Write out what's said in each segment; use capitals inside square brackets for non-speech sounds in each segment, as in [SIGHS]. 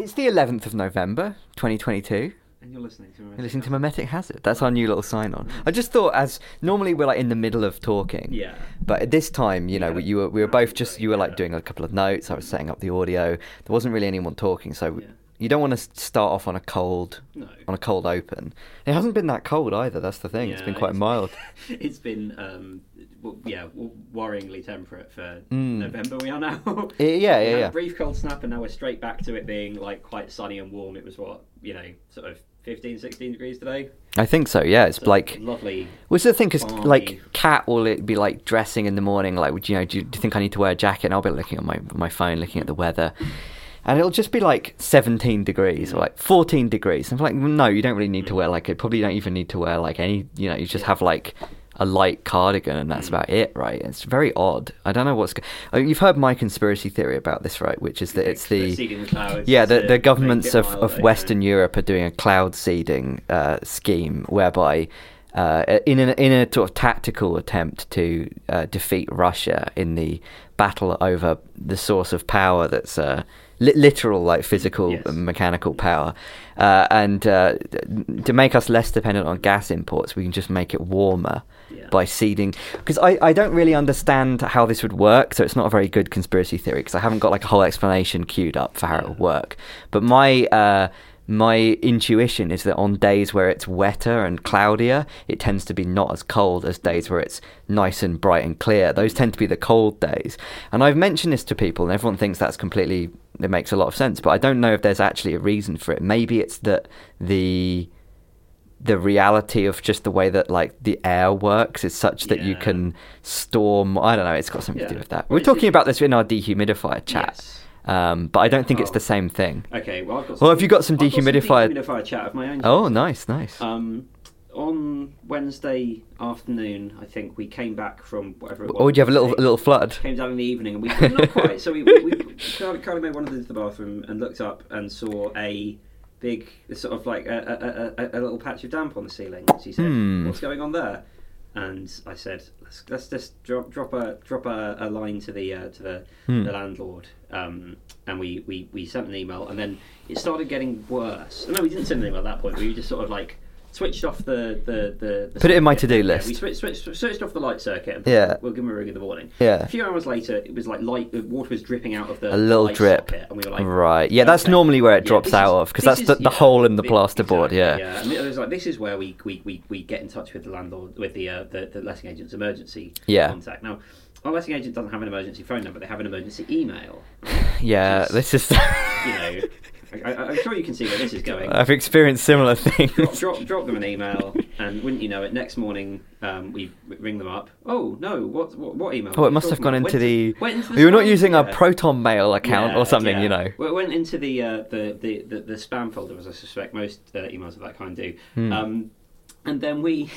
It's the 11th of November, 2022. And you're listening to You're listening to Memetic Hazard. That's our new little sign on. Mm. I just thought, as normally we're like in the middle of talking. Yeah. But at this time, you know, Yeah. we, you were, we were both just, you were like doing a couple of notes. I was setting up the audio. There wasn't really anyone talking. So Yeah. You don't want to start off on a cold, No. on a cold open. It hasn't been that cold either. That's the thing. It's been quite mild. [LAUGHS] It's been, um, yeah, worryingly temperate for Mm. November. We are now. [LAUGHS] Yeah, yeah, We had yeah. A brief cold snap, and now we're straight back to it being like quite sunny and warm. It was what you know, sort of 15, 16 degrees today. I think so. Yeah, it's So like. lovely. What's the thing? Because like, Cat will it be like dressing in the morning? Like, would you know? Do you, do you think I need to wear a jacket? And I'll be looking at my my phone, looking at the weather, and it'll just be like 17 degrees or like 14 degrees. And I'm like, no, you don't really need to wear like it. Probably don't even need to wear like any. You know, you just have like a light cardigan, and that's about it, right? It's very odd. I don't know what's. Go- oh, you've heard my conspiracy theory about this, right? Which is that it's the seeding the clouds. yeah, the, the governments of, of. Western Europe are doing a cloud seeding uh, scheme whereby, uh, in, an, in a sort of tactical attempt to uh, defeat Russia in the battle over the source of power that's uh, li- literal, like physical, Yes. mechanical power, uh, and uh, to make us less dependent on gas imports, we can just make it warmer Yeah. by seeding because I, I don't really understand how this would work so it's not a very good conspiracy theory because i haven't got like a whole explanation queued up for how it would work but my uh my intuition is that on days where it's wetter and cloudier it tends to be not as cold as days where it's nice and bright and clear those tend to be the cold days and i've mentioned this to people and everyone thinks that's completely it makes a lot of sense but i don't know if there's actually a reason for it maybe it's that the the reality of just the way that like the air works is such that you can store. mo- I don't know. It's got something to do with that. We're talking about this in our dehumidifier chat, Yes. Um, but I don't think it's Oh. the same thing. Okay, well, I've got. Well, have you got some dehumidifier- dehumidifier chat of my own? Oh, nice, nice. Um, on Wednesday afternoon, I think we came back from whatever it was. oh, did you have a little a little flood? Came down in the evening, and we not quite. So we, we, we [LAUGHS] made one of into the bathroom and looked up and saw a big sort of like a, a, a, a little patch of damp on the ceiling. She said, Hmm. "What's going on there?" And I said, "Let's, let's just drop drop a drop a, a line to the uh, to the, Hmm. the landlord." Um, and we, we, we sent an email, and then it started getting worse. No, we didn't send an email at that point. We just sort of like switched off the the, the, the Put it in my to-do Yeah, list. we switched, switched, switched off the light circuit. And Yeah. we'll give him a ring in the morning. Yeah. A few hours later, it was like light. The water was dripping out of the A little drip. socket, and we were like, Right. Yeah, that's okay. normally where it Yeah, drops out is- of because that's the, is- the yeah, hole in the plasterboard. exactly, Yeah. yeah. And it was like this is where we we, we, we get in touch with the landlord with the uh, the, the letting agent's emergency Yeah. contact. Now, our letting agent doesn't have an emergency phone number; they have an emergency email. [LAUGHS] Yeah. Which This is. You know, [LAUGHS] I, I, I'm sure you can see where this is going. [LAUGHS] I've experienced similar things. drop, drop, drop them an email, and wouldn't you know it? Next morning, um, we ring them up. Oh no, what what, what email? Oh, it must have gone about? into the. into the You're not spam- using a. Proton Mail account Yeah, or something, yeah. you know. Well, it went into the, uh, the, the, the the spam folder, as I suspect most uh, emails of that kind do. Hmm. Um, and then we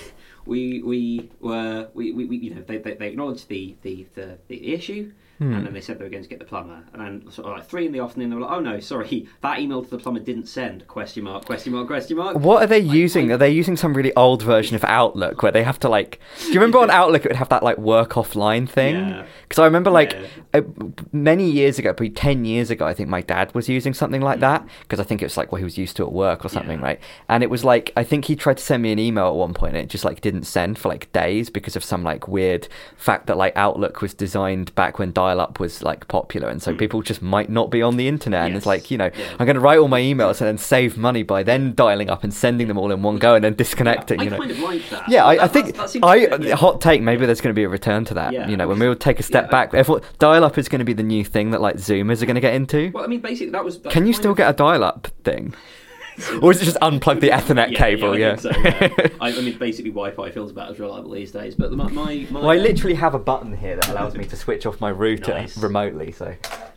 we we were we, we, we you know they, they, they acknowledged the the, the, the issue. Hmm. And then they said they were going to get the plumber, and then sort of like three in the afternoon, they were like, "Oh no, sorry, [LAUGHS] that email to the plumber didn't send?" Question mark? Question mark? Question mark? What are they I- using? Are they using some really old version of Outlook where they have to like? Do you remember on [LAUGHS] Outlook it would have that like work offline thing? Yeah. Because I remember like Yeah. many years ago, probably ten years ago, I think my dad was using something like that because I think it was like what he was used to at work or something, Yeah. right? And it was like I think he tried to send me an email at one point and it just like didn't send for like days because of some like weird fact that like Outlook was designed back when dial-up was like popular, and so hmm. people just might not be on the internet. And it's. Like you know Yeah. I'm going to write all my emails and then save money by then dialing up and sending them all in one go and then disconnecting. I you know. kind of like that. Yeah, I, I think that- that I yeah. hot take. Maybe there's going to be a return to that. Yeah. You know, when we will take a step Yeah. back. Everyone, dial-up is going to be the new thing that like Zoomers are going to get into. Well, I mean, basically, that was. Can you still of- get a dial-up thing, [LAUGHS] or is it just unplug the Ethernet Yeah, cable? Yeah. I, so, yeah. [LAUGHS] I, I mean, basically, Wi-Fi feels about as reliable these days. But my, my, my well, I um, literally have a button here that allows me to switch off my router Nice. remotely. So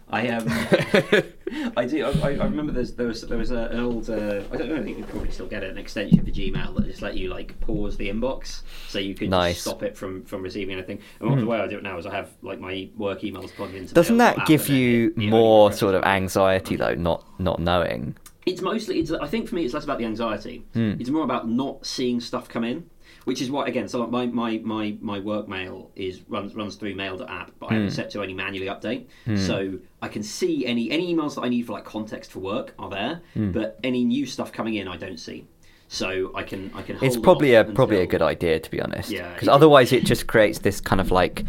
I um, [LAUGHS] I do. I, I remember there's, there was there was a, an old. Uh, I don't know. I think you probably still get it. An extension for Gmail that just let you like pause the inbox, so you could Nice. stop it from from receiving anything. And what the way I do it now is I have like my work emails plugged into. doesn't that give you more sort of anxiety though, not not knowing? It's mostly. It's. I think for me, it's less about the anxiety. Hmm. It's more about not seeing stuff come in. which is what again. So like my, my, my, my work mail is runs runs through mail.app, but I have it hmm. set to only manually update. Hmm. So I can see any any emails that I need for like context for work are there, hmm. but any new stuff coming in I don't see. So I can I can. Hold It's probably a off probably a good idea to be honest. Yeah, Because otherwise, it just creates this kind of like.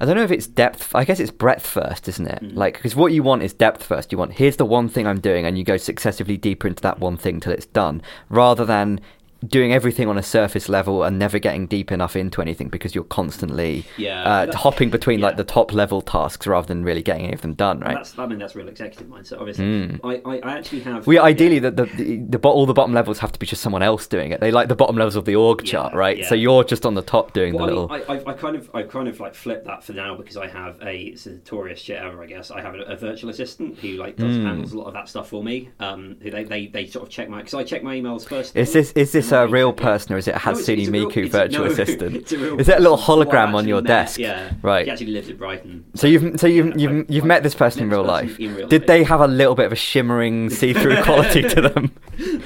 I don't know if it's depth. I guess it's breadth first, isn't it? Mm. Like, because what you want is depth first. You want here's the one thing I'm doing, and you go successively deeper into that one thing till it's done, rather than doing everything on a surface level and never getting deep enough into anything because you're constantly Yeah, uh, hopping between like the top level tasks rather than really getting any of them done. Right? That's, I mean, that's real executive mindset. Obviously, I, I, I actually have. We ideally yeah. the, the, the, the all the bottom levels have to be just someone else doing it. They like the bottom levels of the org Yeah, chart, right? yeah. So you're just on the top doing Well, the I, little. mean, I, I, I kind of, I kind of like flipped that for now because I have a it's the notorious shit ever, I guess. I have a, a virtual assistant who like does Hmm. handles a lot of that stuff for me. Um, who they, they, they sort of check my because I check my emails first. Is thing, this is this a real person or is it a No, Hatsune it's a real- Miku virtual no, [LAUGHS] assistant? it's a real Is it a little person who I've hologram on your met. desk? Yeah, Right. He actually lives in Brighton. So you've so you've you've, you've met this person in real life. in real Did life. they have a little bit of a shimmering [LAUGHS] see-through quality to them?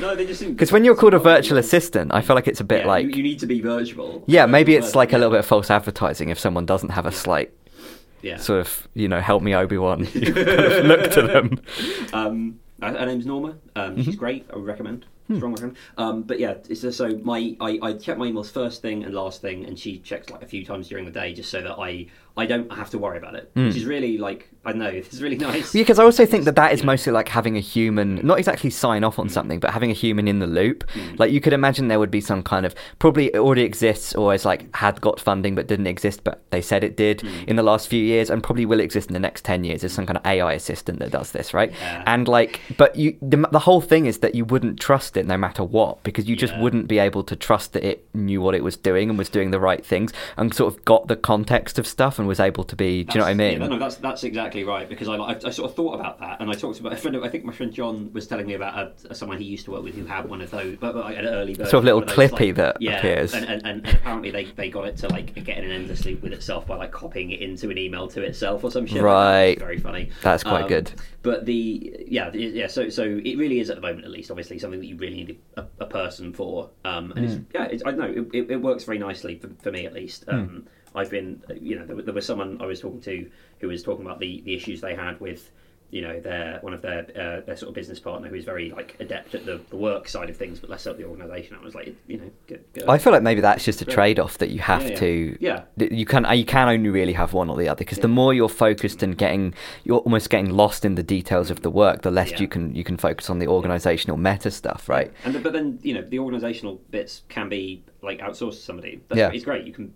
no, they just Because when you're called a virtual assistant, I feel like it's a bit yeah, like you, you need to be virtual. yeah, maybe it's like a little bit of false advertising if someone doesn't have a slight Yeah. sort of you know help me Obi Wan [LAUGHS] look to them. Um, her her name's Norma. Um, Mm-hmm. She's great. I would recommend. Hmm. Strong. Um, but yeah, just, so my I, I check my emails first thing and last thing, and she checks like a few times during the day just so that I I don't have to worry about it, hmm. which is really like I know it's really [LAUGHS] nice. Hmm. Yeah, because I also think that that is mostly like having a human, not exactly sign off on hmm. something, but having a human in the loop. Hmm. Like you could imagine there would be some kind of probably already exists or is like had got funding but didn't exist, but they said it did in the last few years and probably will exist in the next ten years. There's some kind of AI assistant that does this, right? Yeah. And like, but you the, the whole thing is that you wouldn't trust it no matter what because you just Yeah. wouldn't be able to trust that it knew what it was doing and was doing the right things and sort of got the context of stuff was able to be. Do you know what I mean? Yeah, no, that's that's exactly right because I, I, I sort of thought about that and I talked about a friend. Of, I think my friend John was telling me about a, someone he used to work with who had one of those, but, but an early version, Sort of little those, clippy like- that yeah, appears. and, and, and, and apparently they, they got it to like get in an endless loop with itself by like copying it into an email to itself or some shit. Right. very funny. That's quite Um, good. But the yeah yeah so so it really is at the moment at least obviously something that you really need a, a person for um and Hmm. it's, yeah it's, I don't know it, it, it works very nicely for, for me at least Hmm. um I've been you know there, was- there was someone I was talking to who was talking about the the issues they had with you know their one of their uh, their sort of business partner who's very like adept at the, the work side of things but less at the organisation I was like you know good, good. I feel like maybe that's just a trade-off that you have Yeah, yeah. to. Yeah. You can you can only really have one or the other because the more you're focused and getting you're almost getting lost in the details of the work, the less Yeah. you can you can focus on the organizational meta stuff, right? And the, but then you know the organisational bits can be like outsourced to somebody. That's, Yeah. it's great. You can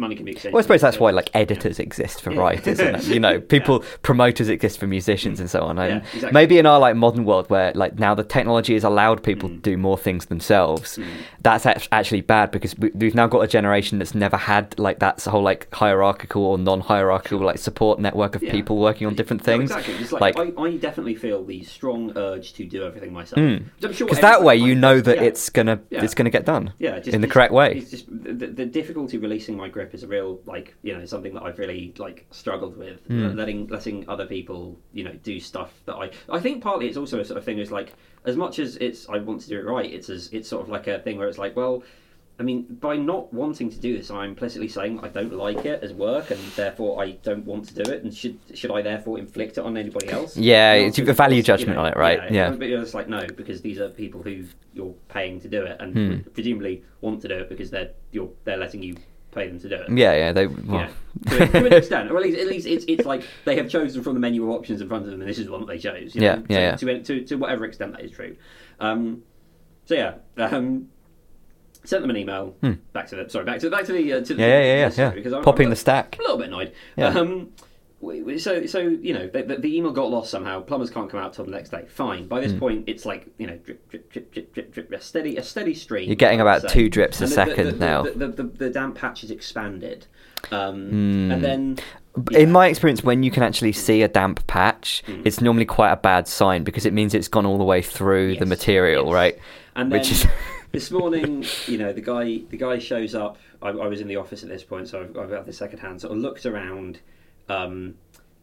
money can be exchanged. Well, I suppose that's why like editors exist for Yeah. writers, and [LAUGHS] you know, people promoters exist for musicians and so on. And Yeah, exactly. maybe in our like modern world where like now the technology has allowed people Mm. to do more things themselves, that's actually bad because we, we've now got a generation that's never had like that whole like hierarchical or non-hierarchical like support network of Yeah. people working on different No, things. exactly. It's like, I, I definitely feel the strong urge to do everything myself. Mm. I'm sure Because that way you know that yeah. it's gonna Yeah. it's gonna get done yeah, just, in the just- correct way. It's just the, the difficulty releasing my grip is a real like you know something that I've really like struggled with. Mm. Letting letting other people you know do stuff that I I think partly it's also a sort of thing is like as much as it's I want to do it right, it's as it's sort of like a thing where it's like well. I mean, by not wanting to do this, I'm implicitly saying I don't like it as work, and therefore I don't want to do it. And should should I therefore inflict it on anybody else? Yeah, it's a value judgment you know, on it, right? Yeah. But it's like no, because these are people who you're paying to do it, and Hmm. presumably want to do it because they're you're they're letting you pay them to do it. Yeah, yeah, they. You Well, know, to, to an [LAUGHS] extent, or at least, at least it's, it's like they have chosen from the menu of options in front of them, and this is the one that they chose. you Yeah, know, yeah, to, To, to, whatever extent that is true. Um, so yeah, um, sent them an email. Back to the sorry, back to back to the uh, to the Hmm. yeah, yeah, yeah, yeah. because I'm, Popping I'm the stack. a little bit annoyed. Yeah. Um, so, so you know, the, the, email got lost somehow. Plumbers can't come out till the next day. Fine. By this point, it's like you know, drip, drip, drip, drip, drip, drip, a steady, a steady stream. You're getting about two drips a And the- the- second the- now. The, the, the, the damp patch is expanded, um, Hmm. and then In my experience, when you can actually see a damp patch, Mm. it's normally quite a bad sign because it means it's gone all the way through the material, yes. right? And then Which is [LAUGHS] this morning, you know, the guy the guy shows up. I, I was in the office at this point, so I've, I've got the second hand. Sort of looked around, um,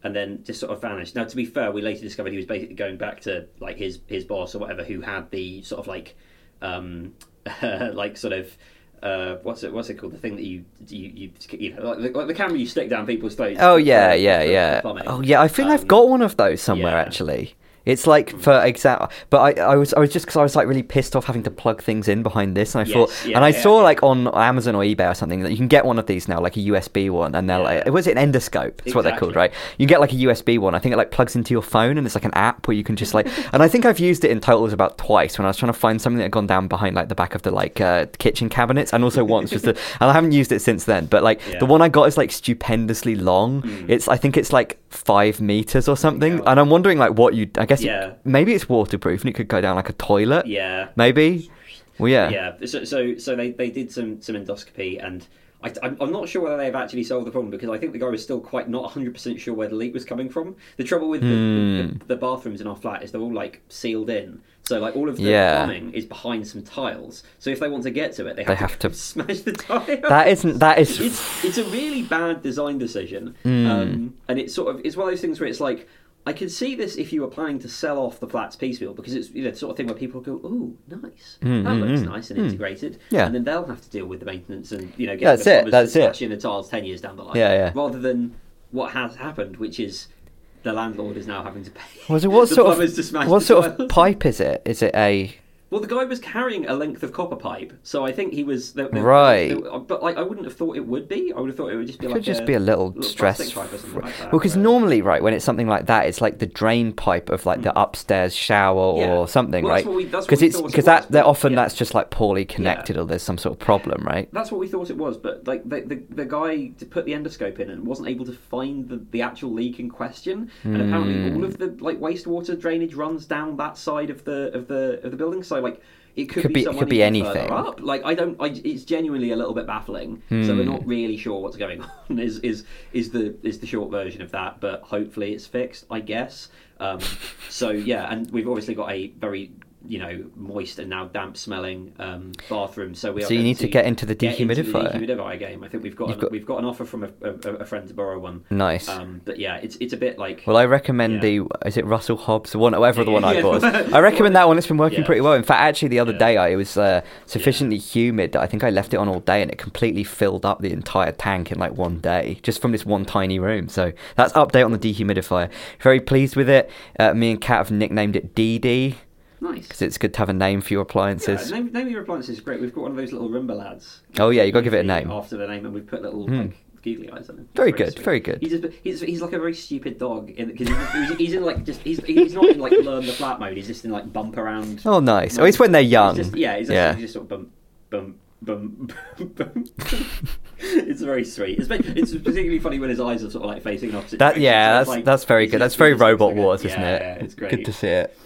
and then just sort of vanished. Now, to be fair, we later discovered he was basically going back to like his his boss or whatever, who had the sort of like, um, [LAUGHS] like sort of. uh, what's it what's it called? The thing that you you you, you know like, the, like the camera you stick down people's throats. Oh yeah, yeah, yeah. Oh yeah, I think I've Um, got one of those somewhere yeah. actually. It's like for exact, but I, I was I was just because I was like really pissed off having to plug things in behind this, and I Yes, thought, yeah, and I yeah, saw yeah. like on Amazon or eBay or something that you can get one of these now, like a USB one, and they're like, was it an endoscope? That's what they're called, right? You can get like a USB one. I think it like plugs into your phone, and it's like an app where you can just like, and I think I've used it in totals about twice when I was trying to find something that had gone down behind like the back of the like uh, kitchen cabinets, and also once just, to, and I haven't used it since then. But like the one I got is like stupendously long. It's I think it's like five meters or something, hell. and I'm wondering like what you. I guess it- maybe it's waterproof and it could go down like a toilet. Yeah. Maybe. Well, yeah. Yeah. So so so they, they did some some endoscopy and. I, I'm I'm not sure whether they've actually solved the problem because I think the guy was still quite not 100% sure where the leak was coming from. The trouble with the, Hmm. the, the bathrooms in our flat is they're all like sealed in. So like all of the Yeah. plumbing is behind some tiles. So if they want to get to it, they have, They to, have to- smash the tile. That isn't. That is. it's it's a really bad design decision, Hmm. um, and it's sort of it's one of those things where it's like I can see this if you were planning to sell off the flats piecemeal because it's you know the sort of thing where people go, oh, nice, Mm, that mm, looks mm, nice and mm. integrated, Yeah. and then they'll have to deal with the maintenance and you know get That's the it, that's it. in the tiles ten years down the line, Yeah, yeah. rather than what has happened, which is the landlord is now having to pay. Was it what [LAUGHS] sort of what sort of pipe is it? Is it a? Well, the guy was carrying a length of copper pipe, so I think he was there- there- Right. there- but like, I wouldn't have thought it would be. I would have thought it would just be It like could just be a little stress. pipe or something like that. Well, because where- normally, right, when it's something like that, it's like the drain pipe of like the upstairs shower Hmm. Yeah. or something, Well, right? that's what we- that's what Because it's it because was, that they're often yeah. that's just like poorly connected or there's some sort of problem, right? That's what we thought it was, but like the, the, the guy to put the endoscope in and wasn't able to find the, the actual leak in question, and apparently Hmm. all of the like wastewater drainage runs down that side of the of the of the building. So like it could, Could be- someone could be anything. Up. Like I don't, I, it's genuinely a little bit baffling. So Hmm. we're not really sure what's going [LAUGHS] on. Is is is the is the short version of that? But hopefully it's fixed. I guess. Um, so yeah, and we've obviously got a very you know moist and now damp smelling um, bathroom. So we are So you need to get into the get into the dehumidifier. dehumidifier game. I think we've got, an, got- we've got an offer from a, a, a friend to borrow one. Nice. Um, but yeah, it's it's a bit like Well, I recommend Yeah. the is it Russell Hobbs, one, whatever the one I [LAUGHS] bought. [LAUGHS] I recommend that one. It's been working Yeah. pretty well. In fact, actually, the other day I it was uh, sufficiently humid that I think I left it on all day, and it completely filled up the entire tank in like one day, just from this one tiny room. So that's update on the dehumidifier. Very pleased with it. Uh, me and Kat have nicknamed it DD nice. because it's good to have a name for your Yeah, appliances. name, name your appliances is great. We've got one of those little Roomba lads. Oh, yeah, you gotta give it a name. after the name, and we've put little Hmm. like googly eyes on him. Very It's good, sweet. very good. He's, just, he's he's like a very stupid dog because he's, he's in like just he's he's not in like learn the flat mode. He's just in like bump around. Oh, nice. Oh, mode. it's when they're He's young. just- yeah, he's, Yeah. he's just sort of bump bump. Bum, bum. [LAUGHS] it's very sweet. It's, it's particularly funny when his eyes are sort of like facing opposite. That yeah, that's like- that's very good. That's very he's just Robot like Wars, isn't yeah, it? Yeah, it's great. Good to see it.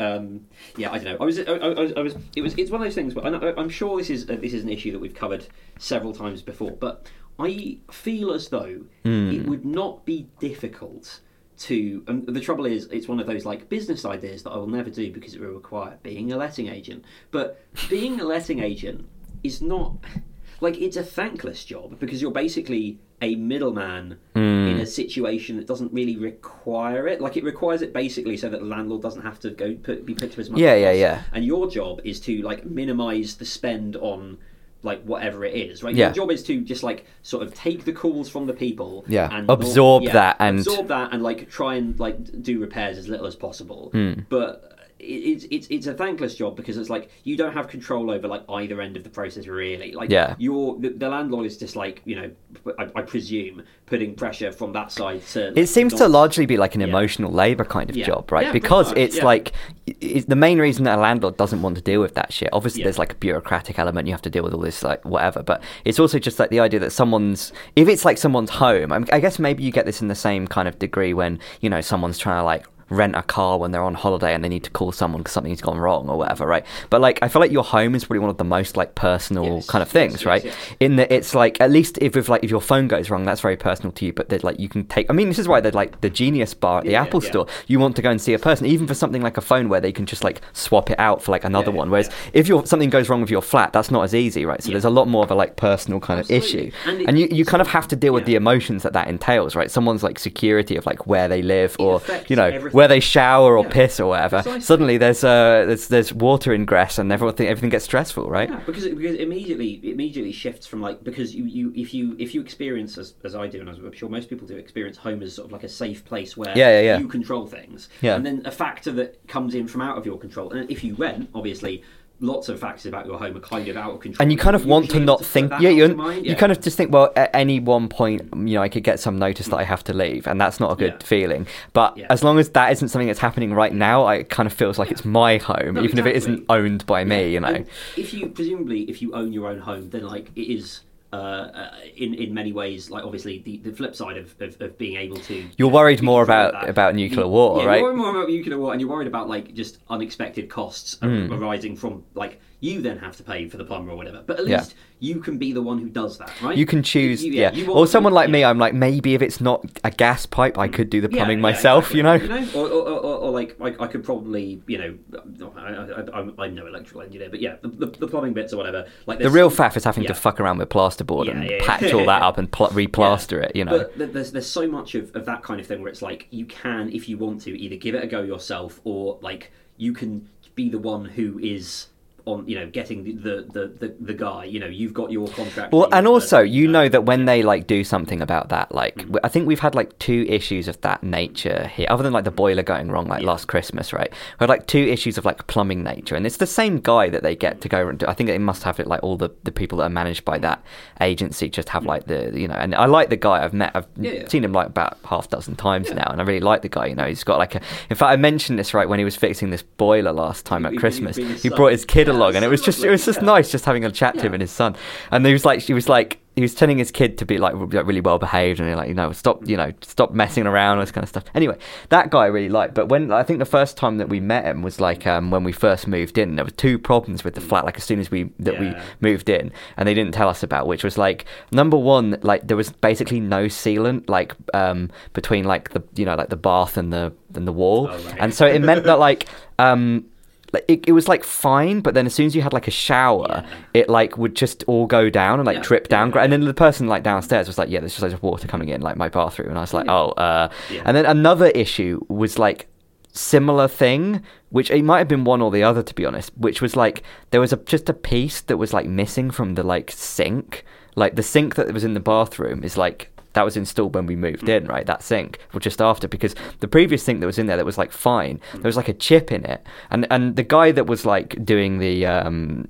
Um, yeah, I don't know. I was, I, I was, I was. It was. It's one of those things. But I I'm sure this is uh, this is an issue that we've covered several times before. But I feel as though Hmm. it would not be difficult to. And the trouble is, it's one of those like business ideas that I will never do because it will require being a letting agent. But being a letting agent is not like it's a thankless job because you're basically a middleman in Hmm. a situation that doesn't really require it. Like it requires it basically so that the landlord doesn't have to go put, be put to as much. Yeah, yeah, yeah. And your job is to like minimize the spend on like whatever it is, right? Yeah. Your job is to just like sort of take the calls from the people, Yeah. and Absorb yeah, that and- absorb that and like try and like do repairs as little as possible. Hmm. But it's it's it's a thankless job because it's like you don't have control over like either end of the process really. Like Yeah. you're the, the landlord is just like you know I, I presume putting pressure from that side to. It seems to largely be like an Yeah. emotional labor kind of Yeah. job, right? Yeah, because it's like it's the main reason that a landlord doesn't want to deal with that shit. Obviously, there's like a bureaucratic element. You have to deal with all this, like whatever. But it's also just like the idea that someone's if it's like someone's home. I, mean, I guess maybe you get this in the same kind of degree when you know someone's trying to like rent a car when they're on holiday and they need to call someone because something's gone wrong or whatever, right? But like I feel like your home is probably one of the most like personal Yes, kind of things, yes, right? yes. in that it's like at least if, if like if your phone goes wrong that's very personal to you but that like you can take i mean this is why they're like the genius bar at the Yeah, apple yeah. store you want to go and see a person even for something like a phone where they can just like swap it out for like another Yeah, one whereas if your something goes wrong with your flat that's not as easy right so there's a lot more of a like personal kind Absolutely. of issue And and, you, you kind of have to deal with the emotions that that entails right someone's like security of like where they live or you know where they shower or Yeah. piss or whatever. Precisely. Suddenly there's uh there's there's water ingress and everything everything gets stressful, right? Yeah, because it, because immediately it immediately shifts from like because you, you if you if you experience as, as I do and as I'm sure most people do experience home as sort of like a safe place where Yeah, yeah, yeah. you control things Yeah. and then a factor that comes in from out of your control and if you rent obviously lots of factors about your home are kind of out of control and you kind of want to not put think yeah you, mind. you kind of just think well at any one point you know i could get some notice that i have to leave and that's not a good Yeah. feeling but Yeah. as long as that isn't something that's happening right now I, it kind of feels like it's my home No, even if it isn't owned by me you know And if you presumably if you own your own home, then like it is. Uh, uh, in in many ways, like obviously the, the flip side of, of, of being able to You're you worried more about- about nuclear You- war, yeah, right? You're worried more about nuclear war, and you're worried about like just unexpected costs Hmm. arising from like you then have to pay for the plumber or whatever. But at Yeah. least you can be the one who does that, right? you can choose You- yeah, you or someone like me i'm like maybe if it's not a gas pipe i could do the plumbing yeah, myself exactly. you know You know, or, or, or, or like I, I could probably, you know, I, I, I'm, I'm no electrical engineer, but yeah, the, the, the plumbing bits or whatever. Like the real faff is having yeah. to fuck around with plasterboard Yeah, and yeah, yeah. patch all that up and pl- [LAUGHS] replaster it you know But there's there's so much of, of that kind of thing where it's like you can, if you want to, either give it a go yourself or like you can be the one who is on, you know, getting the the, the, the, guy. You know, you've got your contract. Well, and also you know that when they like do something about that, like Mm. w- I think we've had like two issues of that nature here, other than like the boiler going wrong like Yeah. last Christmas, right? We had like two issues of like plumbing nature, and it's the same guy that they get to go and do. I think they must have it like all the the people that are managed by that agency just have like the you know, and I like the guy I've met, I've Yeah, seen him like about half dozen times Yeah. now, and I really like the guy. You know, he's got like a. In fact, I mentioned this right when he was fixing this boiler last time at Christmas. He brought his kid along, and it was just it was just yeah. nice just having a chat to him and his son. And he was like, he was like, he was telling his kid to be like, really well behaved and like, you know, stop, you know, stop messing around, all this kind of stuff. Anyway, that guy I really liked. But when I think the first time that we met him was like um, when we first moved in. There were two problems with the flat. Like as soon as we that we moved in, and they didn't tell us about, which was like number one, like there was basically no sealant like um, between like the you know like the bath and the and the wall, Oh, right. and so it meant that like. Um, like it, it was like fine, but then as soon as you had like a shower, Yeah. it like would just all go down and like Yeah, drip down. yeah, and then the person like downstairs was like, "Yeah, there's just of water coming in like my bathroom," and I was like. "Oh." Uh. And then another issue was like similar thing, which it might have been one or the other to be honest. Which was like there was a just a piece that was like missing from the like sink. Like the sink that was in the bathroom is like that was installed when we moved in, right? That sink, or just after, because the previous sink that was in there that was like fine, there was like a chip in it, and and the guy that was like doing the um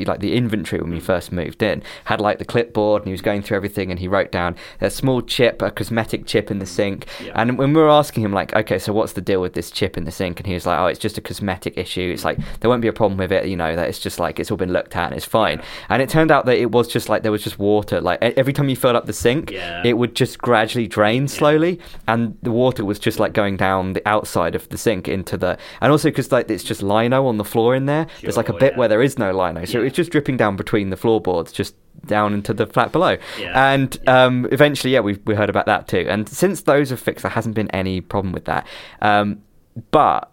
like the inventory when we first moved in had like the clipboard and he was going through everything and he wrote down a small chip a cosmetic chip in the sink Yeah. and when we were asking him like okay so what's the deal with this chip in the sink and he was like oh it's just a cosmetic issue it's like there won't be a problem with it you know that it's just like it's all been looked at and it's fine Yeah. and it turned out that it was just like there was just water like every time you filled up the sink Yeah. it would just gradually drain slowly and the water was just like going down the outside of the sink into the and also because like it's just lino on the floor in there there's like a bit where there is no lino so Yeah. it's just dripping down between the floorboards just down into the flat below. Yeah. and um, eventually yeah we we heard about that too. And since those are fixed there hasn't been any problem with that. Um, but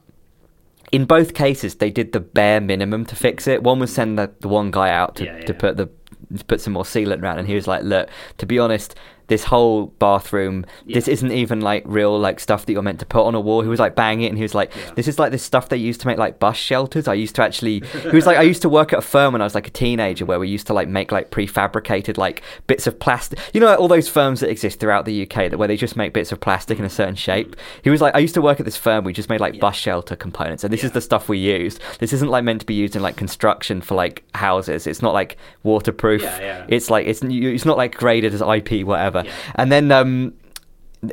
in both cases they did the bare minimum to fix it. One was send the, the one guy out to, Yeah, to put the to put some more sealant around. And he was like look to be honest this whole bathroom this isn't even like real like stuff that you're meant to put on a wall. He was like banging it and he was like Yeah. this is like this stuff they used to make like bus shelters. I used to actually he was like i used to work at a firm when i was like a teenager where we used to like make like prefabricated like bits of plastic. You know like, all those firms that exist throughout the uk that where they just make bits of plastic in a certain shape? He was like i used to work at this firm. We just made like Yeah. bus shelter components and this is the stuff we used. This isn't like meant to be used in like construction for like houses. It's not like waterproof. Yeah, yeah. it's like it's it's not like graded as ip whatever Yeah. and then um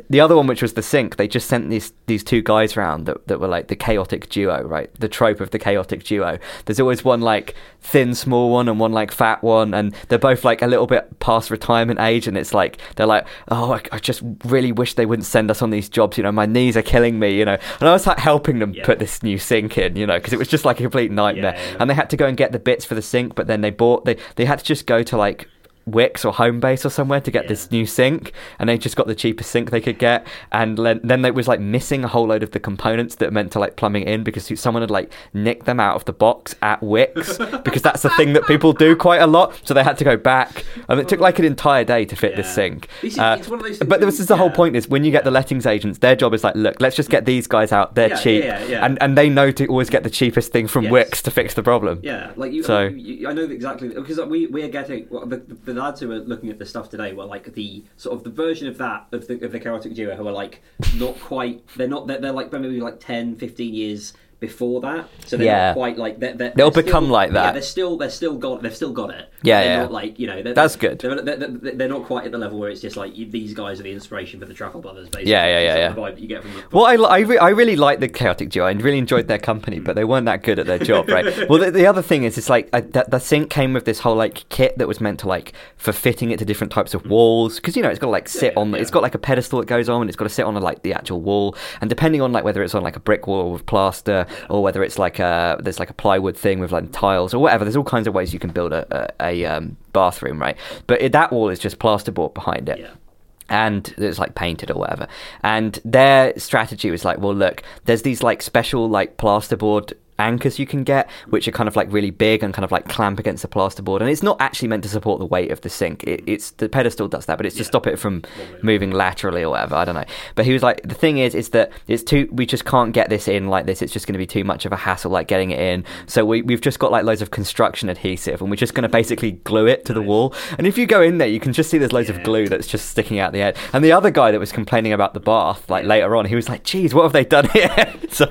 the other one, which was the sink, they just sent these these two guys around that, that were like the chaotic duo, right? The trope of the chaotic duo. There's always one like thin, small one, and one like fat one, and they're both like a little bit past retirement age, and it's like they're like, oh, I, I just really wish they wouldn't send us on these jobs. You know, my knees are killing me. You know, and I was like helping them Yeah. put this new sink in. You know, because it was just like a complete nightmare, yeah, yeah. and they had to go and get the bits for the sink, but then they bought they they had to just go to like Wickes or Homebase or somewhere to get Yeah. this new sink, and they just got the cheapest sink they could get, and then then it was like missing a whole load of the components that meant to like plumbing in because someone had like nicked them out of the box at Wickes [LAUGHS] because that's the thing that people do quite a lot. So they had to go back, and it took like an entire day to fit this Yeah. sink. You Uh, one of those but this is the whole point: is when you get the lettings agents, their job is like, look, let's just get these guys out. They're Yeah, cheap, yeah, yeah. and and they know to always get the cheapest thing from Yes. Wickes to fix the problem. Yeah, like you. So- you, you- I know exactly because we we are getting well, the, the lads who are looking at the stuff today were like the sort of the version of that of the of the chaotic duo who are like not quite. They're not. They're, they're like maybe like 10, 15 years before that. So they're Yeah. not quite like they're, they're, They'll they're become still- like Yeah, that. they're still they're still got they've still got it. Yeah, they're yeah. Not like you know they're, That's good. They're, not quite at the level where it's just like these guys are the inspiration for the Chuckle Brothers. Basically. Yeah, yeah, yeah, yeah. The vibe that you get from the Well, I, I, re- I really liked the chaotic duo and really enjoyed their company, but they weren't that good at their job, right? [LAUGHS] well, the, the other thing is, it's like uh, the, the sink came with this whole like kit that was meant to like for fitting it to different types of walls because you know it's got to like sit Yeah, on. yeah. It's got like a pedestal that goes on, and it's got to sit on like the actual wall, and depending on like whether it's on like a brick wall with plaster or whether it's like a there's like a plywood thing with like tiles or whatever. There's all kinds of ways you can build a a, a um, bathroom, right? But it, that wall is just plasterboard behind it yeah. and it's like painted or whatever. And their strategy was like, well, look, there's these like special like plasterboard anchors you can get, which are kind of like really big and kind of like clamp against the plasterboard. And it's not actually meant to support the weight of the sink. It, it's the pedestal does that, but it's to Yeah. stop it from moving laterally or whatever. I don't know. But he was like, the thing is, is that it's too. We just can't get this in like this. It's just going to be too much of a hassle, like getting it in. So we we've just got like loads of construction adhesive, and we're just going to basically glue it to the wall. And if you go in there, you can just see there's loads of glue that's just sticking out the end. And the other guy that was complaining about the bath, like later on, he was like, "Geez, what have they done here?" [LAUGHS] so,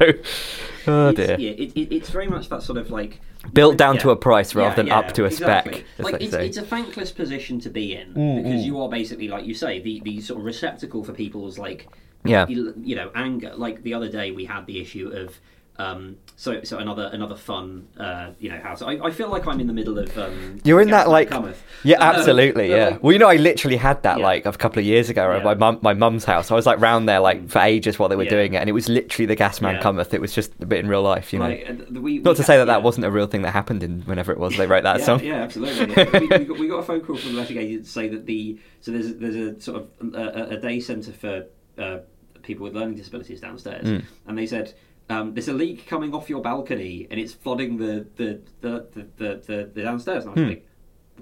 oh It's, dear, yeah, it, it, it's very much that sort of like built down Yeah. to a price rather Yeah, than yeah, up to a exactly. spec, Like it's, it's a thankless position to be in Mm, because mm. you are basically, like you say, the, the sort of receptacle for people's like, Yeah. you you know, anger. Like the other day, we had the issue of. Um, so, so another another fun, uh, you know, house. I, I feel like I'm in the middle of. Um, You're in that like, Cometh. yeah, Um, absolutely, but, yeah. like, Well, you know, I literally had that Yeah. like a couple of years ago at Yeah. my mum, my mum's house. I was like round there like for ages while they were Yeah. doing it, and it was literally the gas man cometh. It was just a bit in real life, you know. like, uh, we, Not to had- say that that wasn't a real thing that happened in whenever it was they wrote that song. Yeah, absolutely. [LAUGHS] We, we, got, we got a phone call from the letting agent to say that the so there's there's a sort of a, a day centre for uh, people with learning disabilities downstairs, Mm. and they said. Um, there's a leak coming off your balcony and it's flooding the the the, the, the, the, the downstairs. And I was Hmm. like,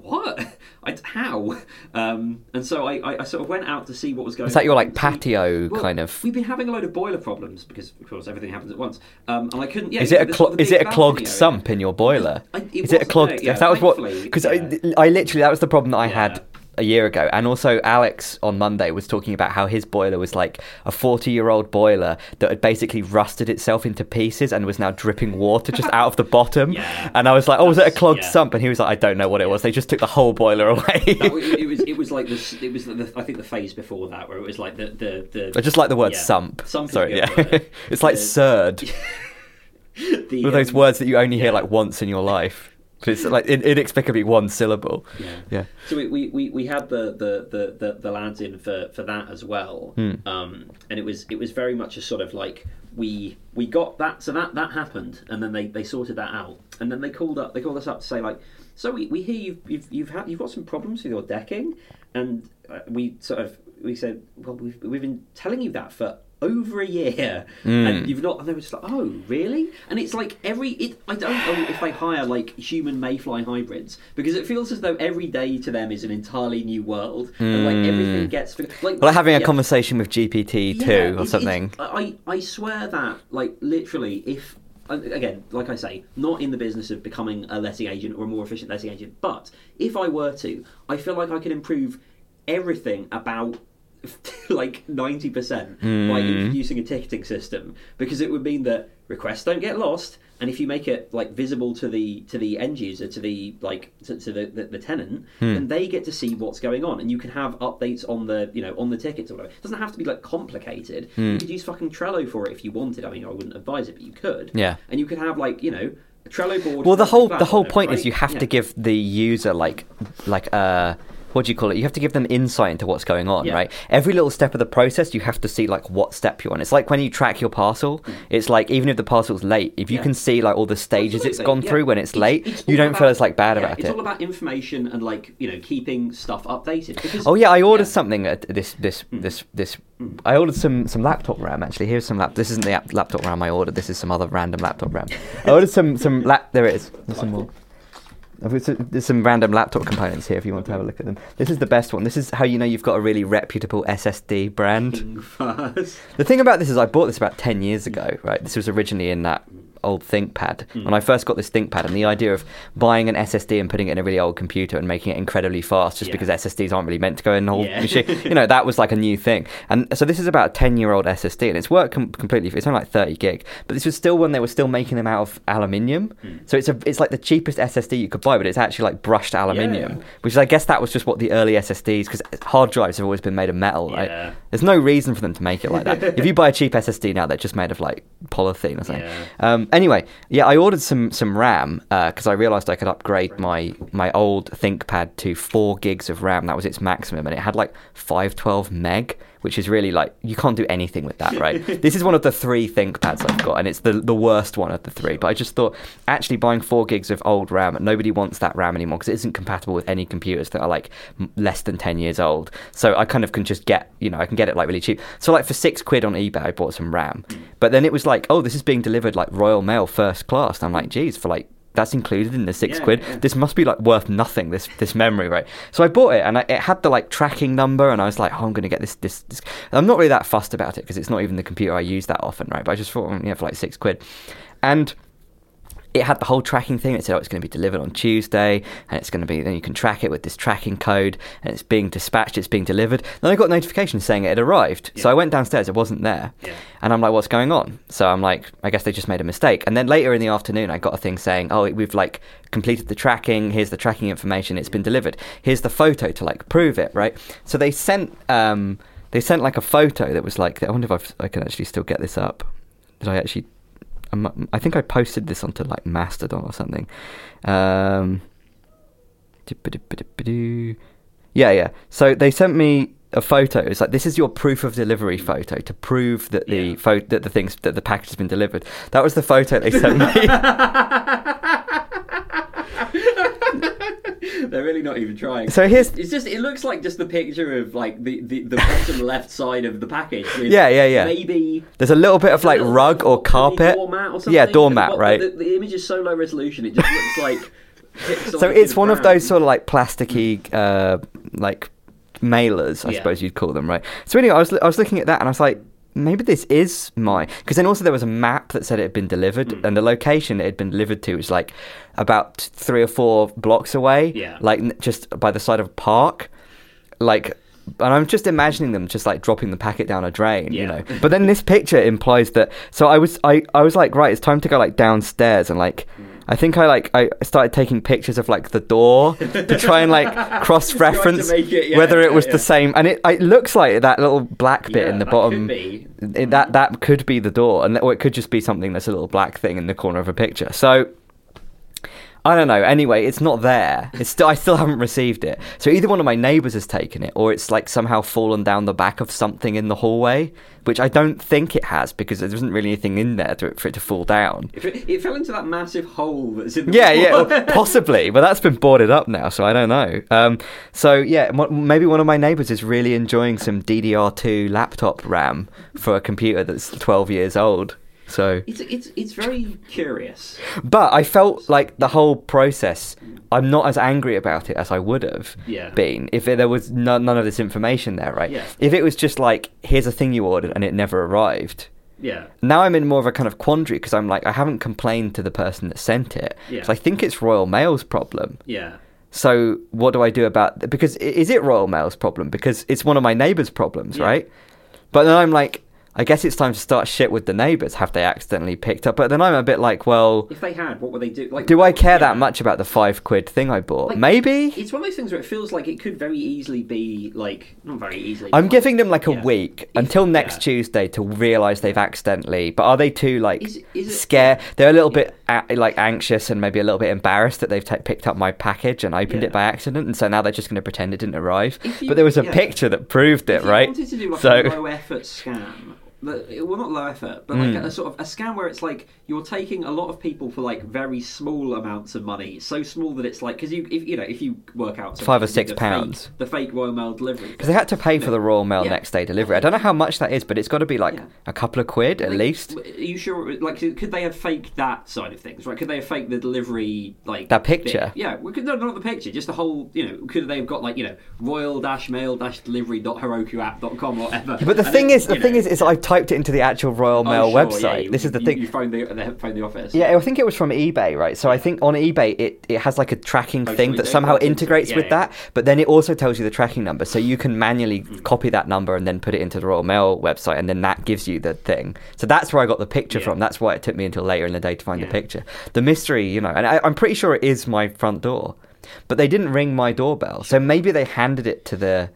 what? [LAUGHS] I, how? [LAUGHS] Um, and so I, I, I sort of went out to see what was going on. Is that your like patio well, kind of? We've been having a load of boiler problems because, of course, everything happens at once. Um, and I couldn't. Yeah, Is it a the clo- is it a clogged area. sump in your boiler? I- it is it a clogged? yeah, that was what because yeah. I, I literally that was the problem that I Yeah. had a year ago, and also Alex on Monday was talking about how his boiler was like a forty-year-old boiler that had basically rusted itself into pieces and was now dripping water just [LAUGHS] out of the bottom. Yeah. And I was like, "Oh, was it a clogged yeah. sump?" And he was like, "I don't know what it was. They just took the whole boiler away." No, it, it was it was like this. [LAUGHS] It was the, I think the phase before that where it was like the the, the I just like the word yeah, sump. Sorry, yeah. [LAUGHS] it's like surd. the, those um, words that you only hear like once in your life. It's like in- inexplicably one syllable. Yeah. Yeah. So we, we, we, we had the, the, the, the, the lads in for, for that as well, Hmm. um, and it was it was very much a sort of like we we got that so that that happened, and then they, they sorted that out, and then they called up they called us up to say like, so we, we hear you've you've you've, had, you've got some problems with your decking, and uh, we sort of we said well we've we've been telling you that for over a year Mm. and you've not and they were just like oh really and it's like every it i don't know if they hire like human mayfly hybrids because it feels as though every day to them is an entirely new world and like everything gets like Well, having a yeah, conversation with GPT yeah, two it- or it's- something. I, I swear that like literally if again like i say not in the business of becoming a letting agent or a more efficient letting agent but if i were to i feel like i could improve everything about [LAUGHS] like 90% by Mm. introducing a ticketing system because it would mean that requests don't get lost and if you make it like visible to the to the end user to the like to, to the, the, the tenant Hmm. then they get to see what's going on and you can have updates on the you know on the tickets or whatever it doesn't have to be like complicated Hmm. you could use fucking Trello for it if you wanted I mean I wouldn't advise it but you could Yeah. and you could have like you know a Trello board Well, the whole the whole point is you have Yeah. to give the user like like uh what do you call it? You have to give them insight into what's going on, Yeah. right? Every little step of the process, you have to see like what step you're on. It's like when you track your parcel. It's like even if the parcel's late, if you Mm. Yeah. can see like all the stages it's gone through when it's, late, it's you don't feel as like bad about it's it. It's all about information and like you know keeping stuff updated. Because Oh yeah, I ordered. Mm. something at this this this this. I ordered some some laptop RAM actually. Here's some lap. This isn't the app- laptop RAM I ordered. This is some other random laptop RAM. I ordered some some lap. There it is. There's some more. I've got some- There's some random laptop components here if you want to have a look at them. This is the best one. This is how you know you've got a really reputable SSD brand. The thing about this is I bought this about 10 years ago, right? This was originally in that old ThinkPad. Mm. When I first got this ThinkPad and the idea of buying an SSD and putting it in a really old computer and making it incredibly fast just Yeah. because SSDs aren't really meant to go in the whole Yeah. machine, [LAUGHS] you know, that was like a new thing. And so this is about a 10 year old SSD and it's worked com- completely, it's only like 30 gig, but this was still when they were still making them out of aluminium. Hmm. So it's a, it's like the cheapest SSD you could buy, but it's actually like brushed aluminium, Yeah. which is, I guess that was just what the early SSDs, because hard drives have always been made of metal, right? There's no reason for them to make it like that. [LAUGHS] if you buy a cheap SSD now, they're just made of like polythene or something. Um, anyway, yeah, I ordered some some RAM uh, because I realised I could upgrade my my old ThinkPad to four gigs of RAM. That was its maximum, and it had like five twelve meg, which is really like you can't do anything with that, right? [LAUGHS] this is one of the three ThinkPads I've got, and it's the the worst one of the three. But I just thought actually buying four gigs of old RAM, nobody wants that RAM anymore because it isn't compatible with any computers that are like m- less than ten years old. So I kind of can just get you know I can get it like really cheap. So like for six quid on eBay, I bought some RAM, but then it was like oh this is being delivered like Royal Mail first class. And I'm like geez for like that's included in the six Yeah, quid. yeah. This must be like worth nothing. This this memory, right? So I bought it, and I, it had the like tracking number, and I was like, oh, I'm going to get this. This. this. And I'm not really that fussed about it because it's not even the computer I use that often, right? But I just thought, mm, yeah, for like six quid, and it had the whole tracking thing. It said, oh, it's going to be delivered on Tuesday, and it's going to be, then you can track it with this tracking code, and it's being dispatched, it's being delivered. Then I got a notification saying it had arrived. So I went downstairs, it wasn't there. Yeah. And I'm like, what's going on? So I'm like, I guess they just made a mistake. And then later in the afternoon, I got a thing saying, oh, we've like completed the tracking. Here's the tracking information. It's been delivered. Here's the photo to like prove it, right? So they sent, um, they sent like a photo that was like, I wonder if I've, I can actually still get this up. Did I actually? I'm- think I posted this onto like Mastodon or something. Um, yeah, yeah. So they sent me a photo. It's like this is your proof of delivery photo to prove that the Yeah. that the things that the package has been delivered. That was the photo they sent me. [LAUGHS] They're really not even trying. So here's- It's just. It looks like just the picture of like the the, the bottom [LAUGHS] left side of the package. With Yeah, yeah, yeah. Maybe. There's a little bit of like rug or carpet. Doormat or something. Yeah, doormat, right? The, the image is so low resolution. It just looks like. [LAUGHS] So it's one of those sort of like plasticky, uh, like mailers, I Yeah. suppose you'd call them, right? So anyway, I was I was looking at that and I was like, maybe this is my because then also there was a map that said it had been delivered Mm. and the location it had been delivered to was like about three or four blocks away, Yeah. like just by the side of a park, like. And I'm just imagining them just like dropping the packet down a drain, you know. [LAUGHS] But then this picture implies that. So I was, I, I was like, right, it's time to go like downstairs and like, I think I like, I started taking pictures of like the door to try and like [LAUGHS] to make it- yeah, whether it was yeah. the same. And it, it looks like that little black bit in the bottom. it- that that could be the door, and or it could just be something that's a little black thing in the corner of a picture. So. I don't know. Anyway, it's not there. It's still, I still haven't received it. So either one of my neighbours has taken it, or it's like somehow fallen down the back of something in the hallway, which I don't think it has because there isn't really anything in there to, for it to fall down. If it, it fell into that massive hole that's in the Yeah, yeah, wall. [LAUGHS] possibly, but that's been boarded up now, so I don't know. Um, so yeah, maybe one of my neighbours is really enjoying some DDR2 laptop RAM for a computer that's 12 years old. So, It's, it's it's very curious. but I felt like the whole process. I'm not as angry about it as I would have Yeah. been if there was none, none of this information there, right? Yeah. If it was just like, here's a thing you ordered and it never arrived. Yeah. Now I'm in more of a kind of quandary because I'm like, I haven't complained to the person that sent it. Yeah. I think it's Royal Mail's problem. Yeah. So what do I do about because is it Royal Mail's problem because it's one of my neighbours' problems, Yeah. right? But then I'm like, I guess it's time to start shit with the neighbours. Have they accidentally picked up? But then I'm a bit like, well, If they had, what would they do? Like, do I care yeah. that much about the five quid thing I bought? Like, Maybe. It's one of those things where it feels like it could very easily be like not very easily. I'm giving them like a yeah. week If- until next yeah. Tuesday to realise they've accidentally. But are they too like Is- is it- scared? They're a little bit like anxious and maybe a little bit embarrassed that they've ta picked up my package and opened it by accident, and so now they're just going to pretend it didn't arrive. You- but there was a picture that proved it, if right? wanted to do like so a low effort scam, well, not low effort, but like Mm. a, sort of a scam where it's like you're taking a lot of people for like very small amounts of money, so small that it's like because you if you know if you work out Five or the six fake- pounds. the fake Royal Mail delivery because they had to pay for the Royal Mail Yeah. next day delivery. I don't know how much that is, but it's got to be like Yeah. a couple of quid at Like, least. Are you sure? Like, could they have faked that side of things? Right? Could they have faked the delivery? Like That picture? bit? Yeah. We could no, not the picture. Just the whole. You know, could they have got like you know royal dash mail dash delivery dot herokuapp.com or whatever? But the And thing then, is, the thing know- is, is I typed it into the actual Royal Oh, Mail sure, yeah, website. you- this is the you- thing. You found the, phoned the office. Yeah, I think it was from eBay, right? So I think on eBay it, it has like a tracking Oh, thing that somehow integrates yeah, with yeah. that, but then it also tells you the tracking number. So you can manually Mm. copy that number and then put it into the Royal Mail website, and then that gives you the thing. So that's where I got the picture Yeah. from. That's why it took me until later in the day to find Yeah. the picture. The mystery, you know, and I, I'm pretty sure it is my front door, but they didn't ring my doorbell. So maybe they handed it to the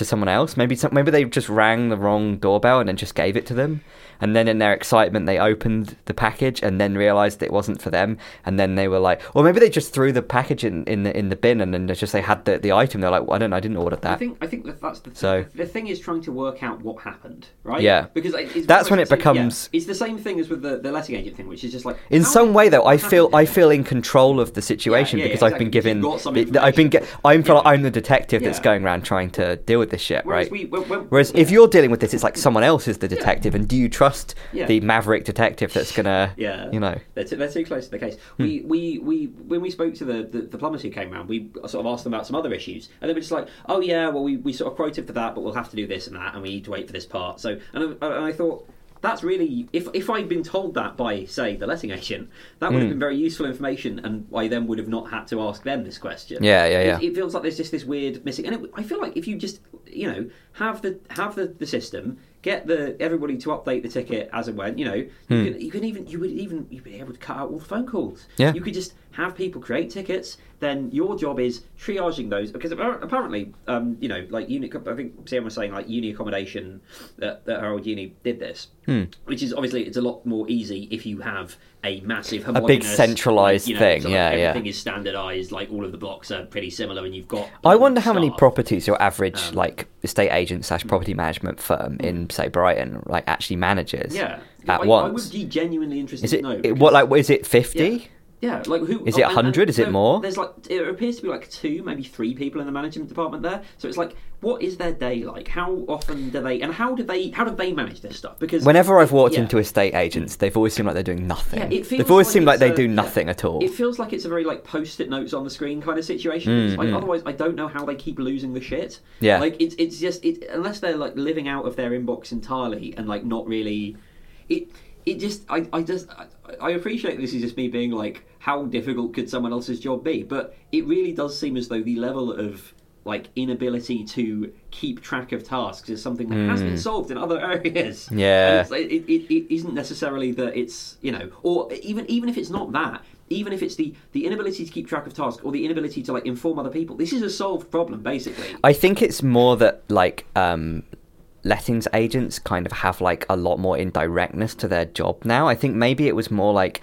to someone else. Maybe some, maybe they just rang the wrong doorbell and then just gave it to them. And then in their excitement, they opened the package and then realized it wasn't for them. And then they were like, or maybe they just threw the package in, in the in the bin and then just they had the, the item. They're like, well, I don't know, I didn't order that I think I think that that's the So- the thing is trying to work out what happened, right? Yeah. because it's That's when it the yeah, becomes- it's the same thing as with the, the letting agent thing, which is just like in some way, though, I feel I feel in control of the situation Yeah, yeah, because I've been given. you've got some the- the- I've been get. I'm feel like I'm the detective that's going around trying to deal with this shit, Whereas right? we, when, when, Whereas if you're dealing with this, it's like someone else is the detective, and do you trust Yeah. the maverick detective that's gonna, [LAUGHS] Yeah, you know? they're too, they're too close to the case. Hmm. We, we, we, when we spoke to the, the, the plumbers who came around, we sort of asked them about some other issues, and they were just like, "Oh yeah, well we, we sort of quoted for that, but we'll have to do this and that, and we need to wait for this part." So, and I, and I thought that's really if if I'd been told that by say the letting agent, that would have Mm. been very useful information, and I then would have not had to ask them this question. Yeah, yeah, It- yeah. It, feels like there's just this weird missing, and it, I feel like if you just you know have the have the, the system. Get the everybody to update the ticket as and when you know. You, Hmm. can, you can even you would even you'd be able to cut out all the phone calls. Yeah. You could just have people create tickets. Then your job is triaging those because apparently, um, you know, like uni. I think Sam was saying like uni accommodation that, that Harold Uni did this, Hmm. which is obviously it's a lot more easy if you have a massive, a big centralised you know, thing, so, like, yeah, yeah. everything is standardised. Like all of the blocks are pretty similar, and you've got. I wonder how many properties your average Um, like estate agent slash property management firm in say Brighton like actually manages Yeah, at I, I once. would be genuinely interested Is it, to know. because- what like is it fifty? Yeah. Yeah, like who Is it and 100? Is it more? There's like it appears to be like two, maybe three people in the management department there. So it's like, what is their day like? How often do they and how do they how do they manage this stuff? Because Whenever I've walked yeah. into estate agents, they've always seemed like they're doing nothing. Yeah, it feels they've always like seemed like they a- do yeah. nothing at all. It feels like it's a very like post-it notes on the screen kind of situation. Mm, like mm. otherwise, I don't know how they keep losing the shit. Yeah. like it's it's just it unless they're like living out of their inbox entirely and like not really. It it just I I just I, I appreciate this is just me being like how difficult could someone else's job be, but it really does seem as though the level of like inability to keep track of tasks is something that has been solved in other [LAUGHS] areas. Hmm. Yeah. It, it, it isn't necessarily that it's you know, or even even if it's not that, even if it's the the inability to keep track of tasks or the inability to like inform other people, this is a solved problem basically. I think it's more that like um lettings agents kind of have like a lot more indirectness to their job now. I think maybe it was more like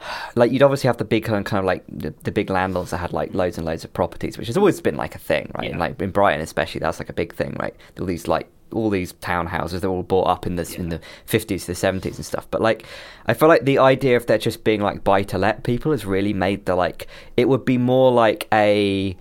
[SIGHS] like you'd obviously have the big kind of, like the, the big landlords that had like loads and loads of properties, which has always been like a thing, right? Yeah. Like in Brighton especially, that's like a big thing, right? All these like all these townhouses they're all bought up in the in the fifties to the seventies and stuff. But like I feel like the idea of there just being like buy to let people has really made the like it would be more like a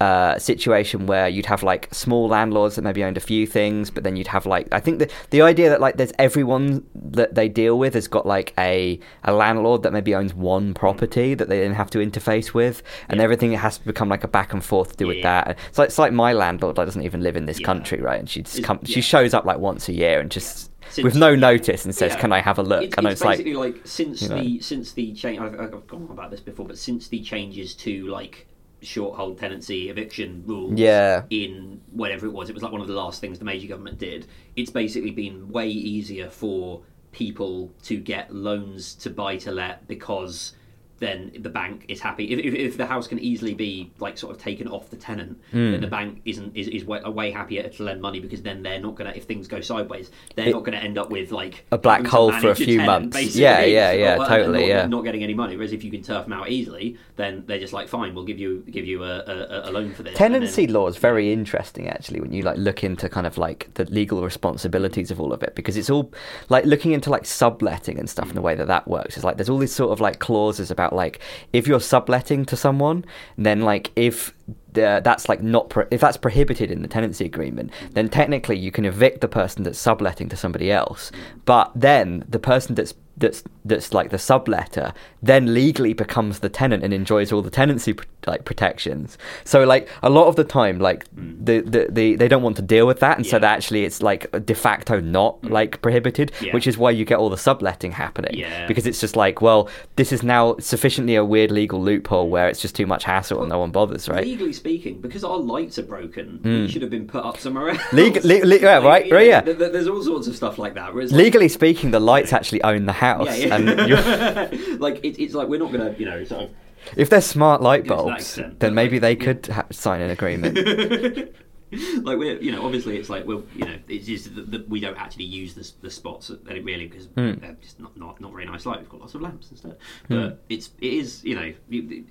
uh, situation where you'd have like small landlords that maybe owned a few things, but then you'd have like I think the the idea that like there's everyone that they deal with has got like a a landlord that maybe owns one property that they then have to interface with, and Yeah. everything has to become like a back and forth to do with that. It's like it's like my landlord like doesn't even live in this Yeah. country, right? And she just come, yeah. she shows up like once a year and just Since- with no notice and says, Yeah. "Can I have a look?" It's, and it's it's like, basically like, since you know. the since the change. I've, I've gone on about this before, but since the changes to like short hold tenancy eviction rules, Yeah. in whatever it was, it was like one of the last things the major government did. It's basically been way easier for people to get loans to buy to let because then the bank is happy. If, if, if the house can easily be like sort of taken off the tenant, Hmm. then the bank isn't is, is way, way happier to lend money because then they're not gonna if things go sideways, they're It- not gonna end up with like A black hole for a few tenant, months. basically, Yeah, yeah, yeah, totally, not, yeah. not getting any money. Whereas if you can turf them out easily, then they're just like, fine, we'll give you give you a, a, a loan for this. Tenancy then- law is very interesting, actually, when you like look into kind of like the legal responsibilities of all of it, because it's all like looking into like subletting and stuff and the way that that works. It's like there's all these sort of like clauses about like if you're subletting to someone, then like if the, that's like not pro- if that's prohibited in the tenancy agreement, then technically you can evict the person that's subletting to somebody else, but then the person that's that's that's like the subletter then legally becomes the tenant and enjoys all the tenancy like protections. So like a lot of the time, like hmm. the, the, the they don't want to deal with that, and so that actually it's like de facto not hmm. like prohibited, Yeah. which is why you get all the subletting happening. Yeah. Because it's just like, well, this is now sufficiently a weird legal loophole where it's just too much hassle and no one bothers, right? Legally speaking, because our lights are broken, we hmm. should have been put up somewhere else. Leg- le- le- yeah, right, you right, yeah. th- th- There's all sorts of stuff like that. like- Legally speaking, the lights actually own the house, yeah, yeah. and [LAUGHS] you're, like it, it's like we're not gonna, you know, sort of. if they're smart light bulbs, extent, then maybe they could ha- sign an agreement. [LAUGHS] like we're, you know, obviously it's like we're, you know, it's just that that we don't actually use the, the spots really because Hmm. they're just not, not not very nice light. We've got lots of lamps instead, but it's it is, you know, you,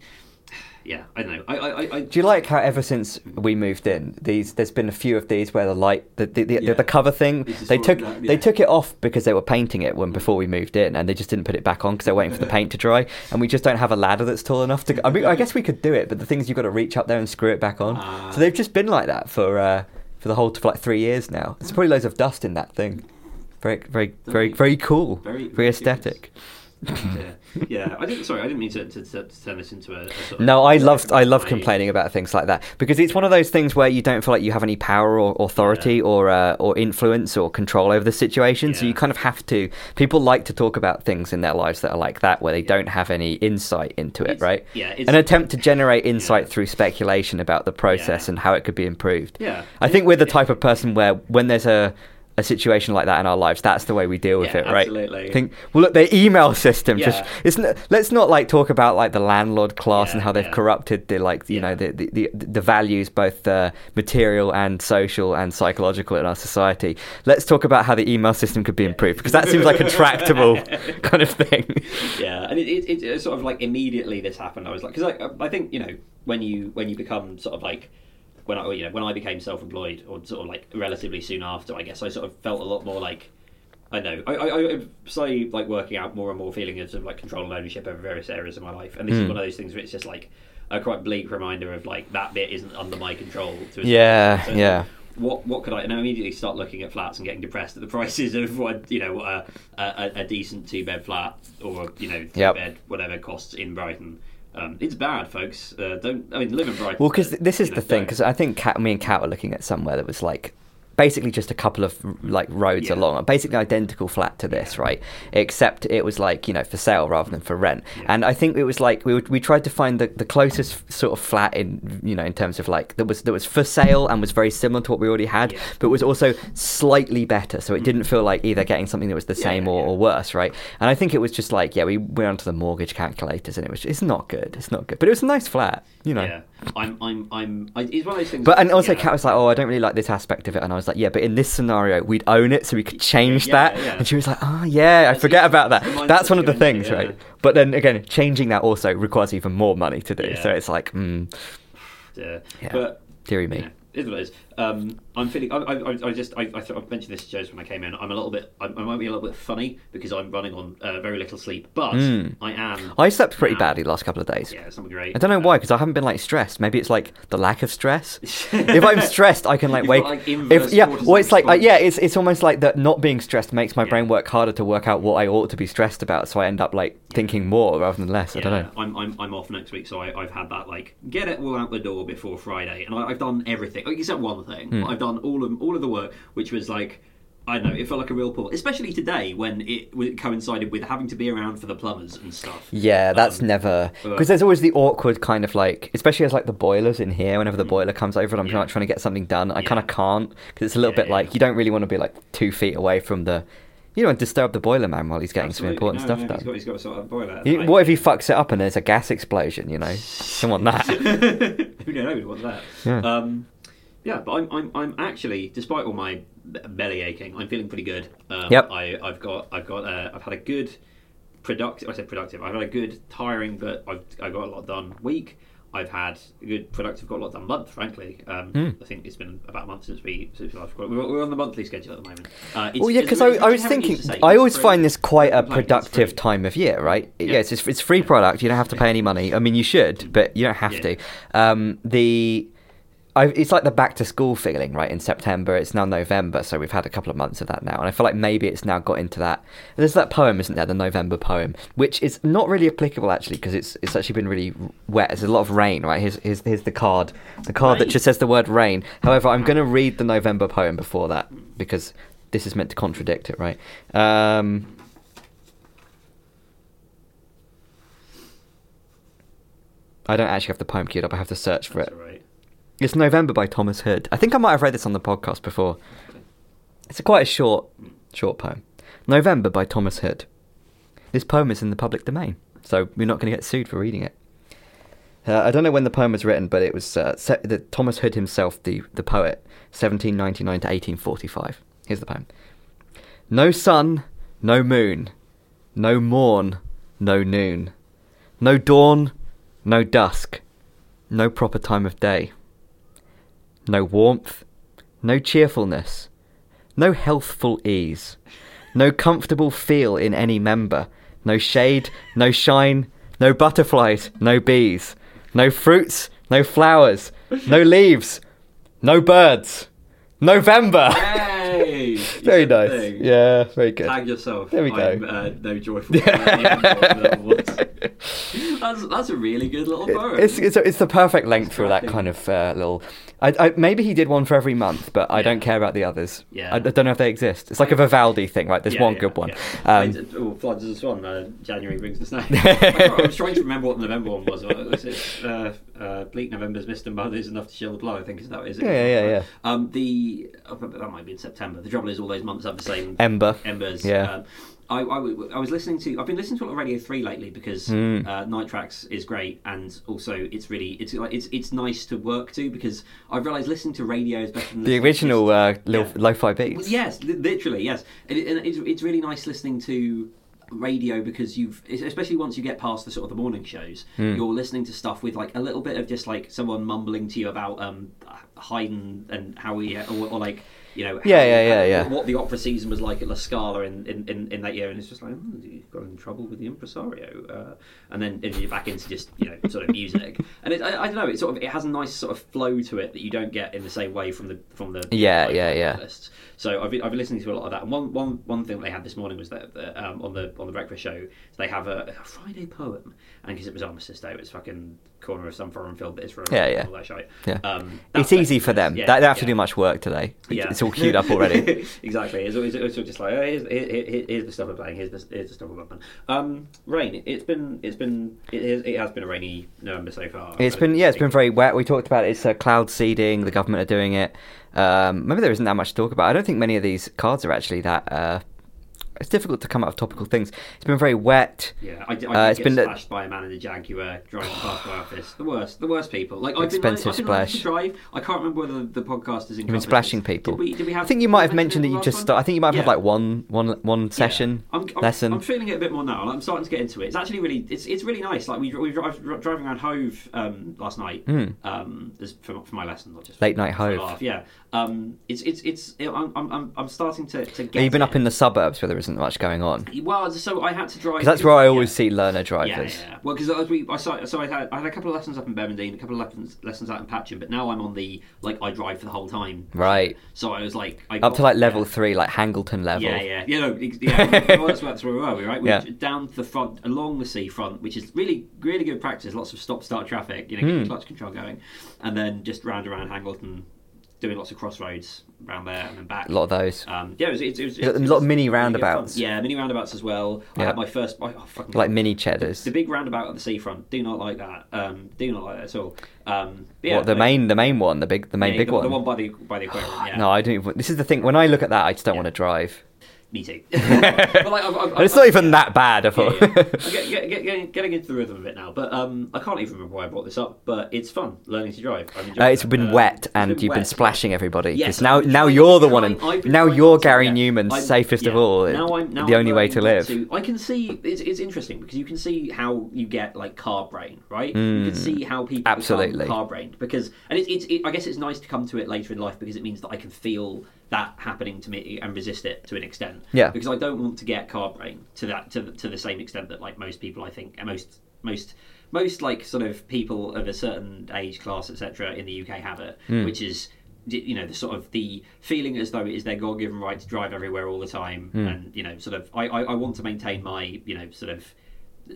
yeah, I don't know. I I, I, Do you like how ever since we moved in, these there's been a few of these where the light, the the, the, Yeah. the cover thing, they took that, they took it off because they were painting it when before we moved in, and they just didn't put it back on because they're waiting for the paint to dry, and we just don't have a ladder that's tall enough to. I mean, I guess we could do it, but the thing is, you've got to reach up there and screw it back on. Ah. so they've just been like that for uh, for the whole for like three years now. There's probably loads of dust in that thing. Very very very very cool. Very- Very, very aesthetic. Yeah, yeah. I didn't. Sorry, I didn't mean to, to, to turn this into a. a sort of No, I love I love complaining about things like that because it's one of those things where you don't feel like you have any power or authority Yeah. or uh, or influence or control over the situation. So you kind of have to. People like to talk about things in their lives that are like that, where they don't have any insight into it, It's- right? yeah, it's- An attempt to generate [LAUGHS] insight Yeah. through speculation about the process Yeah. and how it could be improved. Yeah. I think we're the type of person where when there's a a situation like that in our lives, that's the way we deal with Yeah, it, right? absolutely. Think, well, look, the email system just it's let's not like talk about like the landlord class and how they've yeah. corrupted the like you Yeah. know the, the the the values both uh, material and social and psychological in our society. Let's talk about how the email system could be improved because that seems like a tractable [LAUGHS] kind of thing. yeah, and it, it, it, it's sort of like immediately this happened. I was like, because I, I think you know when you when you become sort of like when I you know when I became self-employed or sort of like relatively soon after, I guess I sort of felt a lot more like I know I I, I say like working out more and more feeling of sort of like control and ownership over various areas of my life, and this is Mm. one of those things where it's just like a quite bleak reminder of like that bit isn't under my control. To Yeah. So yeah. What what could I? And I immediately start looking at flats and getting depressed at the [LAUGHS] prices of what you know what a, a, a decent two bed flat or you know three Yep. bed whatever costs in Brighton. Um, it's bad, folks. Uh, don't I mean live in Brighton? Well, because this is the know, thing. Because I think Kat, me and Kat were looking at somewhere that was like basically just a couple of like roads Yeah. along, basically identical flat to this, right? Except it was like you know for sale rather than for rent. Yeah. And I think it was like we would, we tried to find the, the closest sort of flat in you know in terms of like that was that was for sale and was very similar to what we already had, Yeah. but was also slightly better. So it didn't feel like either getting something that was the Yeah, same or, yeah. or worse, right? And I think it was just like yeah, we went onto the mortgage calculators and it was it's not good, it's not good, but it was a nice flat, you know. yeah, I'm I'm I'm. I, it's one of those things. But and also, yeah. Kat was like, "Oh, I don't really like this aspect of it," and I was like, "Yeah, but in this scenario, we'd own it, so we could change Yeah, that." yeah. And she was like, "Oh, yeah, I forget about that. that's the mindset That's one of the things, yeah. right?" But then again, changing that also requires even more money to do. Yeah. So it's like, mm, Yeah. But dearie me. It is it is. Um, I'm feeling. I, I, I- just. I, I, th- I mentioned this to Joe's when I came in. I'm a little bit. I, I might be a little bit funny because I'm running on uh, very little sleep, but Mm. I am. I slept pretty now- badly the last couple of days. Yeah, it's not great. I don't know why, because I haven't been like stressed. Maybe it's like the lack of stress. [LAUGHS] if I'm stressed, I can like wake. got, like, if yeah, well, it's like uh, yeah, it's it's almost like that. Not being stressed makes my Yeah. brain work harder to work out what I ought to be stressed about. So I end up like thinking more rather than less. I don't know. I'm, I'm, I'm off next week, so I, I've had that like get it all out the door before Friday, and I, I've done everything except one thing. Hmm. I've done all of all of the work, which was like I don't know. It felt like a real pull, especially today when it coincided with having to be around for the plumbers and stuff. Yeah, that's Um, never because there's always the awkward kind of like, especially as like the boilers in here. Whenever the boiler comes over and I'm Mm. Yeah. like trying to get something done, I Yeah. kind of can't because it's a little Yeah, bit like you don't really want to be like two feet away from the You don't disturb the boiler man while he's getting Absolutely. some important No, stuff no, done. He's got, he's got to sort the boiler. You- what if he fucks it up and there's a gas explosion? You know, [LAUGHS] want that. Who knows what's that? Yeah. Um, yeah, but I'm, I'm, I'm actually, despite all my belly aching, I'm feeling pretty good. Um, Yep. I, I've got, I've got, uh, I've had a good, productive. I said productive. I've had a good, tiring, but I've, I got a lot done week. I've had a good, productive, got a lot done month. Frankly, um, Hmm. I think it's been about a month since we, since we last recorded. We're, we're on the monthly schedule at the moment. Uh, it's- Well, yeah, because I, I was thinking, say. I always free. find this quite a productive time of year, right? Yeah. Yes, it's, it's free product. You don't have to pay any money. I mean, you should, but you don't have Yeah. to. Um, the I, it's like the back to school feeling, right? In September, it's now November, so we've had a couple of months of that now, and I feel like maybe it's now got into that. There's that poem, isn't there? The November poem, which is not really applicable actually, because it's it's actually been really wet. There's a lot of rain, right? Here's here's, here's the card, the card that just says the word rain. However, I'm going to read the November poem before that because this is meant to contradict it, right? Um, I don't actually have the poem queued up. I have to search for That's it. right. It's November by Thomas Hood. I think I might have read this on the podcast before. It's a quite a short, short poem. November by Thomas Hood. This poem is in the public domain, so we're not going to get sued for reading it. Uh, I don't know when the poem was written, but it was uh, se- the, Thomas Hood himself, the, the poet, 1799 to 1845. Here's the poem. No sun, no moon, no morn, no noon, no dawn, no dusk, no proper time of day, no warmth, no cheerfulness, no healthful ease, no comfortable feel in any member, no shade, no shine, no butterflies, no bees, no fruits, no flowers, no leaves, no birds. November! Yay! [LAUGHS] very nice. thing. Yeah, very good. Tag yourself. There we go. I'm, uh, no joyful. [LAUGHS] that's, that's a really good little poem. It's, it's, it's the perfect length for that kind of uh, little. I, I, maybe he did one for every month, but I Yeah. don't care about the others. Yeah. I, I don't know if they exist. It's like a Vivaldi thing, right? There's Yeah, one yeah, good one. yeah. Um, oh, floods as swan. Uh, January brings the snow. I, was trying to remember what the November one was. Was it? Uh, uh, bleak November's mist and mud is enough to chill the blow. I think is that is it? Yeah, yeah, yeah, yeah. Um, the oh, that might be in September. The trouble is, all those months have the same Ember. embers. Yeah. Um, I, I, w- I was listening to. I've been listening to a lot of Radio Three lately because Mm. uh, Night Tracks is great, and also it's really it's like it's it's nice to work to because I've realised listening to radio is better than the to original just- uh, yeah. lo-fi Well, beats. Yes, li- literally, yes. And, it, and it's, it's really nice listening to radio because you've, especially once you get past the sort of the morning shows, Hmm. you're listening to stuff with like a little bit of just like someone mumbling to you about um, Haydn and how he, or, or like, you know, how- Yeah, yeah, yeah, how- yeah. what the opera season was like at La Scala in, in, in, in that year, and it's just like, oh, you got in trouble with the impresario, uh, and then and you're back into just you know sort of music, and it, I, I don't know, it sort of it has a nice sort of flow to it that you don't get in the same way from the from the Yeah, yeah, yeah. So I've been, I've been listening to a lot of that. And one, one, one thing they had this morning was that, that um, on the on the breakfast show they have a, a Friday poem, and because it was Armistice Day, it was fucking corner of some foreign field that is for Yeah, yeah. all that shit. Yeah. Um, It's easy for them. Yeah, they don't have to do much work today. It's- Yeah. It's all queued up already. [LAUGHS] exactly. It's always, it's just like, oh, here's, here, here- here's the stuff we're playing. Here's the, here's the stuff we're playing. Um, rain. It's been it's been it, is, it has been a rainy November so far. It's been yeah, it's been very wet. We talked about it. It's uh, cloud seeding. The government are doing it. Um, maybe there isn't that much to talk about. I don't think many of these cards are actually that. Uh, it's difficult to come out of topical things. It's been very wet. Yeah, I, did- Uh, it's get been splashed by a man in a Jaguar driving past my office. The worst, the worst people. Like I've Expensive been, I've been splash. to drive. I can't remember whether the podcast is in. You've been splashing people. Did we? Did we have? I think you might have mentioned that you just. Start, I think you might have had like one, one, one Yeah. session I'm, I'm, lesson. I'm feeling it a bit more now. I'm starting to get into it. It's actually really, it's, it's really nice. Like we we drive driving around Hove um, last night. Mm. Um, for, for my lesson, not just Late night Hove. Yeah. Um, it's it's it's. I'm I'm I'm- starting to to get. Have been it. up in the suburbs where there isn't much going on? Well, so I had to drive Because that's where I yeah. always see learner Yeah, drivers. yeah. Well, because we, I saw, so I had, I had a couple of lessons up in Bevendean, a couple of lessons, lessons out in Patcham, but now I'm on the like I drive for the whole time. Right. So I was like, I Up to like level yeah. three, like Hangleton level. Yeah, yeah, yeah. No, ex- yeah. [LAUGHS] well, that's, that's where we were, right? We Yeah. were down the front, along the seafront, which is really, really good practice. Lots of stop-start traffic, you know, getting Hmm. clutch control going, and then just round around Hangleton, doing lots of crossroads around there and then back. A lot of those. Um, yeah, it was, it, was, it was, A lot of mini really roundabouts. Yeah, mini roundabouts as well. I had my first, oh, fucking Like mini cheddars. the big roundabout at the seafront. Do not like that. Um, do not like that at all. Um, yeah, what the like- main, the main one, the big, the main yeah, big the, one. the one by the by the aquarium. Yeah. No, I don't. Even, this is the thing. When I look at that, I just don't want to drive. Me too. [LAUGHS] but like, I've, I've, it's I've- not even that bad, I yeah, thought. yeah. I'm [LAUGHS] get, get, get, getting, getting into the rhythm of it now, but um, I can't even remember why I brought this up. But it's fun learning to drive. Uh, it's it. been Uh, wet, and been you've been splashing everybody. Yes, now, now you're the one, and trying- I've been now you're to, Gary yeah. Numan, I'm- safest of all. Now I'm now the only way to live. to- I can see it's, it's interesting because you can see how you get like car brain, right? You Mm. can see how people Absolutely. car brained because, and it's, it's it, I guess it's nice to come to it later in life because it means that I can feel that happening to me and resist it to an extent. Yeah. Because I don't want to get car brain to that to the, to the same extent that like most people I think and most most most like sort of people of a certain age class etc in the UK have it, Hmm. which is you know the sort of the feeling as though it is their god-given right to drive everywhere all the time Hmm. and you know sort of I, I, I want to maintain my you know sort of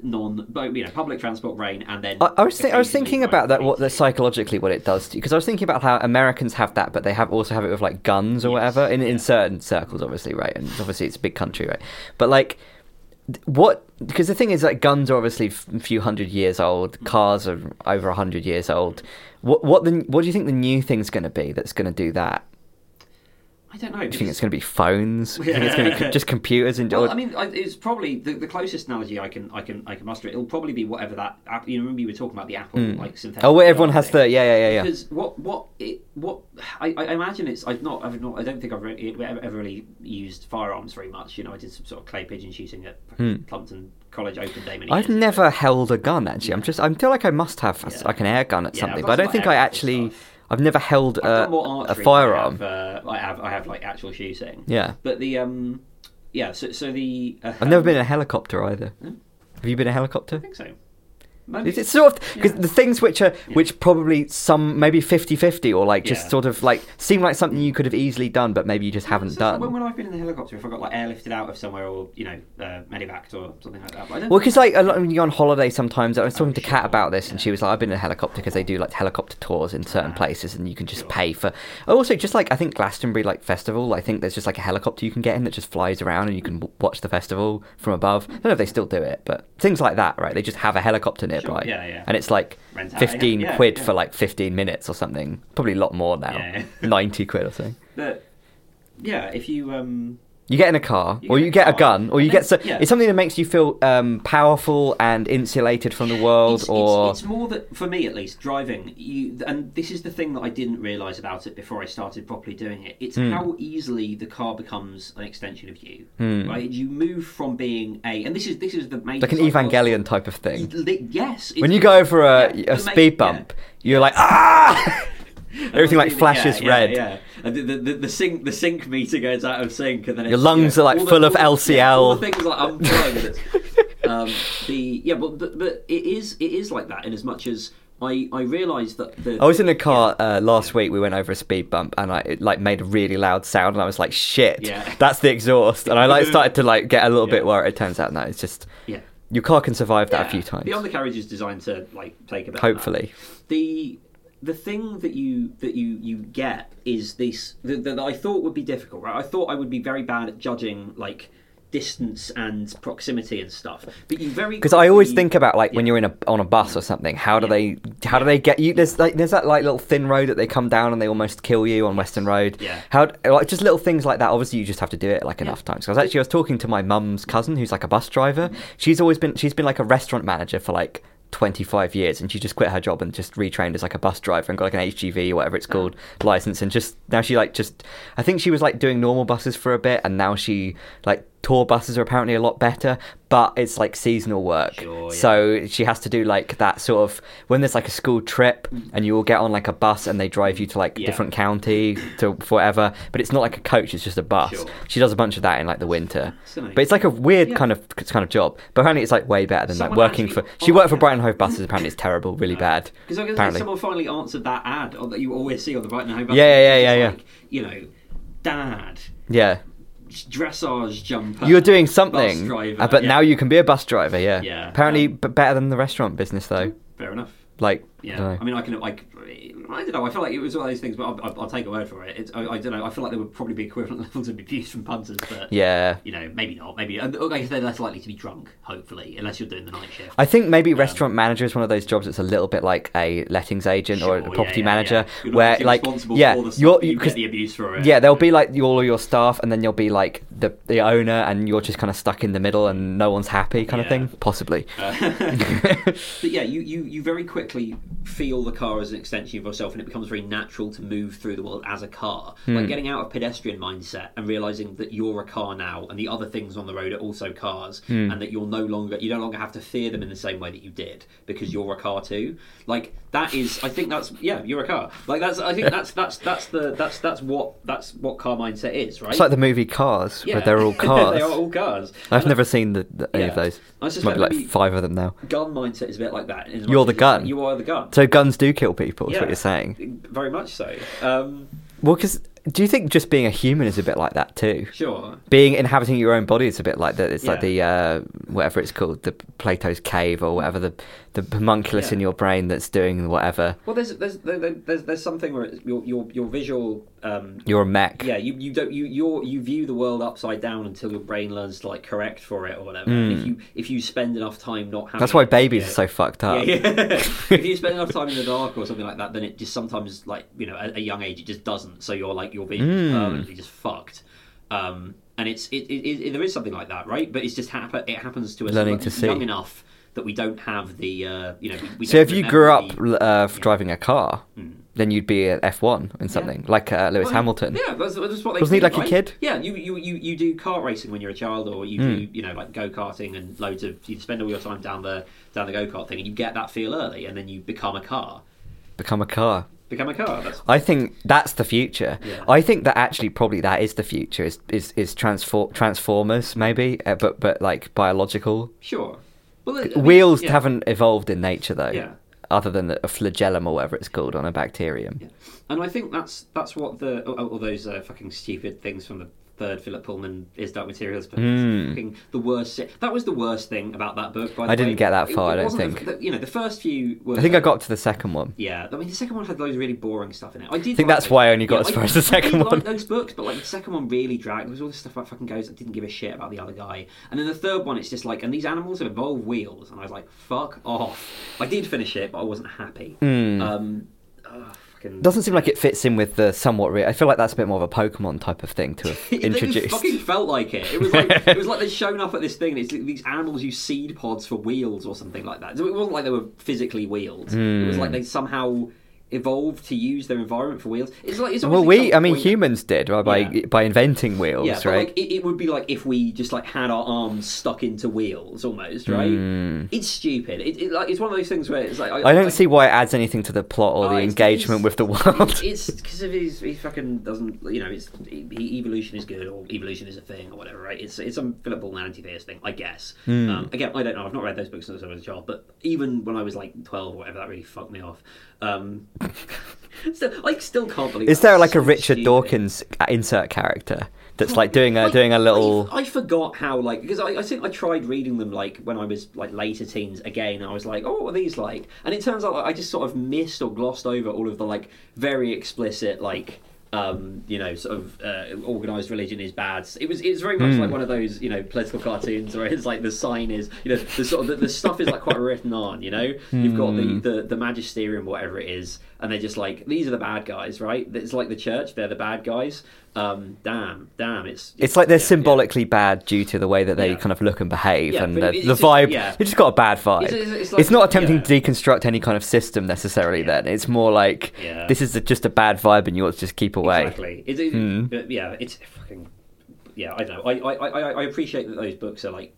non you know public transport brain and then I, I was think, I was thinking about that what the psychologically what it does to you because I was thinking about how Americans have that but they have also have it with like guns or Yes, whatever in, in certain circles obviously right and obviously it's a big country right but like what because the thing is like guns are obviously a few hundred years old cars are over a hundred years old. What what the what do you think the new thing's going to be that's going to do that I don't know do you think it's going to be phones do you think it's going to be just computers and Well, I mean, it's probably the, the closest analogy I can I can I can muster. It'll probably be whatever that app. You know, remember you were talking about the Apple hmm. like synthetic. oh everyone has thing? the yeah yeah yeah yeah Because what what it what I, I imagine it's I've not I've not I don't think I've really, ever, ever really used firearms very much. You know, I did some sort of clay pigeon shooting at hmm. Plumpton College Open Day. Many. I've never ago. held a gun actually. I'm just I feel like I must have Yeah. like an air gun at Yeah, something, but I don't think I actually. stuff. I've never held a, a than I firearm. have, uh, I have I have like actual shooting. Yeah, But the um yeah so so the uh, I've never been in a helicopter either. Hmm? Have you been a helicopter? I think so. Maybe. It's, sort of because Yeah. the things which are which probably some maybe 50-50 or like just Yeah. sort of like seem like something you could have easily done, but maybe you just haven't So done. When, when I've been in the helicopter, if I got like airlifted out of somewhere or you know uh, medevaced or something like that. But I don't Well, because like a lot when you're on holiday, sometimes I was talking to Kat sure, about this, and she was like, "I've been in a helicopter because they do like helicopter tours in certain Ah, places, and you can just sure. pay for." Also, just like I think Glastonbury like festival, I think there's just like a helicopter you can get in that just flies around, and you can w- watch the festival from above. I don't know if they still do it, but things like that, right? They just have a helicopter nearby, yeah, yeah. and it's like Rent fifteen yeah, quid for like fifteen minutes or something. Probably a lot more now, Yeah. [LAUGHS] ninety quid or something. But yeah, if you um You get in a car, You or you a get a car, gun, or you and get so yeah. it's something that makes you feel um, powerful and insulated from the world, it's, or it's, it's more that for me at least driving you and this is the thing that I didn't realize about it before I started properly doing it. It's Hmm. how easily the car becomes an extension of you. Right, you move from being a and this is this is the major Hmm. like an Evangelion type of thing. Yes, When you go for a, yeah, a speed yeah. bump, you're like [LAUGHS] ah, everything like flashes yeah, red. Yeah, and the, the, the, sync the sync meter goes out of sync, and then Your lungs you know, are, like, all the- full of all yeah, LCL. all the things like unplugged. [LAUGHS] um, the yeah, but, but but it is it is like that in as much as I I realised that the I was in a car uh, last week. We went over a speed bump, and I it like made a really loud sound, and I was like, "Shit, Yeah. that's the exhaust." And I like [LAUGHS] started to like get a little bit worried. It turns out no, it's just yeah. your car can survive that yeah. a few times. The undercarriage is designed to like take a bit. Hopefully, the the thing that you that you you get is this that, that I thought would be difficult. Right, I thought I would be very bad at judging like distance and proximity and stuff. But you very because I always think about like when you're in a on a bus or something. How do they how do they get you? There's like there's that like little thin road that they come down and they almost kill you on Western Road. Yeah. How like just little things like that. Obviously, you just have to do it like enough times. 'Cause I was actually I was talking to my mum's cousin who's like a bus driver. She's always been she's been like a restaurant manager for like. 25 years and she just quit her job and just retrained as like a bus driver and got like an HGV or whatever it's called license and just now she like just I think she was like doing normal buses for a bit and now she like tour buses are apparently a lot better but it's like seasonal work Sure, yeah. so she has to do like that sort of when there's like a school trip and you all get on like a bus and they drive you to like Yeah. different county to whatever but it's not like a coach it's just a bus Sure. she does a bunch of that in like the winter but it's like a weird Yeah. kind of kind of job but apparently it's like way better than Someone like working actually- for she worked for yeah. Brighton Hove buses apparently it's terrible really bad Because apparently someone finally answered that ad or that you always see on the Brighton Hove. Bus, Yeah, yeah, which yeah, is yeah, like, You know, dad, yeah dressage jumper. you're doing something driver, uh, but yeah. now you can be a bus driver yeah Yeah. apparently Um, b- better than the restaurant business though fair enough. like I Yeah, don't. I mean, I can like I don't know. I feel like it was one of those things, but I'll, I'll, I'll take a word for it. It's, I, I don't know. I feel like there would probably be equivalent [LAUGHS] levels of abuse from punters, but Yeah. you know, maybe not. Maybe and, okay, they're less likely to be drunk, hopefully, unless you're doing the night shift. I think maybe um, restaurant manager is one of those jobs that's a little bit like a lettings agent or a property yeah, manager, yeah. Where like responsible yeah, for the you're you get the abuse for it. yeah, there'll be like all of your staff, and then you'll be like the the owner, and you're just kind of stuck in the middle, and no one's happy, kind of thing, possibly. Uh, [LAUGHS] [LAUGHS] but yeah, you, you, you very quickly feel the car as an extension of yourself, and it becomes very natural to move through the world as a car. Hmm. Like getting out of pedestrian mindset and realizing that you're a car now, and the other things on the road are also cars, Hmm. and that you're no longer you no longer have to fear them in the same way that you did because you're a car too. Like that is, I think that's yeah, you're a car. Like that's I think that's that's that's the that's that's what that's what car mindset is, right? It's like the movie Cars, yeah. where they're all cars. [LAUGHS] they are all cars. I've And never seen the, the, any of those. I suspect Might be like five of them now. gun mindset is a bit like that. in as much You're the gun. You are the gun. So guns do kill people, is Yeah. what you're saying. Very much so. Um, Well, because do you think just being a human is a bit like that too? sure. Being inhabiting your own body is a bit like that. It's like the uh, whatever it's called, the Plato's cave or whatever the the homunculus Yeah. in your brain that's doing whatever. Well, there's there's there, there- there's there's something where your your your visual. Um, You're a mech. yeah, you, you don't you you you view the world upside down until your brain learns to like correct for it or whatever. And if you if you spend enough time not having Hmm. That's why babies are so fucked up. Yeah, yeah. [LAUGHS] if you spend enough time in the dark or something like that, then it just sometimes, like you know, at a young age, it just doesn't. So you're like your vision is Mm. permanently just fucked. Um, and it's it, it, it, there is something like that, right? But it's just happen. It happens to us Learning to see. young enough that we don't have the uh, you know. We, we So if you grew up the- uh, driving a car, Mm. then you'd be at F1 in something like uh, Lewis Well, Hamilton. Yeah, that's, that's what they Wasn't he like a kid? Yeah, you, you, you, you do kart racing when you're a child, or you Hmm. do you know like go karting and loads of you spend all your time down the down the go kart thing, and you get that feel early, and then you become a car. Become a car. Become a car. That's I think that's the future. Yeah. I think that actually probably that is the future. Is is is transfor- transformers maybe, uh, but but like biological sure. Well, I mean, wheels yeah. haven't evolved in nature though. Yeah. Other than a flagellum or whatever it's called on a bacterium. Yeah. And I think that's that's what the all, all those uh, fucking stupid things from the third Philip Pullman His Dark Materials, but Mm. the worst. That was the worst thing about that book. By the I didn't way. get that far, it I don't think. the- you know, the first few. Were, I think I got to the second one. Yeah, I mean the second one had loads of really boring stuff in it. I did. I think like that's those- why I only got as I- far as the I second did one. Like those books, but like the second one really dragged. There was all this stuff about fucking goes. I didn't give a shit about the other guy. And then the third one, it's just like, and these animals have evolved wheels, and I was like, fuck off. I did finish it, but I wasn't happy. Mm. Um, ugh, fucking Doesn't seem like it fits in with the somewhat. Re- I feel like that's a bit more of a Pokemon type of thing to [LAUGHS] have It, it fucking felt like it. It was like it was like they'd shown up at this thing. And it's like these animals use seed pods for wheels or something like that. So it wasn't like they were physically wheels. It was like Hmm. they somehow evolved to use their environment for wheels. It's like it's Well, we I mean, humans did right, by Yeah. by inventing wheels, Yeah, right? like it, it would be like if we just like had our arms stuck into wheels, almost, right? Mm. It's stupid. It, it like it's one of those things where it's like I don't see why it adds anything to the plot or Oh, the engagement with the world. [LAUGHS] It's because of his. He fucking doesn't. You know, it's he, evolution is good or evolution is a thing or whatever. Right? It's it's some Philip Pullman anti-theist thing, I guess. Hmm. Um, again, I don't know. I've not read those books since I was a child, but even when I was like twelve or whatever, that really fucked me off. Um, [LAUGHS] still, I still can't believe. Is there like a Richard stupid. Dawkins uh, insert character that's like doing a doing a little? I, I forgot how like because I, I think I tried reading them like when I was like later teens again. And I was like, oh, what are these like? And it turns out like, I just sort of missed or glossed over all of the like very explicit like. Um, you know, sort of uh, organized religion is bad. It was. It's very much Hmm. like one of those, you know, political cartoons where it's like the sign is, you know, the sort of the, the stuff is like quite written on. You know, you've got the, Hmm. the the magisterium, whatever it is, and they're just like these are the bad guys, right? It's like the church; they're the bad guys. Um, damn, damn, it's It's like they're yeah, yeah. symbolically bad due to the way that they Yeah. kind of look and behave, Yeah, and the, it's the just- vibe. yeah. You just got a bad vibe. It's- It's, it's- it's not attempting yeah. to deconstruct any kind of system necessarily. Yeah. Then it's more like Yeah. this is a, just a bad vibe, and you ought to just keep away. Exactly. It, Hmm. yeah, it's fucking. Yeah, I don't know. I, I, I, I appreciate that those books are like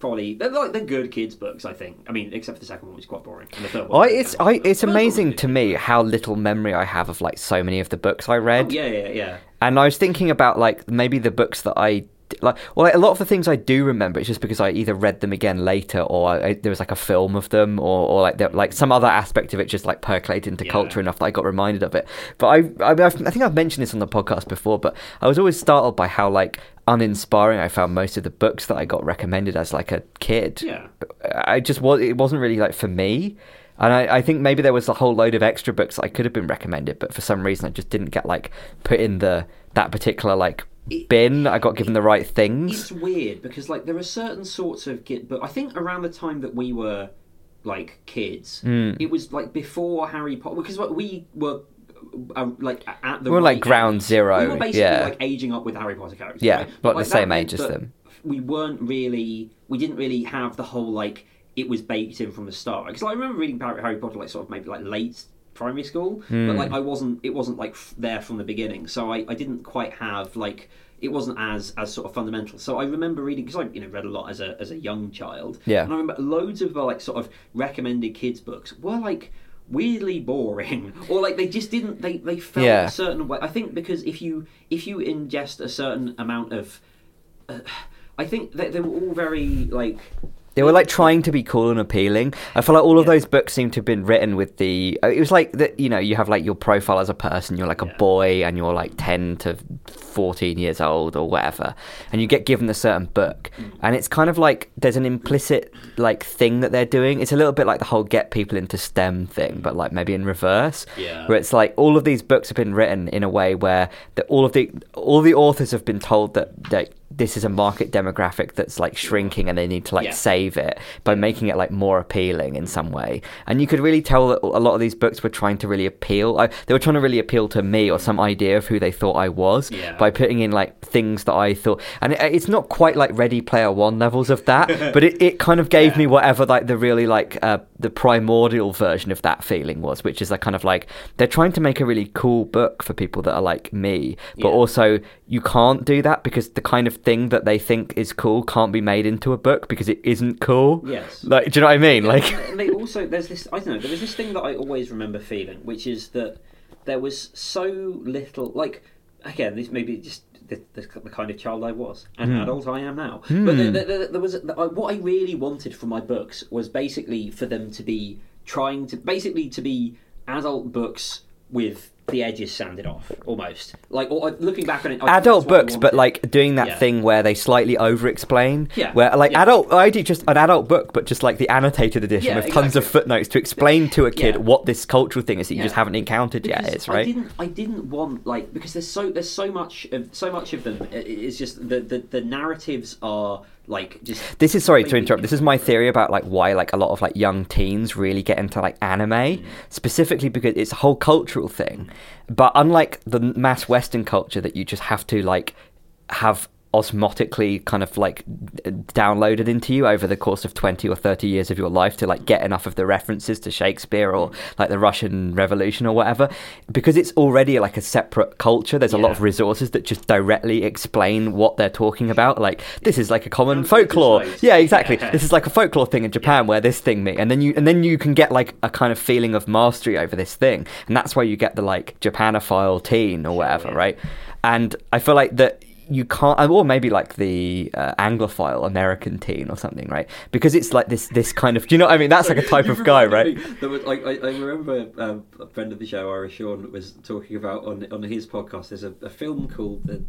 probably they're like they're good kids books. I think. I mean, except for the second one, which is quite boring. And the third one. I, it's I, it's but those are amazing to me how little memory I have of like so many of the books I Oh, read. yeah, yeah, yeah. And I was thinking about like maybe the books that I like. Well, like, a lot of the things I do remember. It's just because I either read them again later, or I, there was like a film of them, or, or like there, like some other aspect of it just like percolated into Yeah. culture enough that I got reminded of it. But I, I, I think I've mentioned this on the podcast before. But I was always startled by how like uninspiring I found most of the books that I got recommended as like a kid. Yeah. I just was. It wasn't really like for me. And I, I think maybe there was a whole load of extra books that I could have been recommended, but for some reason I just didn't get like put in the that particular like It- bin. I got given the right things. It's weird because like there are certain sorts of get, but I think around the time that we were like kids, Hmm. it was like before Harry Potter because like, we were. Uh, like at the We were, like, ground zero, We were basically yeah. like aging up with Harry Potter characters. Yeah, right? not But, the same age as them. We weren't really. We didn't really have the whole like it was baked in from the start. Because I remember reading Harry Potter like sort of maybe like late primary school, Hmm. but like I wasn't. It wasn't like f- there from the beginning, so I, I didn't quite have like it wasn't as as sort of fundamental. So I remember reading because I you know read a lot as a as a young child. Yeah. and I remember loads of the like sort of recommended kids books were like weirdly boring [LAUGHS] or like they just didn't they they felt Yeah. a certain way i think because if you if you ingest a certain amount of uh, i think that they were all very like They were like trying to be cool and appealing. I feel like all of those books seem to have been written with the. uh, It was like that, you know, you have like your profile as a person. You're like a boy, and you're like ten to fourteen years old or whatever, and you get given a certain book, Mm. and it's kind of like there's an implicit like thing that they're doing. It's a little bit like the whole get people into STEM thing, but like maybe in reverse. Yeah. Where it's like all of these books have been written in a way where that all of the all the authors have been told that that this is a market demographic that's like shrinking and they need to like Yeah. save it by making it like more appealing in some way. And you could really tell that a lot of these books were trying to really appeal. I, they were trying to really appeal to me or some idea of who they thought I was Yeah. by putting in like things that I thought. And it, it's not quite like Ready Player One levels of that, [LAUGHS] but it, it kind of gave Yeah. me whatever like the really like uh, the primordial version of that feeling was, which is like kind of like they're trying to make a really cool book for people that are like me, but also you can't do that because the kind of thing that they think is cool can't be made into a book because it isn't cool. Yes. Like, do you know what I mean? Like, they also there's this I don't know there was this thing that I always remember feeling, which is that there was so little like again this maybe just the, the, the kind of child I was and Hmm. adult I am now. But there, there, there, there was I- what I really wanted from my books was basically for them to be trying to basically to be adult books with the edges sanded off almost like or, looking back on it I- adult I books, but like doing that Yeah. thing where they slightly over-explain. Yeah. Where like Yeah. adult, I do just an adult book, but just like the annotated edition Yeah, with tons of footnotes to explain to a kid what this cultural thing is that you just haven't encountered yet. Because Is I right. didn't. I didn't want like because there's so there's so much of so much of them. It's just the the, the narratives are like just. This is sorry to interrupt. This is my theory about like why like a lot of like young teens really get into like anime, Mm. specifically because it's a whole cultural thing. But unlike the mass Western culture that you just have to like have osmotically kind of like downloaded into you over the course of 20 or 30 years of your life to like get enough of the references to Shakespeare or like the Russian Revolution or whatever. Because it's already like a separate culture there's a lot of resources that just directly explain what they're talking about. Like this is like a common folklore. yeah exactly. Yeah. this is like a folklore thing in Japan where this thing meet. And then you and then you can get like a kind of feeling of mastery over this thing. And that's why you get the like Japanophile teen or whatever yeah. right? And I feel like that you can't or maybe like the uh, anglophile american teen or something right because it's like this this kind of do you know what i mean that's like a type [LAUGHS] of guy right There was, like, I, I remember um, a friend of the show, Irish Sean, was talking about on on his podcast. There's a, a film called the,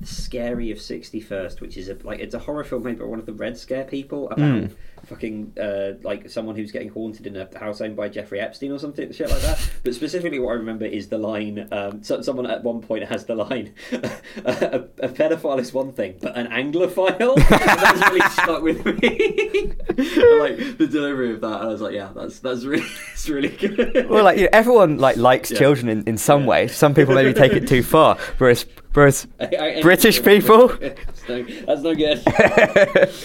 the Scary of Sixty First, which is a like it's a horror film made by one of the Red Scare people about Mm. Fucking uh, like someone who's getting haunted in a house owned by Jeffrey Epstein or something, shit like that. But specifically, what I remember is the line. Um, so, someone at one point has the line, [LAUGHS] a, a pedophile is one thing, but an Anglophile. [LAUGHS] that's really stuck with me. [LAUGHS] like the delivery of that, and I was like, yeah, that's that's really it's really good. well like you know, everyone like likes Yeah. children in, in some Yeah. way some people maybe take it too far whereas whereas [LAUGHS] british people [LAUGHS] that's, no, that's no good.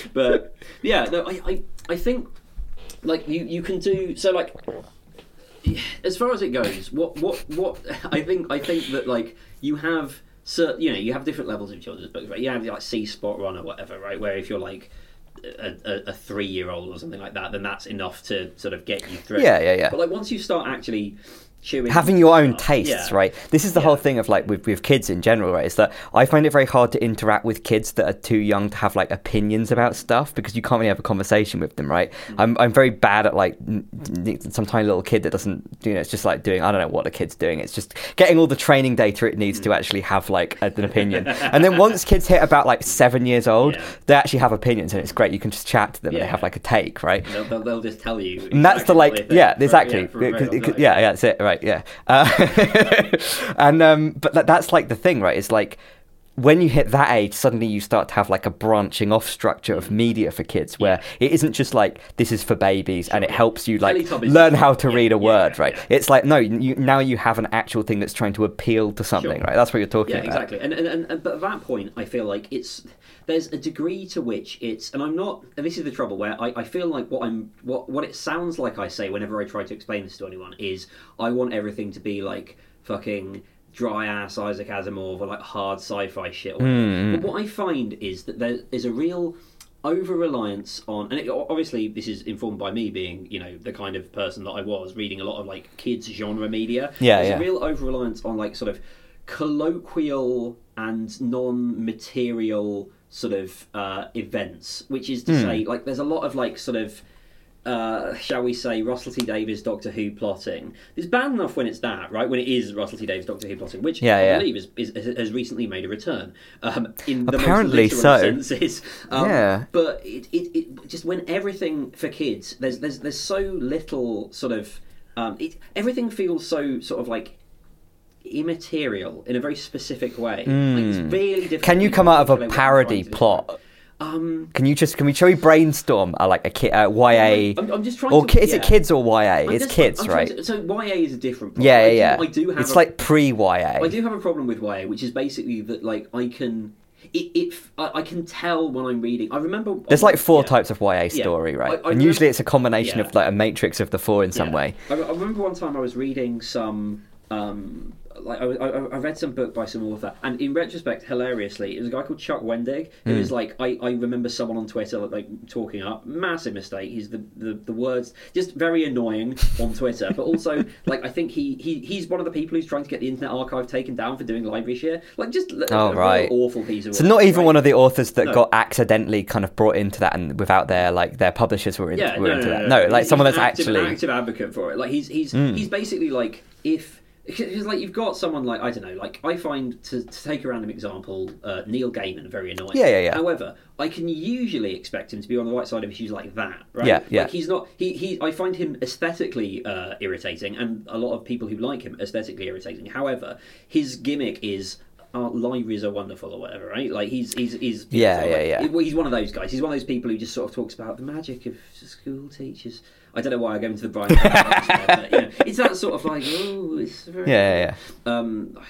[LAUGHS] but yeah, no, I, I, I think like you, you can do so like as far as it goes. What, what, what? I think, I think that like you have, cer you know, you have different levels of children's books, right? You have like See Spot Run or whatever, right? Where if you're like a, a, a three-year-old or something like that, then that's enough to sort of get you through. Yeah, yeah, yeah. But like once you start actually chewing having your own tastes, Yeah. right? This is the Yeah. whole thing of like with, with kids in general, right? Is that I find it very hard to interact with kids that are too young to have like opinions about stuff because you can't really have a conversation with them, right? Mm. I'm I'm very bad at like some tiny little kid that doesn't, you know, it's just like doing I don't know what the kid's doing. It's just getting all the training data it needs to Mm. actually have like an opinion. [LAUGHS] and then once kids hit about like seven years old, Yeah. they actually have opinions and it's great. You can just chat to them and they have like a take, right? They'll, they'll, they'll just tell you. And that's the like, yeah, exactly. for a very Because- long because- yeah, yeah, that's it, right? Yeah, uh, [LAUGHS] and um, but that, that's like the thing, right? It's like when you hit that age, suddenly you start to have like a branching off structure of media for kids, where it isn't just like this is for babies and it helps you like learn how to yeah, read a yeah, word, yeah, right? yeah. It's like no, you, now you have an actual thing that's trying to appeal to something, Sure. right? That's what you're talking about. Yeah, about. exactly. And, and, and, and but at that point, I feel like it's there's a degree to which it's, and I'm not. And this is the trouble where I, I feel like what I'm what what it sounds like I say whenever I try to explain this to anyone is I want everything to be like fucking dry ass Isaac Asimov or like hard sci-fi shit. Hmm, whatever. Hmm. But what I find is that there is a real over reliance on and it, obviously this is informed by me being you know the kind of person that I was reading a lot of like kids genre media Yeah, There's yeah. a real over reliance on like sort of colloquial and non-material sort of uh, events, which is to say, like, there's a lot of like sort of. Uh, shall we say Russell T Davies Doctor Who plotting? It's bad enough when it's that, right? When it is Russell T Davies Doctor Who plotting, which Yeah, I yeah. believe is, is, has recently made a return um, in the Apparently most literal so. senses. [LAUGHS] Um, Yeah. but it, it, it just when everything for kids, there's there's there's so little sort of um, it, everything feels so sort of like immaterial in a very specific way. Like, it's really difficult. Hmm. Can you come out of a articulate what I'm parody plot? Um, Can you just can we shall we brainstorm uh, like a ki- uh, YA I'm, I'm just trying or to. is it kids or YA? I'm It's just- kids, right? to- so YA is a different. Problem. Yeah, I yeah, do- yeah. I do have. it's a- like pre YA. I do have a problem with YA, which is basically that like I can. It, it I, I can tell when I'm reading. I remember There's like four yeah. types of YA story, right? I- I and remember- usually it's a combination Yeah. of like a matrix of the four in some Yeah. way. I, I remember one time I was reading some. Um, like I, I, I read some book by some author, and in retrospect, hilariously, it was a guy called Chuck Wendig. Who was hmm. like, I, I remember someone on Twitter like talking up, massive mistake. He's the, the, the words just very annoying on Twitter, but also [LAUGHS] like I think he, he he's one of the people who's trying to get the Internet Archive taken down for doing library share. Like just a, Oh, right. awful piece of. So not even right? one of the authors that No. got accidentally kind of brought into that and without their like their publishers were, in, yeah, were no, into no, that. no, like He's someone that's active, actually active advocate for it. Like he's he's hmm. he's basically like if because like you've got someone like I don't know, like I find to, to take a random example, uh, Neil Gaiman very annoying. Yeah, yeah, yeah. However, I can usually expect him to be on the right side of issues like that, right? Yeah, yeah. Like he's not. He, he I find him aesthetically uh, irritating, and a lot of people who like him aesthetically irritating. However, his gimmick is. Uh, libraries are wonderful, or whatever, right? Like he's he's he's Yeah, sort of yeah, like- yeah. he's one of those guys. He's one of those people who just sort of talks about the magic of school teachers. I don't know why I go into the Brian. There, but, you know, [LAUGHS] it's that sort of like, oh, it's very, Yeah, yeah, Um, I,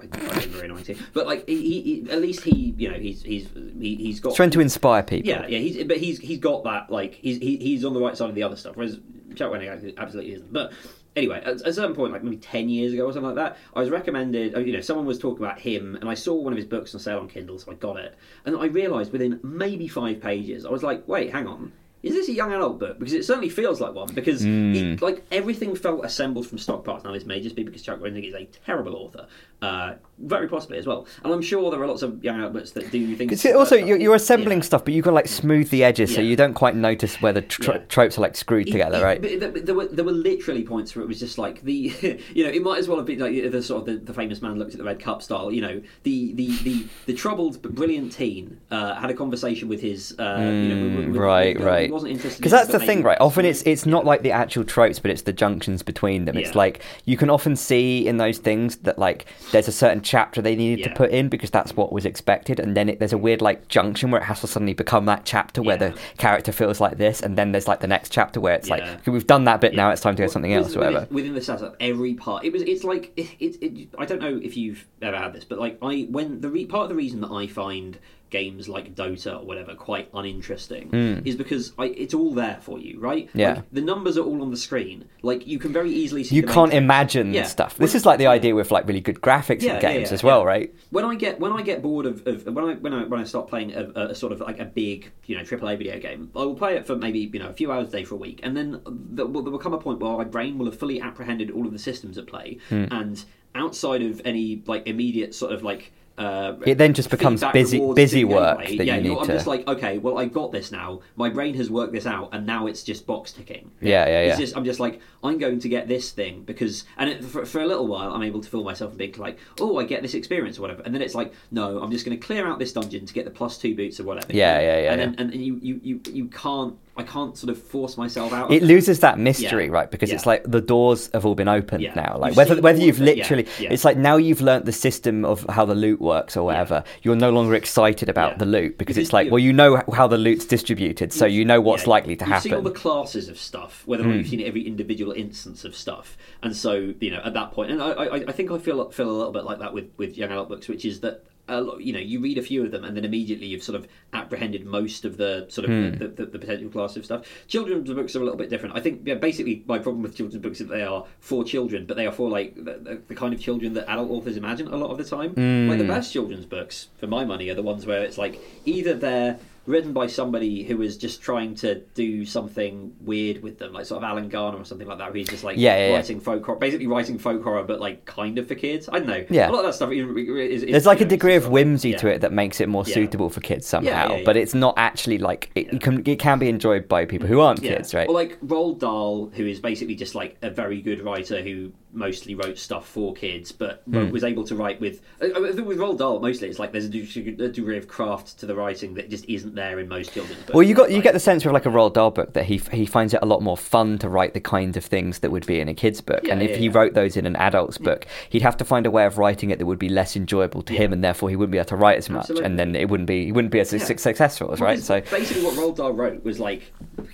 I, I very annoying too. But like, he, he, at least he, you know, he's he's he, he's got trying to inspire people. yeah, yeah. He's but he's he's got that like he's he, he's on the right side of the other stuff, whereas Chuck Wendig absolutely isn't. But anyway, at, at a certain point, like maybe ten years ago or something like that, I was recommended. uh, You know, someone was talking about him, and I saw one of his books on sale on Kindle, so I got it, and I realised within maybe five pages, I was like, wait, hang on. Is this a young adult book? Because it certainly feels like one. Because Hmm. it, like everything felt assembled from stock parts. Now this may just be because Chuck Wendig is a terrible author, uh, very possibly as well. And I'm sure there are lots of young adult books that do things. Also you're, you're assembling yeah. stuff, but you can like smooth the edges, so you don't quite notice where the tr- Yeah. tropes are like screwed It- together, right? but there, were there were literally points where it was just like the [LAUGHS] you know it might as well have been like the sort of the, the famous man looked at the red cup style. You know the the the, the troubled but brilliant teen uh, had a conversation with his uh, you know with, with- with Mm, right, a right. Wasn't interested Because in, that's the thing, right? Often it's it's not like the actual tropes, but it's the junctions between them. It's like you can often see in those things that like there's a certain chapter they needed to put in because that's what was expected, and then it, there's a weird like junction where it has to suddenly become that chapter where the character feels like this, and then there's like the next chapter where it's Yeah. like okay, we've done that bit now, it's time to go Well, something within- else, or whatever. Within, within the setup, every part, it was. It's like it, it, it. I don't know if you've ever had this, but like I when the re, part of the reason that I find games like Dota or whatever quite uninteresting is because I, it's all there for you, right? Yeah. Like, the numbers are all on the screen. Like you can very easily see. You can't main- imagine Yeah. stuff. This is like the idea with like really good graphics Yeah, in games yeah, as well, right? when I get when I get bored of, of when I when I when I start playing a, a sort of like a big you know AAA video game, I will play it for maybe you know a few hours a day for a week, and then there will, there will come a point where my brain will have fully apprehended all of the systems at play, Hmm. and outside of any like immediate sort of like. Uh, It then just becomes busy- busy work gameplay, that yeah, you need I'm to- just like, okay, well, I got this now. My brain has worked this out, and now it's just box ticking. Yeah, yeah, It's yeah. just I'm just like I'm going to get this thing because and it, for, for a little while I'm able to fool myself and being like oh I get this experience or whatever and then it's like no I'm just going to clear out this dungeon to get the plus two boots or whatever Yeah, yeah, yeah, and yeah. then and, and you, you you you can't I can't sort of force myself out It loses that mystery, Yeah. right? Because Yeah. it's like the doors have all been opened Yeah. now. Like You've whether whether you've literally, it's like now you've learnt the system of how the loot works or whatever. You're no longer excited about the loot because, it's like, well, you know how the loot's distributed, so you know what's likely to happen. you've seen all the classes of stuff, whether or Hmm. you've seen every individual instance of stuff, and so you know at that point, and I, I, I think I feel feel a little bit like that with with young adult books, which is that. A lot, you know, you read a few of them, and then immediately you've sort of apprehended most of the sort of Hmm. the, the, the potential class of stuff. Children's books are a little bit different. I think yeah, basically my problem with children's books is that they are for children, but they are for like the, the, the kind of children that adult authors imagine a lot of the time. Hmm. Like the best children's books, for my money, are the ones where it's like either they're written by somebody who is just trying to do something weird with them, like sort of Alan Garner or something like that, where he's just like Yeah, yeah, yeah. writing folk horror, basically writing folk horror, but like kind of for kids. I don't know. Yeah. a lot of that stuff is. is, There's like a degree of whimsy yeah. to it that makes it more Yeah. suitable for kids somehow, yeah, yeah. but it's not actually like it, can it can be enjoyed by people who aren't Yeah. kids, right? Or like Roald Dahl, who is basically just like a very good writer who mostly wrote stuff for kids, but Hmm. was able to write with. With Roald Dahl, mostly it's like there's a degree, of craft to the writing that just isn't there in most children's books. Well, you got you Like- get the sense with like a Roald Dahl book that he he finds it a lot more fun to write the kind of things that would be in a kid's book, Yeah, and if yeah, he yeah. wrote those in an adult's book, he'd have to find a way of writing it that would be less enjoyable to him, and therefore he wouldn't be able to write as much, Absolutely. and then it wouldn't be he wouldn't be as successful, as right? So basically, what Roald Dahl wrote was like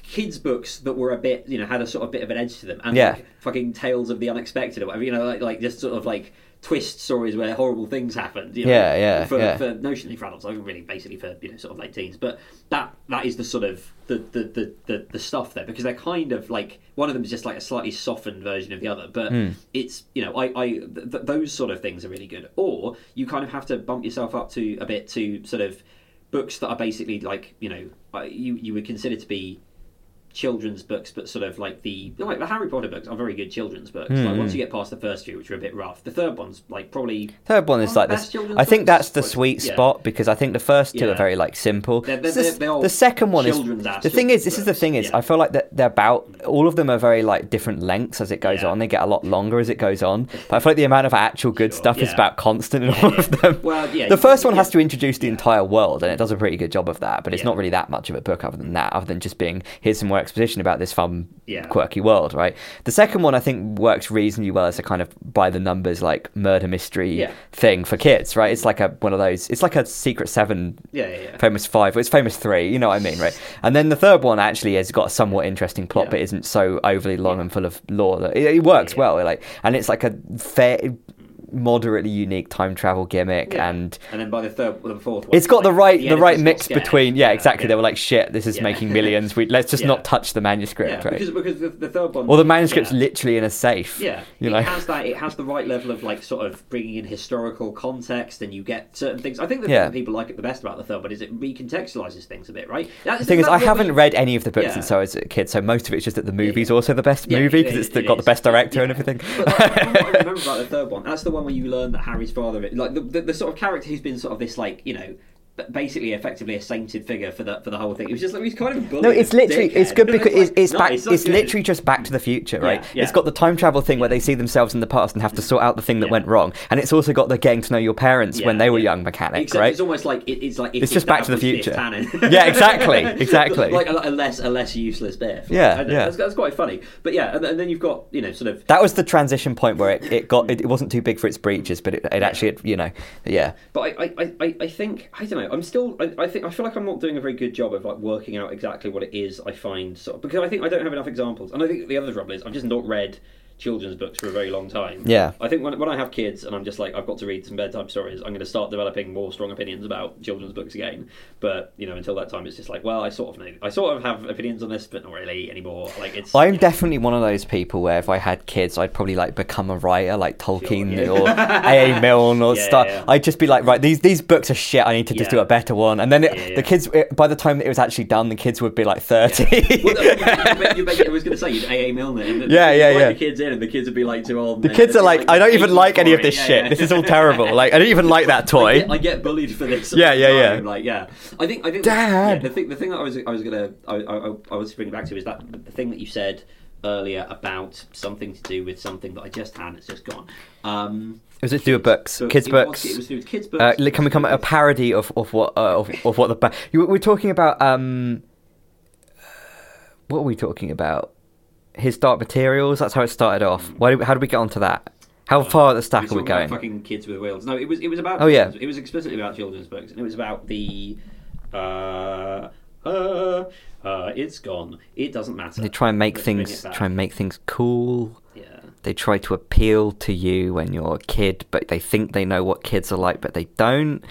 kids' books that were a bit, you know, had a sort of bit of an edge to them, and Yeah. like fucking tales of the unexpected or whatever, you know, like, like just sort of like twist stories where horrible things happened. You know, Yeah, yeah, For, yeah. for notionally for adults, I mean, really basically for you know sort of late teens, but that that is the sort of the the, the, the, the stuff there because they're kind of like one of them is just like a slightly softened version of the other, but Hmm. it's you know I I th- th- those sort of things are really good, or you kind of have to bump yourself up to a bit to sort of books that are basically like you know you you would consider to be children's books, but sort of like the like the Harry Potter books are very good children's books. Hmm. Like once you get past the first few, which are a bit rough, the third one's like probably third one is like this. I think books. that's the sweet yeah. spot because I think the first two Yeah. are very like simple. They're- they're- The they're- the second one is the thing is this is the thing is yeah. I feel like that they're about all of them are very like different lengths as it goes on. They get a lot longer as it goes on. [LAUGHS] But I feel like the amount of actual good Sure, stuff is about constant in all of them. Well, yeah, the first one has to introduce the entire world and it does a pretty good job of that. But it's not really that much of a book other than that, other than just being here's some exposition about this fun Yeah. quirky world, right? The second one I think works reasonably well as a kind of by the numbers like murder mystery Yeah. thing for kids, right? It's like a one of those. It's like a Secret Seven, Yeah, yeah. Famous Five. It's Famous Three. You know what I mean, right? And then the third one actually has got a somewhat interesting plot, but isn't so overly long and full of lore. That it, it works well, like, and it's like a fair, moderately unique time travel gimmick, Yeah. and and then by the third, the fourth one, it's got the right the, editor's right mix between yeah, exactly. They were like shit, this is Yeah. making millions. We let's just [LAUGHS] Yeah. not touch the manuscript, yeah, right? because because the, the third one, or the manuscript's yeah. literally in a safe. Yeah, you it know. has that. It has the right level of like sort of bringing in historical context, and you get certain things. I think the Yeah. thing that people like it the best about the third one is it recontextualizes things a bit, right? That's, The thing is, I haven't we- read any of the books Yeah. since I was a kid, so most of it's just that the movie's yeah. also the best Yeah, movie because it, it's it got the best director and everything. But like, from what I remember about the third one, that's the one [LAUGHS] where you learn that Harry's father, like the, the, the sort of character who's been sort of this like you know. Basically, effectively a sainted figure for the for the whole thing. It was just like he's kind of bully No, it's literally it's good because like, it's, it's no, back. not It's good. literally just Back to the Future, right? Yeah, It's yeah. got the time travel thing where they see themselves in the past and have to sort out the thing that Yeah. went wrong, and it's also got the getting to know your parents when they were yeah. young mechanic, Except right? It's almost like it, it's like It's just Back to the Future. [LAUGHS] Yeah, exactly, [LAUGHS] exactly. like a, a less a less useless Biff. Yeah, I yeah. That's, that's quite funny. But yeah, and, then- and then you've got you know sort of. That was the transition point where it, it got it, it wasn't too big for its breeches, but it, it actually you know yeah But I, I, I, I think I don't know. I'm still. I, I think I feel like I'm not doing a very good job of like working out exactly what it is I find. Sort of, because I think I don't have enough examples, and I think the other trouble is I've just not read children's books for a very long time. Yeah. I think when, when I have kids and I'm just like I've got to read some bedtime stories, I'm going to start developing more strong opinions about children's books again. But you know, until that time, it's just like, well, I sort of know, I sort of have opinions on this, but not really anymore. Like it's. I'm definitely one of those people where if I had kids, I'd probably like become a writer, like Tolkien yeah. or A.A. Milne or Yeah, stuff. yeah. I'd just be like, right, these these books are shit. I need to just do a better one. And then it, the kids, it, by the time it was actually done, the kids would be like thirty. Well, no, you, you, you, I was going to say you'd AA Milner. And Yeah, yeah, yeah. The kids in, and the kids would be like too old. the kids are like, I don't even like any of this shit. This is all [LAUGHS] terrible. Like, I don't even like that [LAUGHS] I toy. get, I get bullied for this. Yeah, the yeah, yeah. Like, yeah. I think, I think. Dad! Yeah, the thing, the thing that I was, I was gonna, I, I, I was bringing back to is that the thing that you said earlier about something to do with something that I just had. It's just gone. Um, Was it to do with books, so kids was- books? it was to kids books. Uh, can we come at a parody of, of what uh, of, of what the ba- you, we're talking about? Um, what are we talking about? His Dark Materials. That's how it started off. Why? Did, how did we get onto that? How far at the stack are we going? Fucking kids with wheels. No, it was it was about. Oh, yeah. It was explicitly about children's books, and it was about the. Uh, uh, uh, it's gone. It doesn't matter. They try and make Let's things try and make things cool. Yeah. They try to appeal to you when you're a kid, but they think they know what kids are like, but they don't.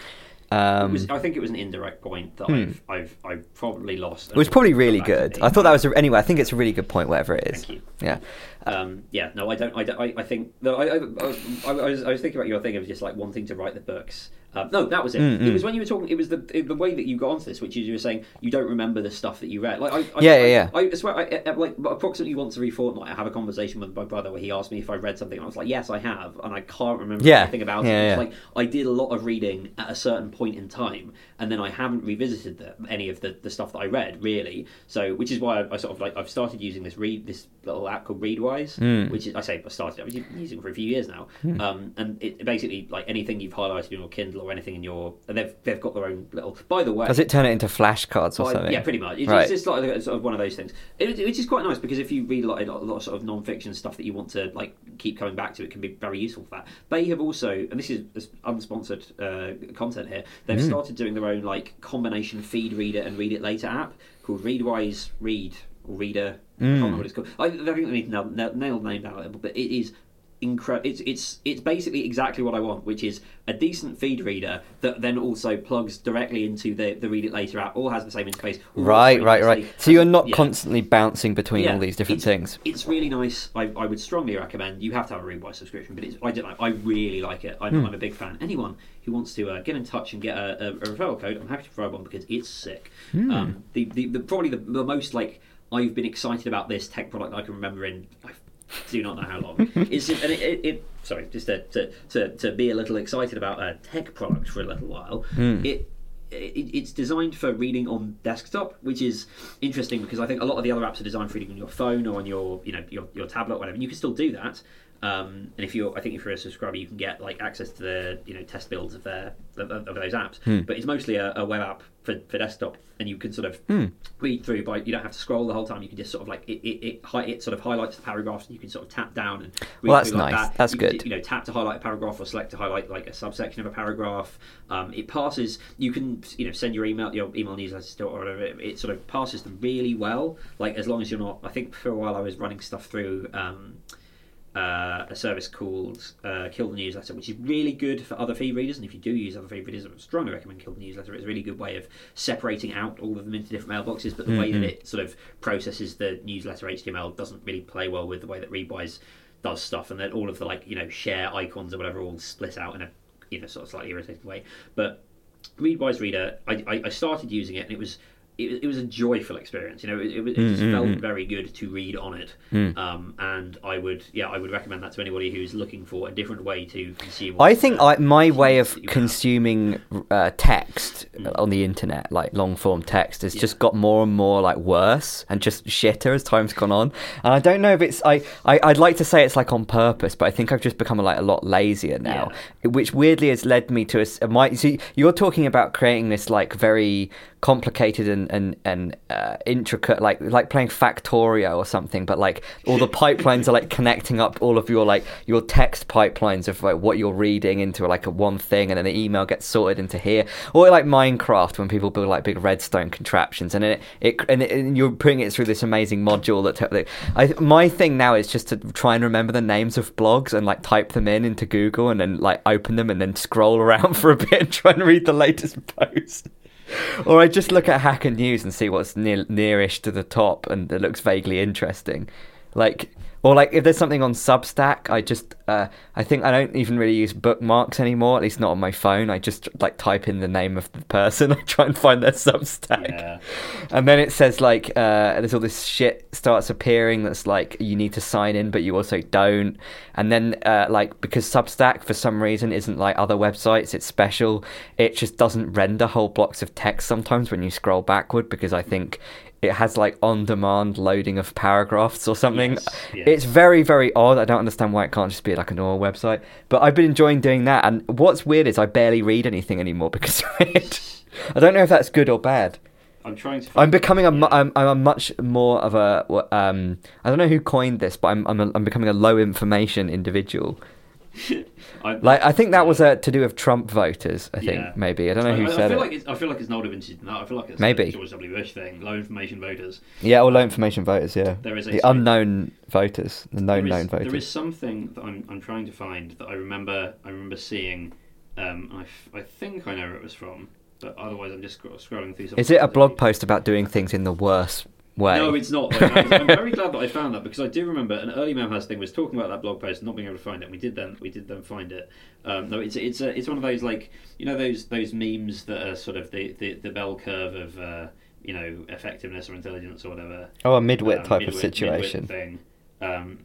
Um, was, I think it was an indirect point that Hmm. I've, I've I've probably lost. it was probably really good. I thought that was a, anyway. I think it's a really good point, whatever it is. Thank you. Yeah. Um, yeah, no, I don't. I, don't, I, I think. No, I, I, I, was, I, was, I was thinking about your thing of just like wanting to write the books. Um, no, that was it. Mm, It mm. was when you were talking. It was the the way that you got onto this, which is you were saying you don't remember the stuff that you read. Like, I, I, Yeah, I, yeah, yeah. I, I swear, I, like approximately once every fortnight, I have a conversation with my brother where he asked me if I read something, and I was like, "Yes, I have," and I can't remember Yeah. anything about Yeah, it. It's yeah. like I did a lot of reading at a certain point in time, and then I haven't revisited the, any of the, the stuff that I read really. So, which is why I, sort of like I've started using this read this little app called Readwise, Mm. which is I say I started. I was using it for a few years now, um, and it basically like anything you've highlighted in your Kindle or anything in your and they've they've got their own little. By the way, Does it turn it into flashcards or by- something? yeah, pretty much. It's, Right. it's just like sort of one of those things, it, which is quite nice because if you read a lot, a lot of sort of non-fiction stuff that you want to like keep coming back to, it can be very useful for that. They have also, and this is unsponsored uh, content here, they've Mm. started doing their own like combination feed reader and read it later app called Readwise Read or Reader. I can't Mm. remember what it's called. I, I think they need to nail, nail, nail the name down a little, but it is incredible. It's it's it's basically exactly what I want, which is a decent feed reader that then also plugs directly into the the read it later app. All has the same interface. Right, right, right. So you're not Yeah. constantly bouncing between Yeah, all these different it's, things. It's really nice. I, I would strongly recommend. You have to have a Readwise subscription, but it's I don't know. I really like it. I'm, Hmm. I'm a big fan. Anyone who wants to uh, get in touch and get a, a, a referral code, I'm happy to provide one because it's sick. Hmm. Um, the, the, the probably the, the most like I've been excited about this tech product I can remember in. Do not know how long. [LAUGHS] it's and it, it, it sorry, just to, to, to, to be a little excited about a tech product for a little while. Hmm. It it, it's designed for reading on desktop, which is interesting because I think a lot of the other apps are designed for reading on your phone or on your you know your, your tablet, or whatever. And you can still do that. Um, and if you're, I think if you're a subscriber, you can get like access to the you know test builds of their of, of those apps. But it's mostly a, a web app for, for desktop, and you can sort of read through by you don't have to scroll the whole time. You can just sort of like it it, it, hi- it sort of highlights the paragraphs, and you can sort of tap down and read Well, that's through like nice. that. That's You can, good. you know tap to highlight a paragraph or select to highlight like a subsection of a paragraph. Um, it passes. You can you know send your email your email newsletters to or whatever. It, it sort of passes them really well. Like as long as you're not. I think for a while I was running stuff through. Um, uh, a service called uh, Kill the Newsletter, which is really good for other feed readers. And if you do use other feed readers, I would strongly recommend Kill the Newsletter. It's a really good way of separating out all of them into different mailboxes. But the way that it sort of processes the newsletter HTML doesn't really play well with the way that Readwise does stuff, and then all of the like you know share icons or whatever all split out in a you know sort of slightly irritating way. But Readwise Reader, I, I, I started using it, and it was it, it was a joyful experience. You know, it, it, it just Mm, mm, felt mm. very good to read on it. Um, and I would, yeah, I would recommend that to anybody who's looking for a different way to consume. I think I, my way of that you have. consuming uh, text on the internet, like long form text, has just got more and more like worse and just shitter as time's gone on. And I don't know if it's I, I I'd like to say it's like on purpose, but I think I've just become like a lot lazier now, which weirdly has led me to a, a my. See, you're talking about creating this like very complicated and, and and uh, intricate, like like playing Factorio or something. But like all the pipelines are like connecting up all of your like your text pipelines of like what you're reading into like a one thing, and then the email gets sorted into here. Or like Minecraft when people build like big redstone contraptions, and it it and, it, and you're putting it through this amazing module that. T- I, my thing now is just to try and remember the names of blogs and like type them in into Google and then like open them and then scroll [LAUGHS] around for a bit and try and read the latest post. Or I just look at Hacker News and see what's near nearish to the top and it looks vaguely interesting. Like or like if there's something on Substack, I just uh, I think I don't even really use bookmarks anymore. At least not on my phone. I just like type in the name of the person. [LAUGHS] I try and find their Substack, Yeah. and then it says like uh, there's all this shit starts appearing that's like you need to sign in, but you also don't. And then uh, like because Substack for some reason isn't like other websites, it's special. It just doesn't render whole blocks of text sometimes when you scroll backward because I think it has like on demand loading of paragraphs or something. Yes, yes. It's very, very odd. I don't understand why it can't just be like a normal website. But I've been enjoying doing that. And what's weird is I barely read anything anymore [LAUGHS] because of it. I don't know if that's good or bad. I'm trying to. I'm becoming a, mu- I'm, I'm a much more of a, um, I don't know who coined this, but I'm, I'm, a, I'm becoming a low information individual. I, [LAUGHS] Like, I think that was uh, to do with Trump voters, I think, Yeah. maybe. I don't know I, who I said feel it. like it's, I feel like it's vintage than that. I feel like it's Maybe. a George W. Bush thing. Low information voters. Yeah, or low information voters, yeah. There is a the unknown voters, the known is, known voters. there is something that I'm, I'm trying to find that I remember I remember seeing. Um, I, f- I think I know where it was from, but otherwise I'm just scrolling through. Is it a blog post about doing things in the worst way? No, it's not. Like, I'm, very glad that I found that because I do remember an early Memhaz thing was talking about that blog post and not being able to find it. And we did then we did then find it. Um, no, it's it's a, it's one of those like you know those those memes that are sort of the, the, the bell curve of uh, you know effectiveness or intelligence or whatever. Oh, a midwit um, type of situation. thing. Um,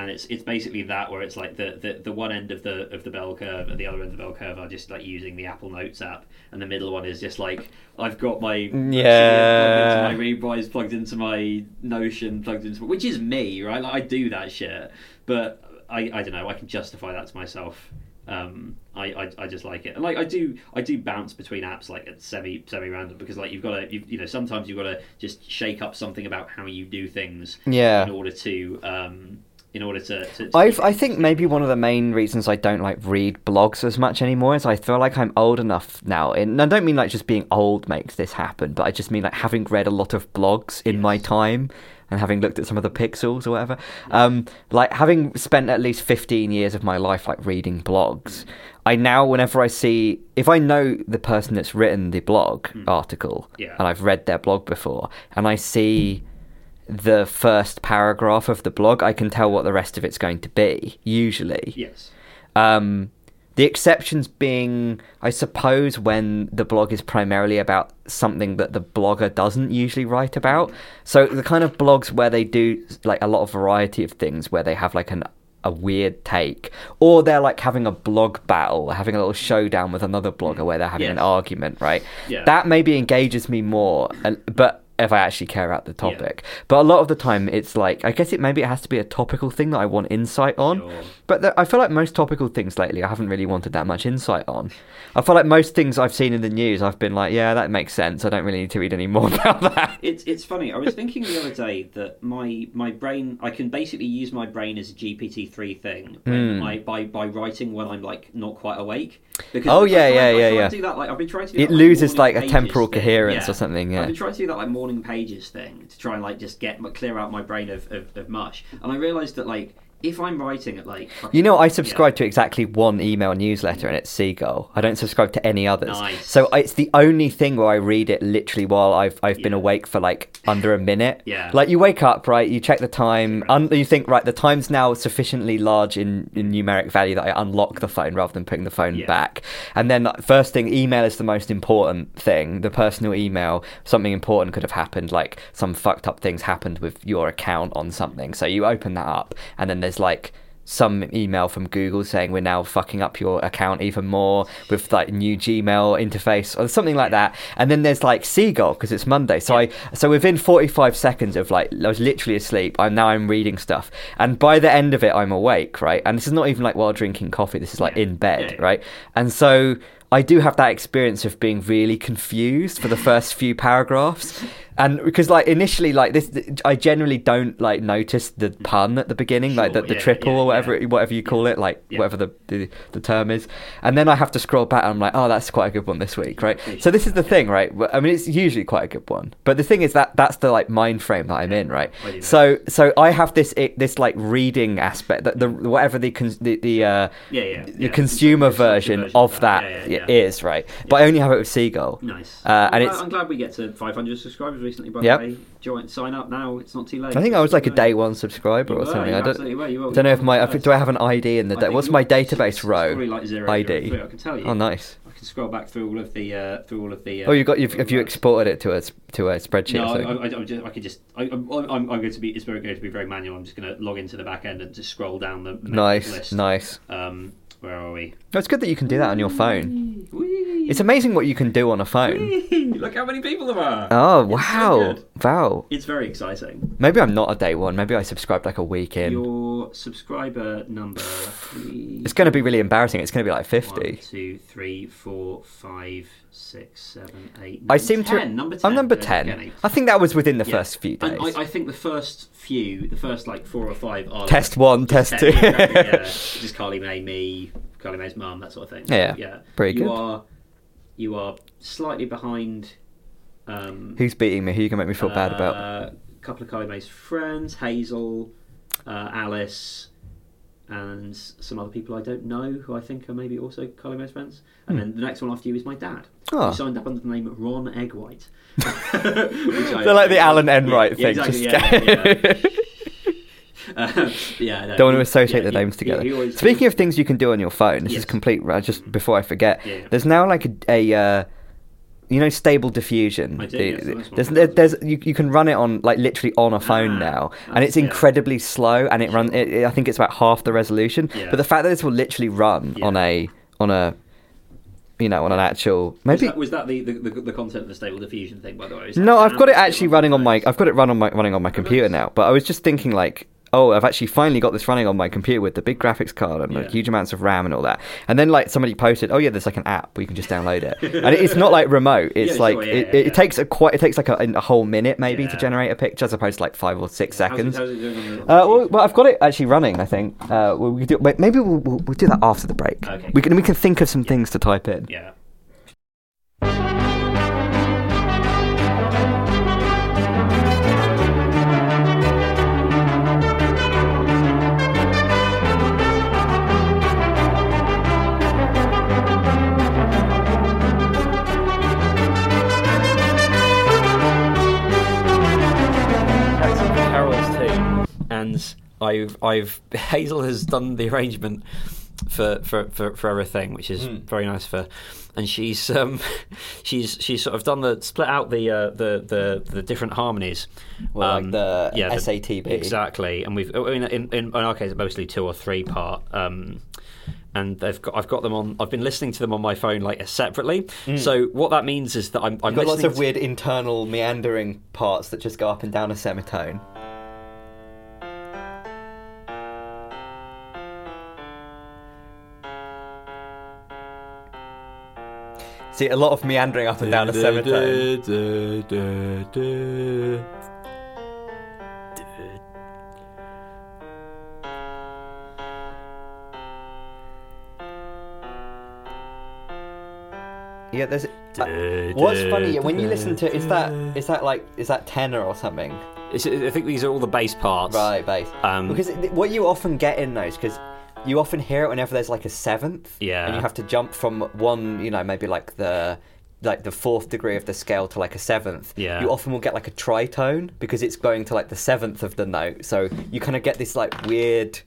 and it's it's basically that where it's like the, the, the one end of the of the bell curve and the other end of the bell curve are just like using the Apple Notes app, and the middle one is just like I've got my Yeah. plugged into my Readwise, plugged into my Notion, plugged into which is me, right? Like I do that shit, but I I don't know. I can justify that to myself. Um, I, I, I just like it, and like I do I do bounce between apps like it's semi semi random because like you've got to you, you know sometimes you've got to just shake up something about how you do things Yeah. in order to um in order to, to, to I've, I think maybe one of the main reasons I don't like read blogs as much anymore is I feel like I'm old enough now. And I don't mean like just being old makes this happen, but I just mean like having read a lot of blogs in my time and having looked at some of the pixels or whatever. Um, like having spent at least 15 years of my life like reading blogs, I now, whenever I see, if I know the person that's written the blog article Yeah. and I've read their blog before and I see the first paragraph of the blog, I can tell what the rest of it's going to be, usually. yes Um, the exceptions being, I suppose, when the blog is primarily about something that the blogger doesn't usually write about. So the kind of blogs where they do like a lot of variety of things, where they have like an a weird take, or they're like having a blog battle, having a little showdown with another blogger where they're having an argument, right? Yeah. That maybe engages me more, and but if I actually care about the topic. But a lot of the time, it's like I guess it maybe it has to be a topical thing that I want insight on. Sure. But the, I feel like most topical things lately, I haven't really wanted that much insight on. I feel like most things I've seen in the news, I've been like, yeah, that makes sense. I don't really need to read any more [LAUGHS] about that. It's it's funny. I was thinking the other day that my my brain I can basically use my brain as a GPT three thing when Hmm. I by by writing when I'm like not quite awake. Because Oh, yeah, yeah, I yeah, try yeah. do that. Like I've been trying to. Do It like, loses like a temporal thing. coherence Yeah. or something. Yeah. I've been trying to do that like morning pages thing to try and like just get clear out my brain of, of, of mush. And I realised that like if I'm writing at like You know, I subscribe to exactly one email newsletter, and it's Seagull. I don't subscribe to any others. Nice. So it's the only thing where I read it literally while I've I've been awake for like under a minute. [LAUGHS] Yeah. Like you wake up, right? You check the time. Un- you think, right, the time's now sufficiently large in, in numeric value that I unlock the phone rather than putting the phone Yeah. back. And then first thing, email is the most important thing. The personal email, something important could have happened, like some fucked up things happened with your account on something. So you open that up, and then there's like some email from Google saying we're now fucking up your account even more with like new Gmail interface or something like that. And then there's like Seagull because it's Monday. So I so within 45 seconds of like I was literally asleep. I'm now I'm reading stuff, and by the end of it I'm awake, right? And this is not even like while drinking coffee. This is like in bed, right? And so. I do have that experience of being really confused for the first few paragraphs. And because like initially like this I generally don't like notice the pun at the beginning like the, the yeah, triple yeah, or whatever yeah. whatever you call it like whatever the, the the term is. And then I have to scroll back and I'm like oh that's quite a good one this week right? So this is the thing right? I mean it's usually quite a good one. But the thing is that that's the like mind frame that I'm in right? So so I have this it, this like reading aspect that the whatever the the, the uh Yeah, yeah, the consumer version version of that. is right? But I only have it with Seagull. Nice. Uh, and I'm, it's- I'm glad we get to 500 subscribers recently. By Yep. the way, join, sign up now. It's not too late. I think I was like a day one subscriber You or were, something I don't were, don't know if my First. do I have an ID in the da- what's my database row like zero, ID zero three, I can tell you. oh nice I can scroll back through all of the uh, through all of the. Uh, oh you got you've, have you exported it to a to a spreadsheet No, I? I, I, just, I could just. I, I'm, I'm, going to be. It's very going to be very manual. I'm just going to log into the back end and just scroll down the the nice list. nice Um, where are we? No, it's good that you can do that on your phone Whee! it's amazing what you can do on a phone Whee! Look how many people there are. oh It's so wow good. wow It's very exciting. maybe I'm not a day one maybe I subscribed like a week in Your subscriber number. Three, it's going to be really embarrassing it's going to be like 50 One, two, three, four, five, six, seven, eight. I seem 10, to Number 10. I'm number 10 Kenny. I think that was within the Yeah. first few days I, I think the first few, the first like four or five are test like, one test two exactly, yeah, [LAUGHS] just Carly May, me, Carly May's mum, that sort of thing. So, Yeah, yeah. pretty you good. Are, you are slightly behind. Um, who's beating me who you can make me feel bad about A couple of Carly May's friends, Hazel, uh, Alice, and some other people I don't know who I think are maybe also Carly May's friends. And then the next one after you is my dad, Oh. who signed up under the name Ron Eggwhite. [LAUGHS] They're like the Alan Enright Yeah, thing. exactly, just yeah, Uh, [LAUGHS] [LAUGHS] yeah, no, Don't want to associate yeah, the names he- together. he always- Speaking of things you can do on your phone, this is complete. Just before I forget, yeah. there's now like a, a uh, you know, stable diffusion. I do, The- yes, the- that's one. there's, there's you, you can run it on like literally on a phone Ah, now, oh, and it's yeah. incredibly slow, and it run. It, it- I think it's about half the resolution. Yeah. But the fact that this will literally run Yeah. on a on a you know on an actual Was maybe that, was that the, the, the, the content of the stable diffusion thing, by the way? No, I've got it actually running on my. I've got it run on my running on my computer now. But I was just thinking like, oh, I've actually finally got this running on my computer with the big graphics card and like, huge amounts of RAM and all that. And then like somebody posted, oh yeah, there's like an app where you can just download it, [LAUGHS] and it's not like remote. It's Yeah, like sure, yeah, it, yeah, it, takes a quite. It takes like a, a whole minute maybe to generate a picture as opposed to like five or six How's it- seconds. how's it doing on the- on the Uh, well, well, I've got it actually running. I think. Uh, well, we could do, maybe we'll, we'll, we'll do that after the break. Okay. We can we can think of some things to type in. Yeah. I've I've [LAUGHS] Hazel has done the arrangement for for, for, for everything, which is very nice for. And she's um, [LAUGHS] she's she's sort of done the split out the uh, the, the the different harmonies. Well, like Um, the yeah, the- SATB. exactly. And we've in, in, in, our case mostly two or three part. Um, and they've got I've got them on. I've been listening to them on my phone like separately. So what that means is that I'm I'm You've got lots of weird internal meandering parts that just go up and down a semitone. A lot of meandering up and down a semitone. Yeah, there's. uh, what's funny when you listen to is that is that like is that tenor or something? It's, I think these are all the bass parts. Right, bass. Um, because it- what you often get in those, because you often hear it whenever there's like a seventh. Yeah. And you have to jump from one, you know, maybe like the like the fourth degree of the scale to like a seventh. Yeah. You often will get like a tritone because it's going to like the seventh of the note. So you kind of get this like weird.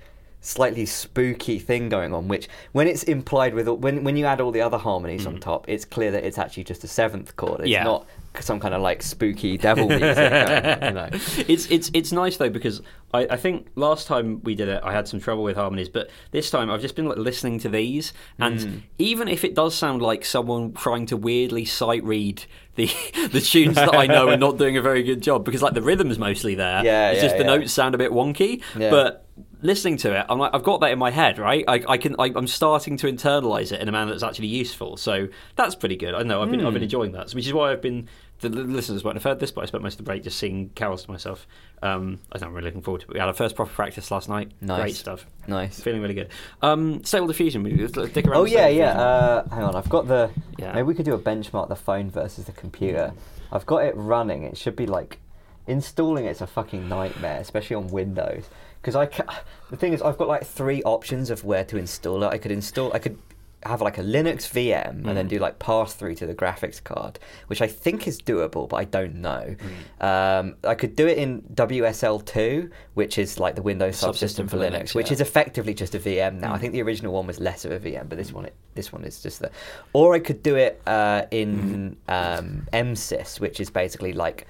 Slightly spooky thing going on, which when it's implied with when when you add all the other harmonies on top, it's clear that it's actually just a seventh chord. It's Mm. Yeah. not some kind of like spooky devil music. going you [LAUGHS] know. it's it's it's nice though because I, I think last time we did it I had some trouble with harmonies, but this time I've just been like listening to these, and Hmm. even if it does sound like someone trying to weirdly sight read the [LAUGHS] the tunes that I know and not doing a very good job because like the rhythm's mostly there. Yeah, it's yeah, just the yeah. notes sound a bit wonky, Yeah. but listening to it, I'm like, I've got that in my head, right? I, I can, I, I'm starting to internalize it in a manner that's actually useful. So that's pretty good. I know I've been, I've Hmm. been enjoying that, which is why I've been. The listeners won't have heard this, but I spent most of the break just singing carols to myself. Um, I was not really looking forward to it. We had our first proper practice last night. Nice. Great stuff. Nice. Feeling really good. Um, Stable Diffusion. we- Dick around Oh yeah, yeah. Uh, hang on, I've got the. Yeah. Maybe we could do a benchmark the phone versus the computer. I've got it running. It should be like installing it's a fucking nightmare, especially on Windows. Because I ca- [SIGHS] the thing is, I've got like three options of where to install it. I could install. I could have like a Linux VM and Mm. then do like pass through to the graphics card, which I think is doable, but I don't know. Mm. Um, I could do it in WSL2, which is like the Windows Subsystem subsystem for Linux, Linux, which yeah. is effectively just a VM now. I Mm. think the original one was less of a VM, but this one it, this one is just the. Or I could do it uh, in um, MSys, which is basically like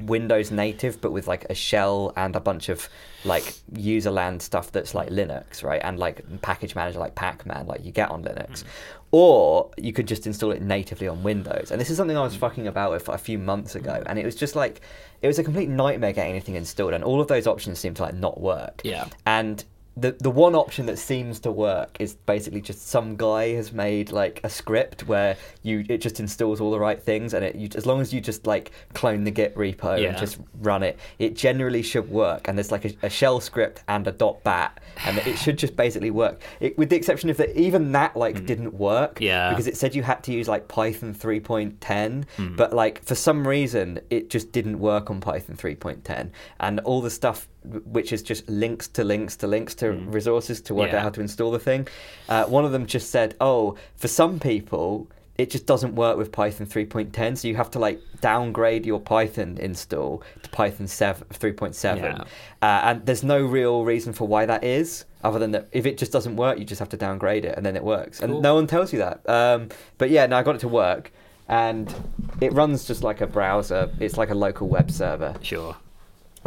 Windows native, but with like a shell and a bunch of like user land stuff that's like Linux, right? And like package manager like Pacman, like you get on Linux. Mm-hmm. Or you could just install it natively on Windows. And this is something I was fucking about with a few months ago, mm-hmm. and it was just like it was a complete nightmare getting anything installed, and all of those options seem to like not work. Yeah. And the the one option that seems to work is basically just some guy has made like a script where you it just installs all the right things and it you, as long as you just like clone the git repo Yeah. and just run it it generally should work and there's like a, a shell script and a dot bat and it should just basically work it, with the exception of that even that like didn't work. Yeah. because it said you had to use like python 3.10 Hmm. but like for some reason it just didn't work on python 3.10 and all the stuff which is just links to links to links to resources to work. Yeah. out how to install the thing uh, one of them just said oh for some people it just doesn't work with python 3.10 so you have to like downgrade your python install to python 7 3.7 Yeah. uh, and there's no real reason for why that is other than that if it just doesn't work you just have to downgrade it and then it works Cool. and no one tells you that um, but yeah no i got it to work and it runs just like a browser it's like a local web server Sure.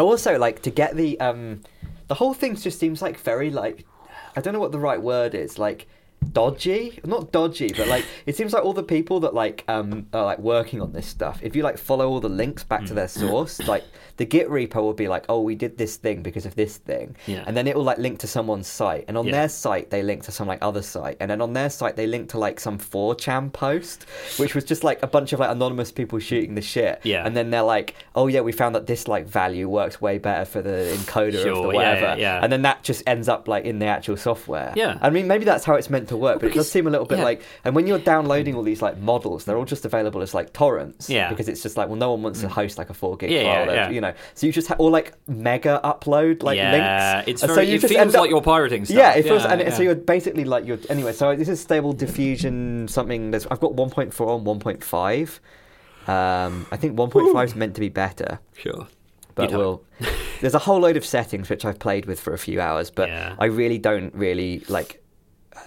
Also like to get the um the whole thing just seems like very like i don't know what the right word is like dodgy not dodgy but like it seems like all the people that like um are like working on this stuff if you like follow all the links back to their source like the git repo will be like oh we did this thing because of this thing Yeah. and then it will like link to someone's site and on Yeah. their site they link to some like other site and then on their site they link to like some 4chan post which was just like a bunch of like anonymous people shooting the shit Yeah. and then they're like oh yeah we found that this like value works way better for the encoder of Sure, the yeah, whatever yeah, yeah. and then that just ends up like in the actual software Yeah. i mean maybe that's how it's meant to work but it does seem a little bit yeah. like and when you're downloading all these like models they're all just available as like torrents Yeah. because it's just like well no one wants to host like a 4 gig Yeah, file yeah. you know so you just ha- or like mega upload like yeah, links it's very. so you it just feels up- like you're pirating stuff. yeah, it feels, and so you're basically like you're anyway. So this is stable diffusion something. There's I've got 1.4 and 1.5. Um, I think 1.5 is meant to be better, sure. but we'll. there's a whole load of settings which I've played with for a few hours, but Yeah. I really don't really like.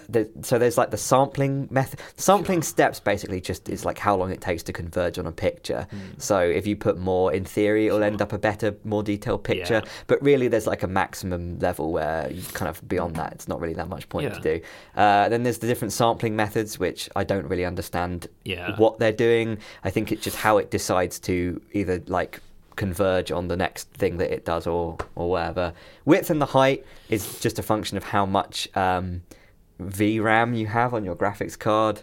The, so there's like the sampling method. Sampling steps basically just is like how long it takes to converge on a picture. So if you put more, in theory, it'll end up a better, more detailed picture. Yeah. But really, there's like a maximum level where you kind of beyond that, it's not really that much point Yeah. to do. Uh, then there's the different sampling methods, which I don't really understand Yeah. what they're doing. I think it's just how it decides to either like converge on the next thing that it does or or whatever. Width and the height is just a function of how much um, VRAM you have on your graphics card.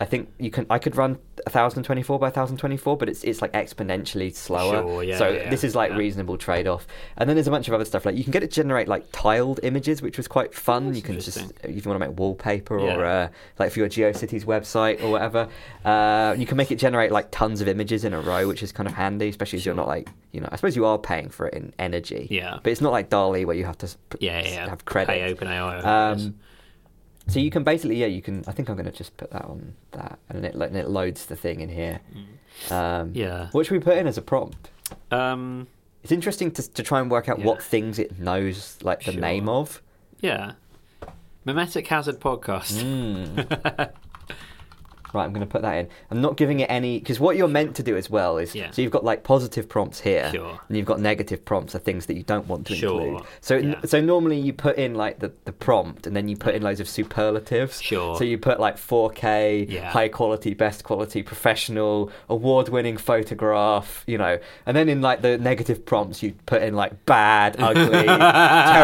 I think you can. I could run 1024 by 1024, but it's it's like exponentially slower. Sure, yeah, so yeah, this is like yeah. reasonable trade off. And then there's a bunch of other stuff like you can get it to generate like tiled images, which was quite fun. That's you can just if you want to make wallpaper or uh, like for your GeoCities website or whatever, uh, you can make it generate like tons of images in a row, which is kind of handy, especially if you're not like you know. I suppose you are paying for it in energy. Yeah. But it's not like DALL-E where you have to Yeah, yeah, have credit. Pay OpenAI. Um, so you can basically, yeah, you can. I think I'm going to just put that on that, and it and it loads the thing in here. Um, Mm. Yeah. What should we put in as a prompt? Um, It's interesting to to try and work out Yeah. what things it knows, like the Sure. name of. yeah. Memetic Hazard podcast. Mm. [LAUGHS] Right, I'm going to put that in. I'm not giving it any because what you're meant to do as well is Yeah. so you've got like positive prompts here, Sure. and you've got negative prompts are things that you don't want to Sure, include. So yeah. so normally you put in like the, the prompt, and then you put in loads of superlatives. Sure. So you put like 4K, Yeah. high quality, best quality, professional, award winning photograph, you know, and then in like the negative prompts you put in like bad, [LAUGHS] ugly,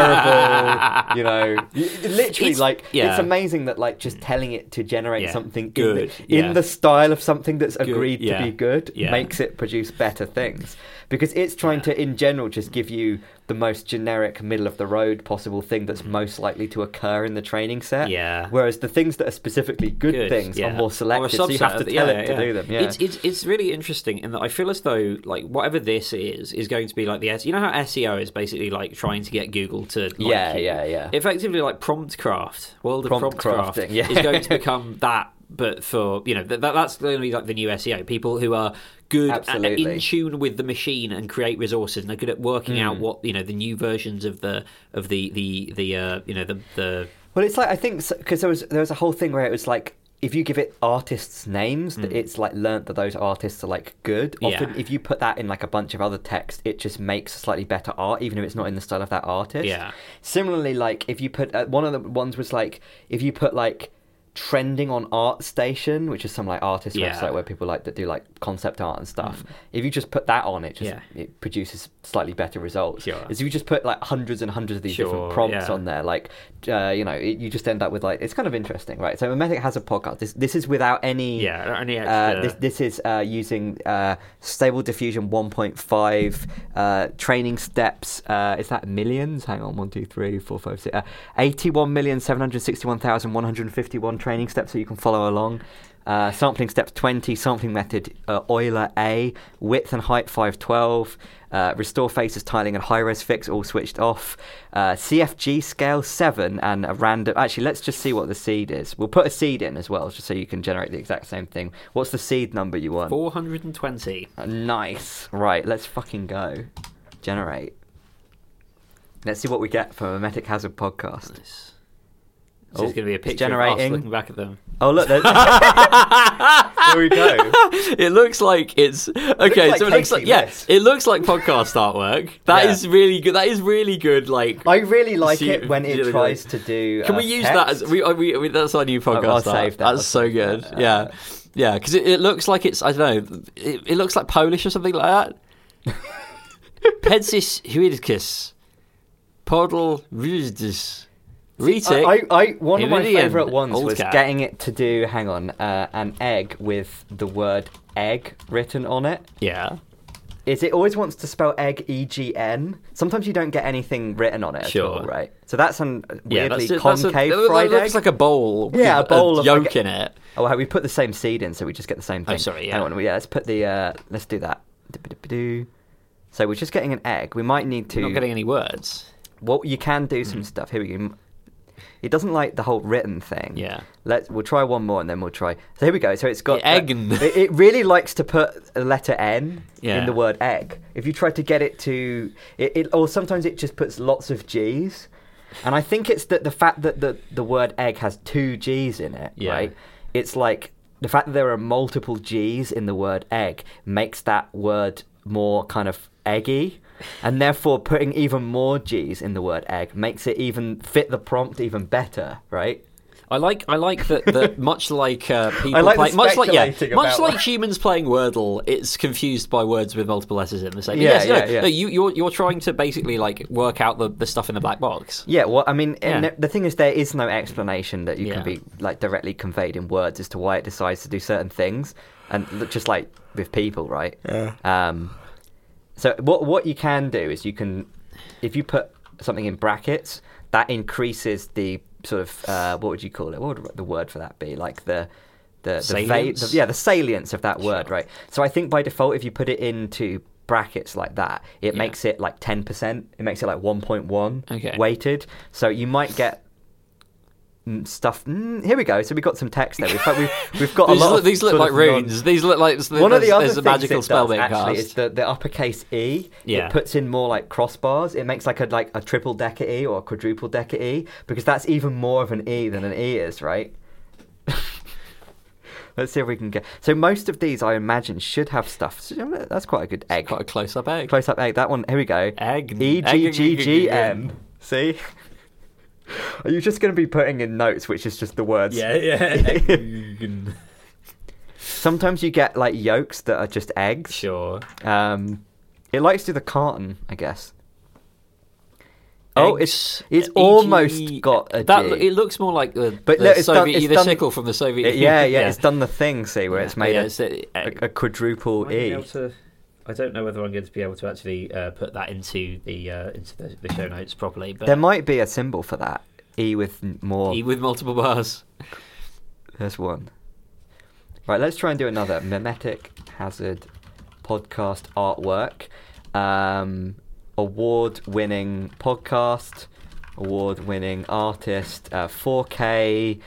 terrible, you know, literally It's- like it's amazing that like just telling it to generate something Good, in, the, in yeah. the style of something that's agreed yeah. to be good Yeah. makes it produce better things because it's trying to in general just give you the most generic middle of the road possible thing that's mm-hmm. most likely to occur in the training set Yeah. whereas the things that are specifically good, Good, things yeah. are more selected so you have to tell yeah, it to yeah. do them yeah It's, it's it's really interesting in that I feel as though like whatever this is is going to be like the S- you know how SEO is basically like trying to get Google to like Yeah, you? yeah, yeah. effectively like prompt craft world of Prompt prompt, craft yeah. is going to become [LAUGHS] that but for you know that, that's only like the new SEO people who are good at, Absolutely. in tune with the machine and create resources and they're good at working Hmm. out what you know the new versions of the of the the the uh, you know the the Well, it's like I think because there was there was a whole thing where it was like if you give it artists' names, that it's like learnt that those artists are like good. Hmm. Yeah. Often, if you put that in like a bunch of other text, it just makes slightly better art, even if it's not in the style of that artist. Yeah. Similarly, like if you put uh, one of the ones was like if you put like trending on ArtStation, which is some like artist Yeah. website where people like that do like concept art and stuff. If you just put that on, it just Yeah. it produces slightly better results. Sure. If you just put like hundreds and hundreds of these Sure, different prompts yeah. on there, like uh, you know, it, you just end up with like it's kind of interesting, right? So Memetic Hazard podcast. This this is without any yeah any uh, this this is uh, using uh, Stable Diffusion 1.5 uh, training steps. Uh, is that millions? Hang on, one, two, three, four, five, six. Uh, 81,761,151 training steps, so you can follow along. Uh, sampling steps 20, sampling method uh, Euler A, width and height 512, uh, restore faces, tiling, and high res fix all switched off. Uh, CFG scale 7 and a random. Actually, let's just see what the seed is. We'll put a seed in as well, just so you can generate the exact same thing. What's the seed number you want? 420 Uh, nice. Right, let's fucking go. Generate. Let's see what we get from Memetic Hazard podcast. Nice. Oh, This is going to be a it's picture generating. looking back at them. Oh, look. there- [LAUGHS] Here we go. [LAUGHS] it looks like it's okay. like so it looks like yeah, Liss. it looks like podcast [LAUGHS] artwork. That is Yeah. really good. That is really good. Like, I really like it when it really tries like- to do. can uh, we use that as we, we, we that's our new podcast? I'll art. save that, That's so good. Yeah, yeah, because it, it looks like it's I don't know. It, it looks like Polish or something like that. Pensis huidicus, podal rudis, retic. I, I, I one of my favourite ones old was cat. getting it to do. Hang on, uh, an egg with the word egg written on it. yeah, Is it always wants to spell egg E G N? Sometimes you don't get anything written on it Sure. at all, right? So that's an yeah. weirdly That's, a- that's a- concave it looks egg. like a bowl. Yeah, with a bowl of, yolk like, in it. Oh, we put the same seed in, so we just get the same thing. Oh, sorry, Hang yeah. on, yeah, let's put the. Uh, let's do that. So we're just getting an egg. We might need to. Not getting any words. What you can do some stuff. Here we go. It doesn't like the whole written thing. Yeah. Let's. We'll try one more, and then we'll try. So here we go. So it's got The egg. It, it really likes to put a letter N in the word egg. If you try to get it to, it, it or sometimes it just puts lots of G's. And I think it's that the fact that the the word egg has two G's in it, Yeah. right? It's like the fact that there are multiple G's in the word egg makes that word more kind of eggy. And therefore, putting even more G's in the word egg makes it even fit the prompt even better, right? I like I like that, that [LAUGHS] much like uh, people I like play, much like yeah, much about- like humans playing Wordle, it's confused by words with multiple letters in the same. Yeah, yes, no, yeah, yeah. no, you you're you're trying to basically like work out the, the stuff in the black box. Yeah, well, I mean, Yeah. and the thing is, there is no explanation that you Yeah. can be like directly conveyed in words as to why it decides to do certain things, and just like with people, right? Yeah. Um, so what what you can do is you can, if you put something in brackets, that increases the sort of uh, what would you call it? What would the word for that be? Like the the, the, va- Salience? the yeah the salience of that word, Sure. right? So I think by default, if you put it into brackets like that, it Yeah. makes it like ten percent. It makes it like one point one Okay. weighted. So you might get stuff. Mm, here we go. So we've got some text there. We've, we've, we've got a lot. look, of these look like of non- runes. These look like one of the other there's a magical it spell does, actually cast. is the, the uppercase E. Yeah. It puts in more like crossbars. It makes like a like a triple decker E or a quadruple decker E because that's even more of an E than an E is, right? [LAUGHS] Let's see if we can get. So most of these, I imagine, should have stuff. So, that's quite a good egg. Quite a close up egg. Close up egg. That one. Here we go. Egg. E G G G M. See. Are you just going to be putting in notes, which is just the words? Yeah, yeah. [LAUGHS] Sometimes you get like yolks that are just eggs. sure. Um, it likes to do the carton, I guess. Oh, it's it's EG almost got a that. G. It looks more like the, But the look, it's done- it's the done- sickle from the Soviet. It- yeah, [LAUGHS] yeah, it's done the thing. See where it's made yeah, a, it's a- a, a quadruple Am I be E. able to- I don't know whether I'm going to be able to actually uh, put that into the uh, into the, the show notes properly, but There might be a symbol for that. E with more. E with multiple bars. There's one. Right, let's try and do another Memetic Hazard podcast artwork. Um, award-winning podcast, award-winning artist, uh, 4K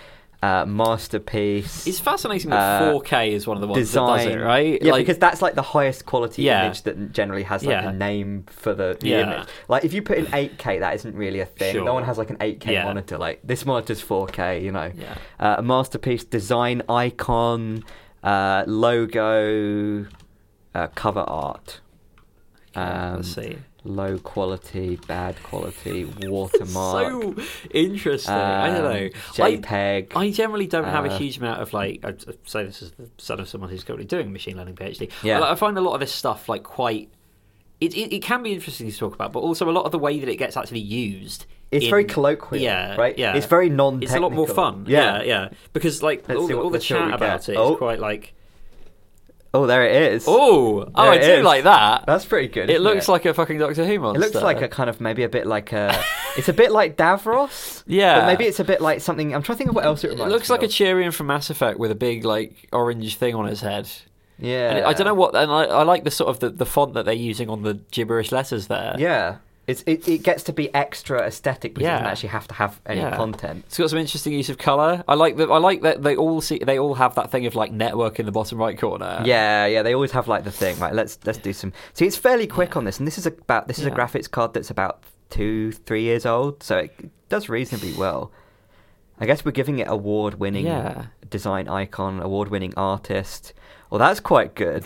uh, masterpiece. It's fascinating that Uh, 4K is one of the ones design, that does it, right? Yeah, Like- because that's like the highest quality Yeah. image that generally has like Yeah. a name for the, the Yeah. image. Like if you put in 8K, that isn't really a thing. No one has like an 8K Yeah. monitor. Like this monitor's 4K, you know. Yeah. Uh, a masterpiece, design icon, uh, logo, uh, cover art. Um, Let's see. Low quality, bad quality, [LAUGHS] watermark. So interesting. I don't um, know. JPEG. I generally don't have a Uh, huge amount of like. I'd say this is the son of someone who's currently doing a machine learning PhD. Yeah. Like, I find a lot of this stuff like quite. It, it, it can be interesting to talk about, but also a lot of the way that it gets actually used. It's in- very colloquial, Yeah, right? Yeah, It's very non. It's a lot more fun. Yeah, yeah. Because like Let's all, the- what- all the let's see what chat about it is Oh. quite like. Oh, there it is. Oh, oh, There I it do is. like that. That's pretty good. it isn't looks like a fucking Doctor Who monster. It looks like a kind of maybe a bit like a. it's a bit like Davros. Yeah. But maybe it's a bit like something. I'm trying to think of what else it looks like. It reminds looks me like a of. From Mass Effect with a big like orange thing on his head. Yeah. And I don't know what, and I, I like the sort of the, the font that they're using on the gibberish letters there. Yeah. It's, it, it gets to be extra aesthetic because it doesn't actually have to have any Yeah. content. It's got some interesting use of color. I like that. I like that they all see. They all have that thing of like network in the bottom right corner. Yeah, yeah, they always have like the thing. Right, let's let's do some. See, it's fairly quick on this, and this is about this is a graphics card that's about two, three years old, so it does reasonably well. I guess we're giving it award-winning Yeah. design icon, award-winning artist. Well, that's quite good.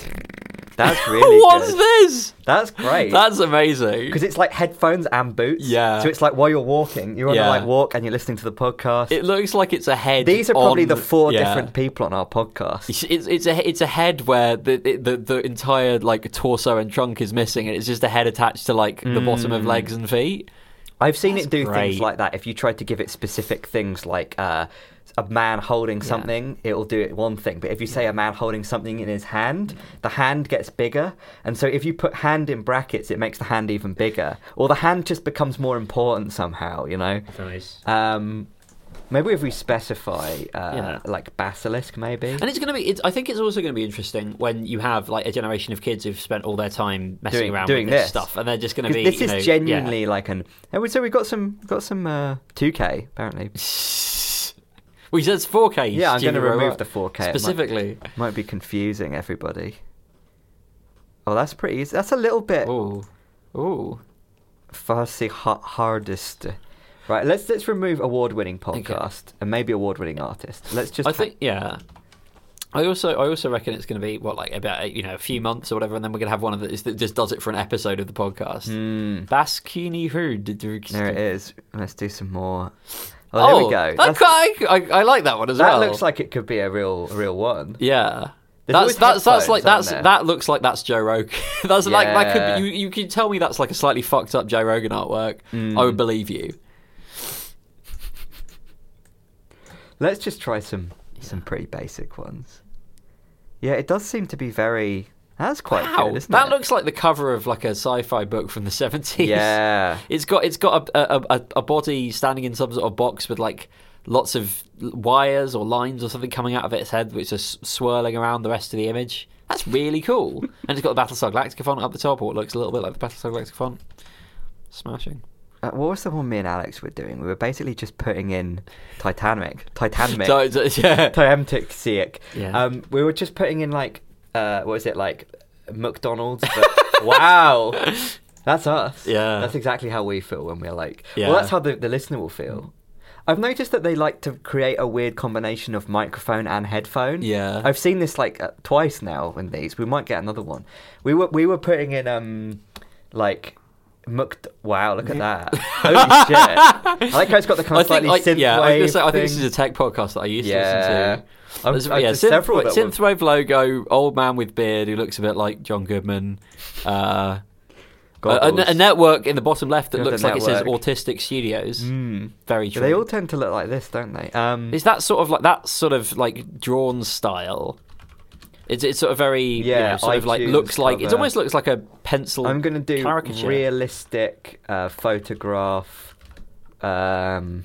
That's [LAUGHS] really What's good. this? That's great. That's amazing. because it's like headphones and boots. Yeah. So it's like while you're walking, you're on Yeah. a like walk and you're listening to the podcast. it looks like it's a head. These are probably on- the four yeah. different people on our podcast. It's, it's it's a it's a head where the, the the entire like torso and trunk is missing, and it's just a head attached to like the bottom of legs and feet. I've seen it do great. things like that. If you try to give it specific things like uh, a man holding Yeah. something, it'll do it one thing. But if you say a man holding something in his hand, the hand gets bigger. And so if you put hand in brackets, it makes the hand even bigger. Or the hand just becomes more important somehow, you know? Nice. Um, maybe if we specify uh, Yeah. like basilisk, maybe. And it's going to be. It's, I think it's also going to be interesting when you have like a generation of kids who've spent all their time messing Doing- around doing with this, this. stuff, and they're just going to be. this is know, genuinely like an. And we- so we got some got some uh, 2K apparently. [LAUGHS] We said 4K. Yeah, I'm going to remove the 4K. It might- specifically. Might be confusing everybody. Oh, that's pretty easy. That's a little bit Ooh, ooh. fussy ha- hardest. Right, let's let's remove award-winning podcast and maybe award-winning artist. Let's just. I think yeah. I also I also reckon it's going to be what like about you know a few months or whatever, and then we're going to have one of those that just does it for an episode of the podcast. Hmm, Baskini Herd. there it is. Let's do some more. Oh, there we go. That That's- quite, I, I like that one as that well. That looks like it could be a real a real one. yeah. There's That's that's that's like that's there? that looks like that's Joe Rogan. [LAUGHS] that's like that could be, you you can tell me that's like a slightly fucked up Joe Rogan artwork. Mm. I would believe you. Let's just try some some pretty basic ones. Yeah, it does seem to be very. That's quite wow, good, that it? looks like the cover of like a sci-fi book from the seventies. Yeah. It's got it's got a, a, a, a body standing in some sort of box with like lots of wires or lines or something coming out of its head, which is swirling around the rest of the image. That's really cool. and it's got the Battlestar Galactica font up the top, or it looks a little bit like the Battlestar Galactica font. Smashing. Uh, what was the one me and Alex were doing? We were basically just putting in Titanic, Titanic, yeah. Titanic, Siak. Yeah. Um, we were just putting in like, uh, what is it like, McDonald's? But [LAUGHS] wow, that's us. Yeah. that's exactly how we feel when we're like. Yeah. Well, that's how the, the listener will feel. I've noticed that they like to create a weird combination of microphone and headphone. Yeah. I've seen this like uh, twice now in these. We might get another one. We were we were putting in um like mucked. Wow, look at that! Holy [LAUGHS] shit! I like how it's got the kind of think, slightly like, synthwave yeah, I, was say, I think this is a tech podcast that I used to listen to. There's- I've- yeah, there's several synth, that were- synthwave logo, old man with beard who looks a bit like John Goodman. Uh, a, a- a network in the bottom left that Yeah, looks like it says. Autistic Studios. Mm. Very true. They all tend to look like this, don't they? Um, Is that sort of like that sort of like drawn style? It's it's sort of very you Yeah, know, sort of like looks like it almost looks like a pencil. I'm going to do caricature. realistic uh, photograph, um,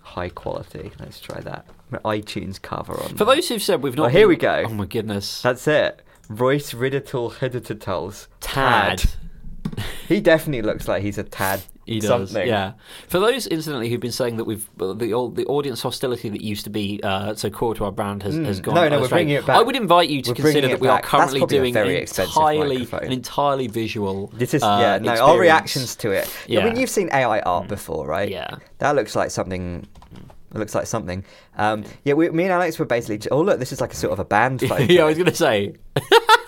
high quality. Let's try that. iTunes cover on. For those who've said we've not. Oh, here been- we go. Oh my goodness. That's it. Royce Ridital Hidditatals. Tad. [LAUGHS] He definitely looks like he's a tad. He does, something. yeah. For those, incidentally, who've been saying that we've the the audience hostility that used to be uh, so core to our brand has, Mm. has gone. No, no, we're bringing it back. I would invite you to We're consider that we are back. That's currently doing very an entirely, microphone. an entirely visual. This is uh, yeah. No, our reactions to it. I Yeah. Mm. mean, you've seen AI art before, right? Yeah. That looks like something. It looks like something. Um, yeah, we, me and Alex were basically. Oh look, this is like a sort of a band photo. [LAUGHS] yeah, I was going to say. [LAUGHS]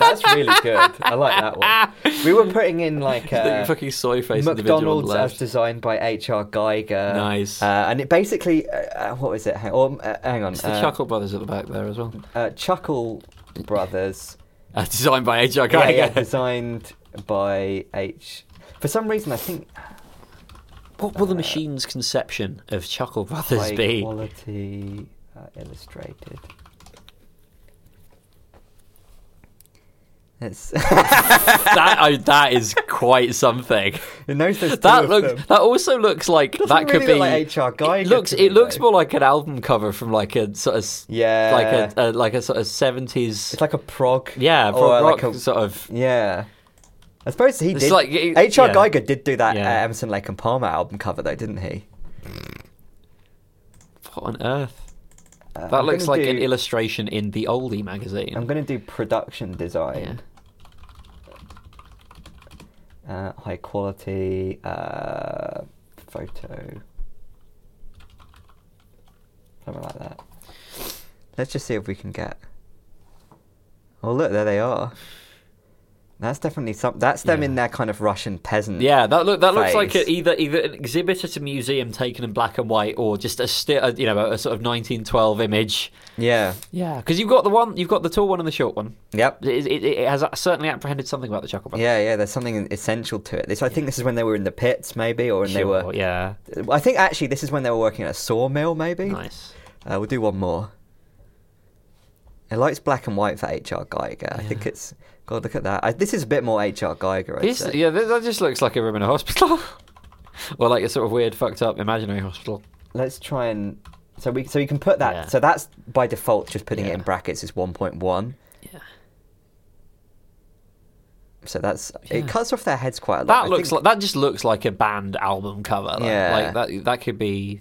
That's really good. I like that one. We were putting in like the uh, fucking soy face McDonald's as designed by H.R. Giger. Nice. Uh, and it basically, uh, uh, what was it? Hang, or, uh, hang on. It's the uh, Chuckle Brothers at the back there as well. uh, Chuckle Brothers. [LAUGHS] Uh, designed by H.R. Giger. yeah, designed by H. For some reason, I think What will the machine's conception of Chuckle Brothers high be? quality uh, illustrated. It's [LAUGHS] that I, that is quite something. it knows there's That looks. them. That also looks like Doesn't that could really be. like H.R. Giger It looks. It looks though. more like an album cover from like a sort of Yeah. like a, a like a sort of seventies. It's like a prog. yeah, prog like a- sort of. Yeah. I suppose he did. like- it- H.R. yeah. Giger did do that Yeah. uh, Emerson Lake and Palmer album cover though, didn't he? What on earth? Uh, That I'm looks like an illustration in the oldie magazine. I'm going to do production design. Uh, high quality uh, photo. Something like that. Let's just see if we can get. Oh look, there they are. That's definitely some. That's them Yeah. in their kind of Russian peasant. Yeah, that look that looks like a, either either an exhibit at a museum taken in black and white, or just a still, you know, a, sort of 1912 image. Yeah. Yeah, because you've got the one, you've got the tall one and the short one. Yep. It, it, it has certainly apprehended something about the Chuckle Brothers. Yeah, yeah. There's something essential to it. This, I think, this is when they were in the pits, maybe, or when they were. yeah, I think actually this is when they were working at a sawmill, maybe. nice. Uh, we'll do one more. It likes black and white for H.R. Giger. I think it's. God, look at that. I, this is a bit more H.R. Giger. This, yeah, that just looks like a room in a hospital, [LAUGHS] or like a sort of weird, fucked up imaginary hospital. Let's try and. So we so you can put that. Yeah. So that's by default. Just putting it in brackets is 1.1. Yeah, So that's Yeah. it. Cuts off their heads quite a lot. that I looks think- like that just looks like a band album cover. Like, Yeah. like that that could be.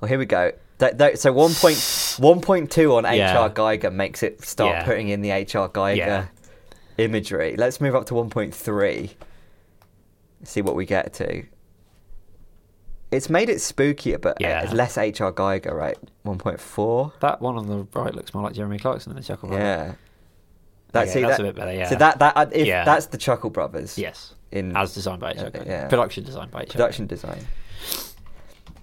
Well, here we go. That, that, so 1.1.2 1.2 on Yeah. HR Giger makes it start Yeah. putting in the HR Giger Yeah. imagery. Let's move up to 1.3. See what we get to. It's made it spookier, but Yeah. it's less HR Giger, right? 1.4. That one on the right looks more like Jeremy Clarkson than the Chuckle Brothers. Yeah. That, Okay, see, that's that- a bit better, yeah. So that that uh, if Yeah. that's the Chuckle Brothers. Yes. In As designed by Yeah, HRK. yeah. Production designed by HRK. production design.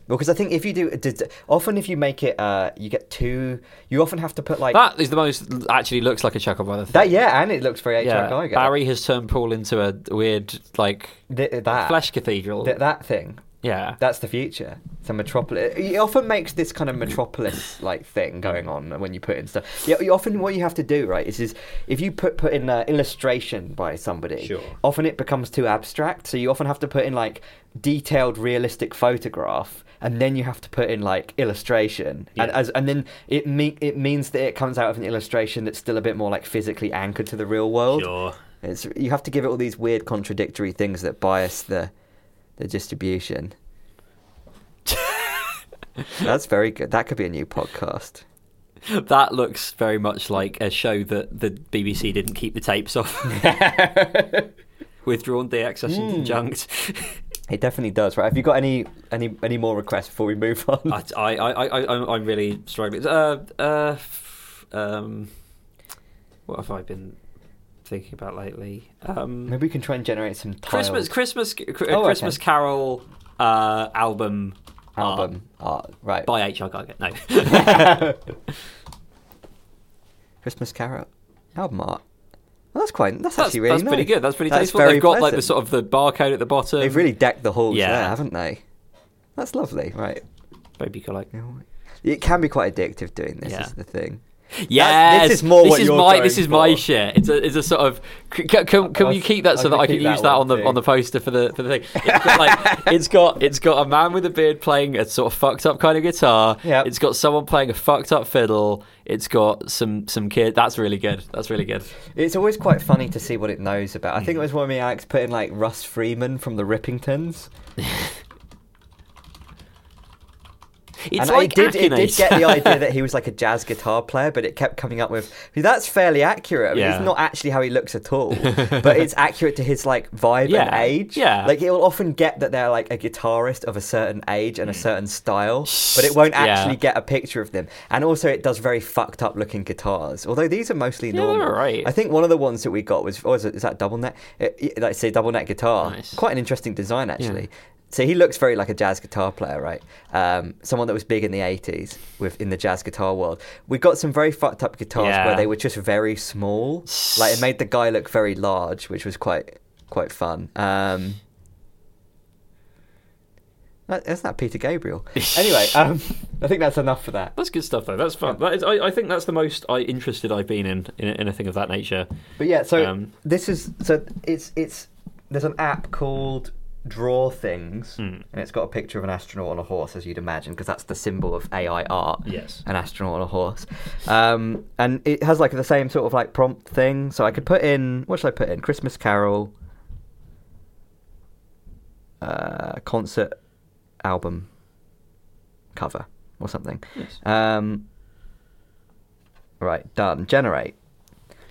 Because I think if you do, did- often if you make it, uh, you get two. You often have to put like That is the most actually looks like a Chuckle Brother thing. that. Yeah, and it looks very yeah. Barry has turned Paul into a weird like Th- that flesh cathedral. th- that thing. Yeah. That's the future. It's a metropolis. It often makes this kind of metropolis like thing going on when you put in stuff. Yeah, you often what you have to do right is, is if you put put in uh, illustration by somebody, Sure. often it becomes too abstract. So you often have to put in like detailed, realistic photograph, and then you have to put in like illustration, and as and then it me- it means that it comes out of an illustration that's still a bit more like physically anchored to the real world. Sure. It's you have to give it all these weird contradictory things that bias the the distribution. That's very good. That could be a new podcast. That looks very much like a show that the BBC didn't keep the tapes off. [LAUGHS] Withdrawn, deaccessed, and Hmm. dejunked. It definitely does, right? Have you got any any any more requests before we move on? I, I, I, I, I'm- I'm really struggling. Uh, uh, um, what have I been thinking about lately? Um, Maybe we can try and generate some tiles. Christmas, Christmas, cr- Oh, okay. Christmas Carol uh, album art album art, right? by H.R. Giger. No, [LAUGHS] Christmas Carol album art. Well, that's quite. That's, that's, actually really that's pretty good. That's pretty That's tasteful. They've got like the sort of the barcode at the bottom. They've really decked the halls Yeah. there, haven't they? That's lovely, right? Baby like. It can be quite addictive doing this. Yeah. Is the thing. Yes, this is more this is my this is my for. shit. It's a it's a sort of can, can I you keep that so that I can use that that on the too. on the poster for the for the thing. It's got like [LAUGHS] it's got it's got a man with a beard playing a sort of fucked up kind of guitar. Yep. It's got someone playing a fucked up fiddle. It's got some some kid. That's really good. That's really good. It's always quite funny to see what it knows about. I Mm. think it was when me and Alex put in like Russ Freeman from the Rippingtons. [LAUGHS] It's and like it did, it did get the idea that [LAUGHS] he was like a jazz guitar player, but it kept coming up with that's fairly accurate. I mean, Yeah. It's not actually how he looks at all, [LAUGHS] but it's accurate to his like vibe and age. yeah. like it'll often get that they're like a guitarist of a certain age and a certain style, but it won't Mm. Yeah. actually get a picture of them. And also, it does very fucked up looking guitars. Although these are mostly Yeah, normal. alright. I think one of the ones that we got was, oh, is, it, is that double neck? It, it- like say double neck guitar. Nice. Quite an interesting design actually. So he looks very like a jazz guitar player, right? Um, someone that was big in the '80s with in the jazz guitar world. We got some very fucked up guitars Yeah. where they were just very small. Like it made the guy look very large, which was quite quite fun. Um, that- isn't that Peter Gabriel? [LAUGHS] anyway, um, I think that's enough for that. That's good stuff though. That's fun. That is, I, I think that's the most I interested I've been in in, in a thing of that nature. But yeah, so Um, this is so it's it's there's an app called Draw Things, Hmm. and it's got a picture of an astronaut on a horse, as you'd imagine, because that's the symbol of AI art. Yes. an astronaut on a horse, um, and it has like the same sort of like prompt thing. So I could put in what should I put in? Christmas Carol, uh, concert album cover or something. Yes. Um, right, done. Generate.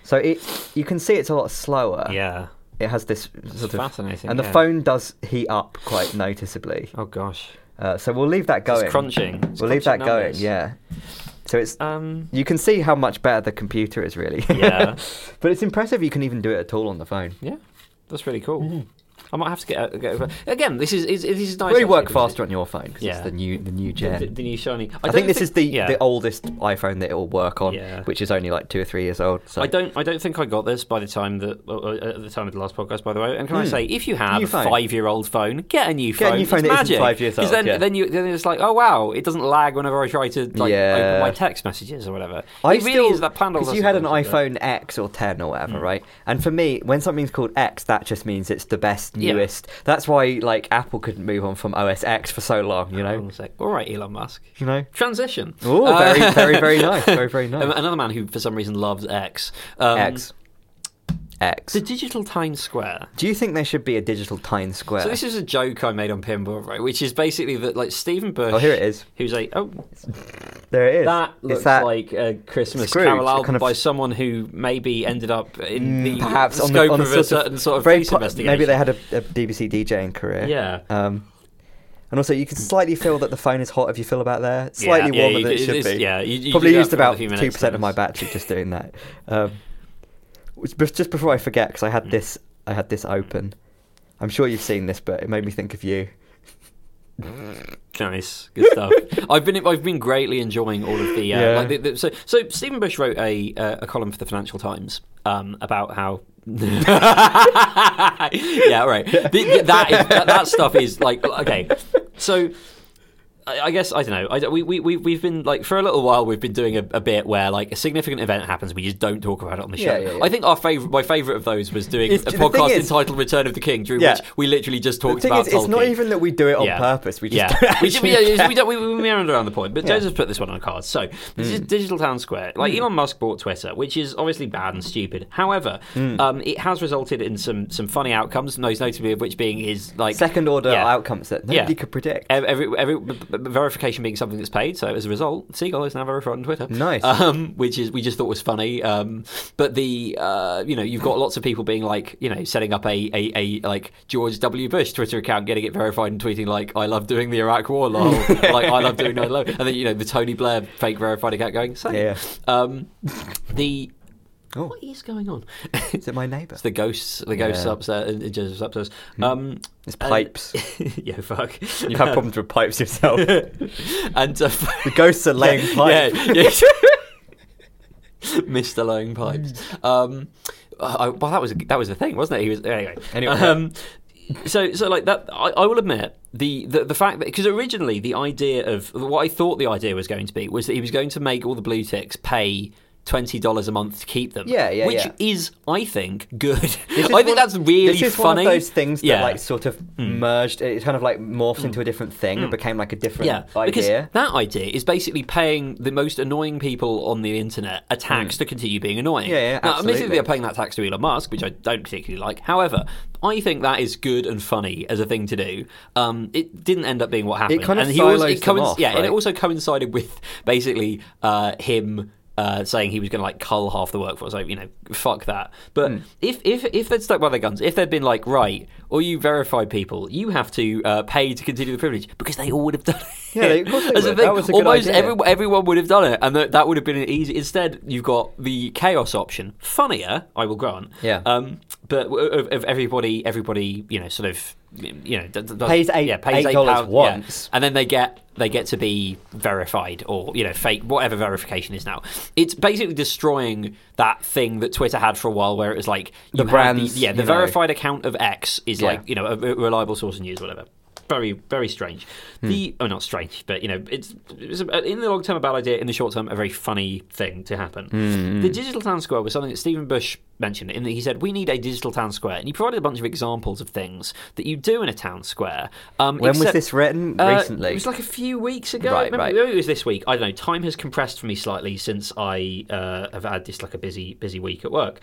So it you can see it's a lot slower. Yeah. It has this sort of fascinating, and the yeah. phone does heat up quite noticeably. Oh gosh. Uh, so we'll leave that going. It's crunching. It's we'll leave that crunching going. Yeah. So it's Um. you can see how much better the computer is really. Yeah. [LAUGHS] but it's impressive you can even do it at all on the phone. Yeah. That's really cool. I might have to get, a, get again. This is, is this is nice. Really work faster on your phone because Yeah. it's the new the new gen. The, the new shiny. I, don't think this is the yeah. the oldest iPhone that it will work on, Yeah. which is only like two or three years old. So I don't. I don't think I got this by the time that uh, uh, at the time of the last podcast. By the way, and can I Hmm. say, if you have New a five-year-old phone, get a new Get a phone. new phone it's that isn't magic. five years old, Then, yeah. then you then it's like, oh wow, it doesn't lag whenever I try to like open my text messages or whatever. I it really still, is that Pandora. because you had an iPhone X or 10 or whatever, right? And for me, when something's called X, that just means it's the best, Yeah. newest. That's why like Apple couldn't move on from OS X for so long, you know. All right, Elon Musk. You know. Transition. Oh, Uh, very, very, very [LAUGHS] nice. Very, very nice. Another man who, for some reason, loves X. Um, X. X. The digital Times Square. Do you think there should be a digital Times Square? So this is a joke I made on Pinboard, right? Which is basically that, like Stephen Bush. Oh, here it is. Who's a oh There it is. that It's looks that- like a Christmas Scrooge, Carol album kind of- by someone who maybe ended up in Mm, the perhaps on the, on of a a sort certain sort of very police po- investigation. Maybe they had a, a BBC DJing career. Yeah. Um, and also, you can slightly feel that the phone is hot if you feel about there. Slightly yeah, warmer you than it should be. yeah, you- you Probably used about two percent of my battery just doing that. Um, which- but just before I forget, because I had this, I had this open. I'm sure you've seen this, but it made me think of you. [LAUGHS] Nice, good stuff. [LAUGHS] I've been I've been greatly enjoying all of the, uh, Yeah. like the, the so so Stephen Bush wrote a uh, a column for the Financial Times um, about how. [LAUGHS] yeah, right. The- the- that, is, that that stuff is like okay. So I guess I don't know. I, we we we we've been like for a little while we've been doing a, a bit where like a significant event happens, we just don't talk about it on the show. Yeah, yeah, yeah. I think our favorite, my favorite of those was doing It's- a podcast is- entitled "Return of the King," during which we literally just talked about is, it's not even that we do it on purpose. We just [LAUGHS] don't we, care. we, don't, we, we meander around the point. But. Josef put this one on cards. So this is hmm. Digital Town Square. Like hmm. Elon Musk bought Twitter, which is obviously bad and stupid. However, hmm. um, it has resulted in some some funny outcomes. Most notably of which being is like second order outcomes that nobody could predict. Ev- Every, every, but verification being something that's paid. So as a result, Seagull is now verified on Twitter. Nice. um, which is we just thought was funny. Um, but the uh, you know you've got lots of people being like you know setting up a, a, a like George W Bush Twitter account, getting it verified and tweeting like I love doing the Iraq War, lol. [LAUGHS] like I love doing 9/11, and then you know the Tony Blair fake verified account going same. Yeah. Um, the Oh. what is going on? [LAUGHS] Is it my neighbour? It's the ghosts, the ghosts Yeah. upstairs, in Josef's upstairs. Um, It's and- pipes. [LAUGHS] yeah, fuck. You have problems with pipes yourself. [LAUGHS] and uh, the ghosts are laying pipes. Yeah, yeah. Mr. Laying Pipes. Um, I, well, that was that was the thing, wasn't it? He was anyway. Anyway. Um, so, so like that, I, I will admit the, the the fact that because originally the idea of what I thought the idea was going to be was that he was going to make all the blue ticks pay. Twenty dollars a month to keep them. Yeah, yeah, Which yeah. is, I think, good. [LAUGHS] [LAUGHS] I think that's really This is funny. one of those things that Yeah. Hmm. like sort of merged. It kind of like morphed into a different thing and became like a different Yeah, because idea. that idea is basically paying the most annoying people on the internet a tax to continue being annoying. Hmm. Yeah, yeah, Now, admittedly, absolutely. they're paying that tax to Elon Musk, which I don't particularly like. However, I think that is good and funny as a thing to do. Um, it didn't end up being what happened. It kind of and silos it coinc- off, yeah, and it also coincided with basically uh, him. Uh, saying he was going to like cull half the workforce, like you know, fuck that. But Hmm. if if if they'd stuck by their guns, if they'd been like, right, all you verified people, you have to uh, pay to continue the privilege, because they all would have done it. Yeah, they- of course they [LAUGHS] would. thing, was almost every, everyone would have done it, and that, that would have been an easy. Instead, you've got the chaos option, funnier, I will grant. Yeah. Um, but of, of everybody, everybody, you know, sort of, you know, does- Pays eight- yeah, pays eight eight dollars pound- once. yeah. and then they get they get to be verified or you know fake whatever verification is now. It's basically destroying that thing that Twitter had for a while, where it was like The have yeah, the you know. verified account of X is Yeah. like you know a, a reliable source of news, whatever. Very, very strange. Hmm. The oh, not strange, but you know, it's, it's a, in the long term a bad idea. In the short term, a very funny thing to happen. Hmm, The digital town square was something that Stephen Bush mentioned. In that he said we need a digital town square, and he provided a bunch of examples of things that you do in a town square. Um, when was this written? uh, Recently. It was like a few weeks ago. Right, maybe, right. maybe it was this week. I don't know. Time has compressed for me slightly since I uh, have had just like a busy, busy week at work.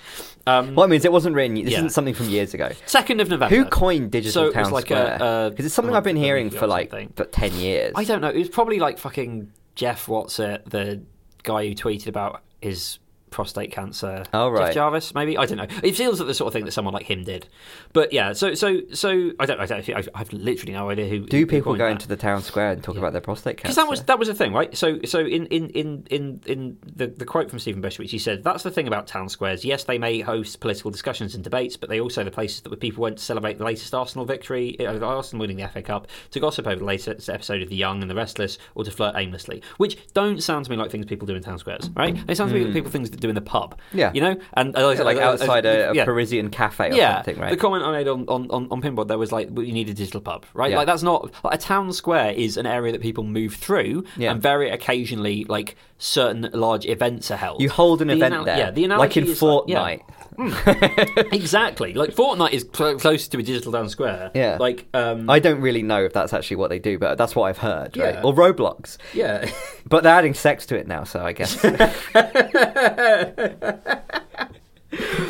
Um, What I mean is, it wasn't written. This Yeah. isn't something from years ago. Second of November. Who coined digital So it town like square? Because it's something I've been hearing for like for ten years. I don't know. It was probably like fucking Jeff Watson, the guy who tweeted about his prostate cancer. Oh, right. Jeff Jarvis, maybe I don't know. It feels like the sort of thing that someone like him did. But yeah, so so so I don't. I don't. I've, I've literally no idea who. Do who people go that. into the town square and talk about their prostate cancer? Because that was that was the thing, right? So so in in in in, in the, the quote from Stephen Bush, which he said, that's the thing about town squares. Yes, they may host political discussions and debates, but they also the places that people went to celebrate the latest Arsenal victory, uh, Arsenal winning the FA Cup, to gossip over the latest episode of The Young and the Restless, or to flirt aimlessly. Which don't sound to me like things people do in town squares, right? They sound to me like people things that do in the pub. Yeah. you know, and uh, like uh, uh, outside a, a yeah. Parisian cafe or yeah, something, right? the comment I made on, on, on, on Pinboard there was like, well, you need a digital pub, right? Yeah. Like that's not like, a town square is an area that people move through, Yeah. and very occasionally, like certain large events are held. you hold an The event anal- there, yeah, the like in is like- yeah. Fortnite. [LAUGHS] exactly. Like Fortnite is cl- close to a digital town square. Yeah. like um, I don't really know if that's actually what they do, but that's what I've heard. Right? Yeah. Or Roblox, yeah. but they're adding sex to it now, so I guess. [LAUGHS] [LAUGHS]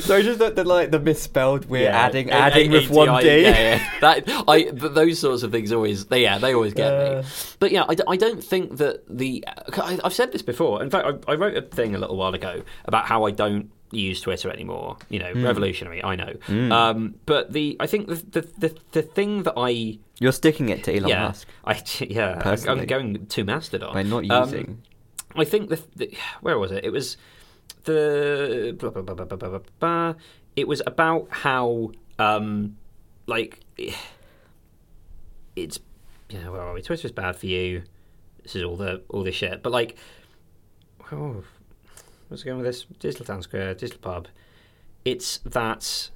so it's just the, the like the misspelled. We're Yeah, adding A- adding A- with one ATI, D. Yeah, yeah. That I th- those sorts of things always. They, yeah, they always get Uh. me. But yeah, I, d- I don't think that the. I, I've said this before. In fact, I, I wrote a thing a little while ago about how I don't use Twitter anymore. You know, Hmm. revolutionary. I know. Um, but the I think the, the the the thing that I You're sticking it to Elon yeah Musk [LAUGHS] I yeah I'm, Personally. I'm going to Mastodon by not Um, using. I think the, the where was it? It was the blah, blah, blah, blah, blah, blah, blah, it was about how um like it's yeah where are we? Twitter's bad for you. This is all the all this shit. But like, oh, what's going with this? Digital Town Square, Digital Pub. It's that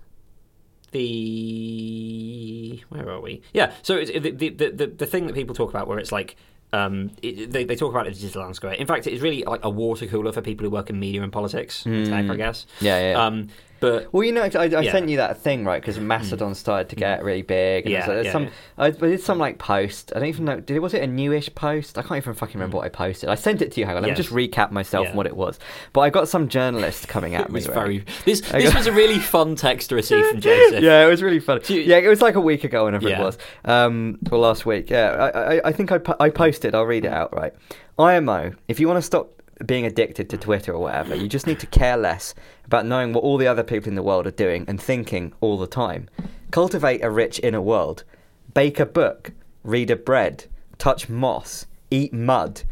the where are we? Yeah, so it's, the, the the the thing that people talk about where it's like um, it, they, they talk about it as digital land square. In fact, it is really like a water cooler for people who work in media and politics, and tech, I guess. Yeah, yeah, yeah. Um, But Well, you know, I, I Yeah. sent you that thing, right? Because Mastodon started to get really big. And Yeah, there's, there's yeah, some, yeah. I, I did some like post. I don't even know. Did it was it a newish post? I can't even fucking remember what I posted. I sent it to you. Hang on, let Mm. Yes. me just recap myself what it was. But I got some journalist coming at [LAUGHS] me. was right? very. This I this got- was a really fun text to [LAUGHS] receive from Josef. yeah, it was really fun. You- yeah, it was like a week ago, whenever it was. Um, or last week. Yeah, I, I, I think I, po- I posted. I'll read it out. Right, IMO. If you want to stop being addicted to Twitter or whatever, you just need to care less about knowing what all the other people in the world are doing and thinking all the time. Cultivate a rich inner world. Bake a book. Read a bread. Touch moss. Eat mud.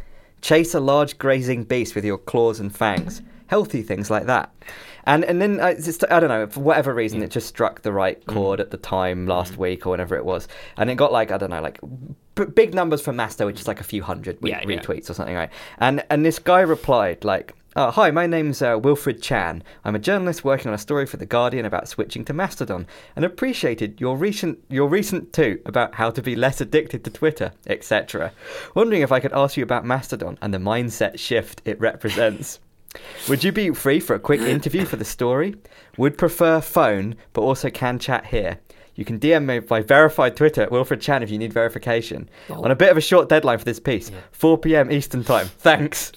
Chase a large grazing beast with your claws and fangs. Healthy things like that. And and then uh, I, just, I don't know for whatever reason mm. it just struck the right mm. chord at the time last mm. week or whenever it was, and it got like I don't know like b- big numbers from Masto, which is like a few hundred re- Yeah, yeah. retweets or something, right? And and this guy replied like. Oh, hi, my name's uh, Wilfred Chan. I'm a journalist working on a story for The Guardian about switching to Mastodon and appreciated your recent your recent toot about how to be less addicted to Twitter, etc. Wondering if I could ask you about Mastodon and the mindset shift it represents. Would you be free for a quick interview for the story? Would prefer phone, but also can chat here. You can DM me by verified Twitter at Wilfred Chan if you need verification. Oh. On a bit of a short deadline for this piece, Yeah. 4 p.m. Eastern time. [LAUGHS] Thanks.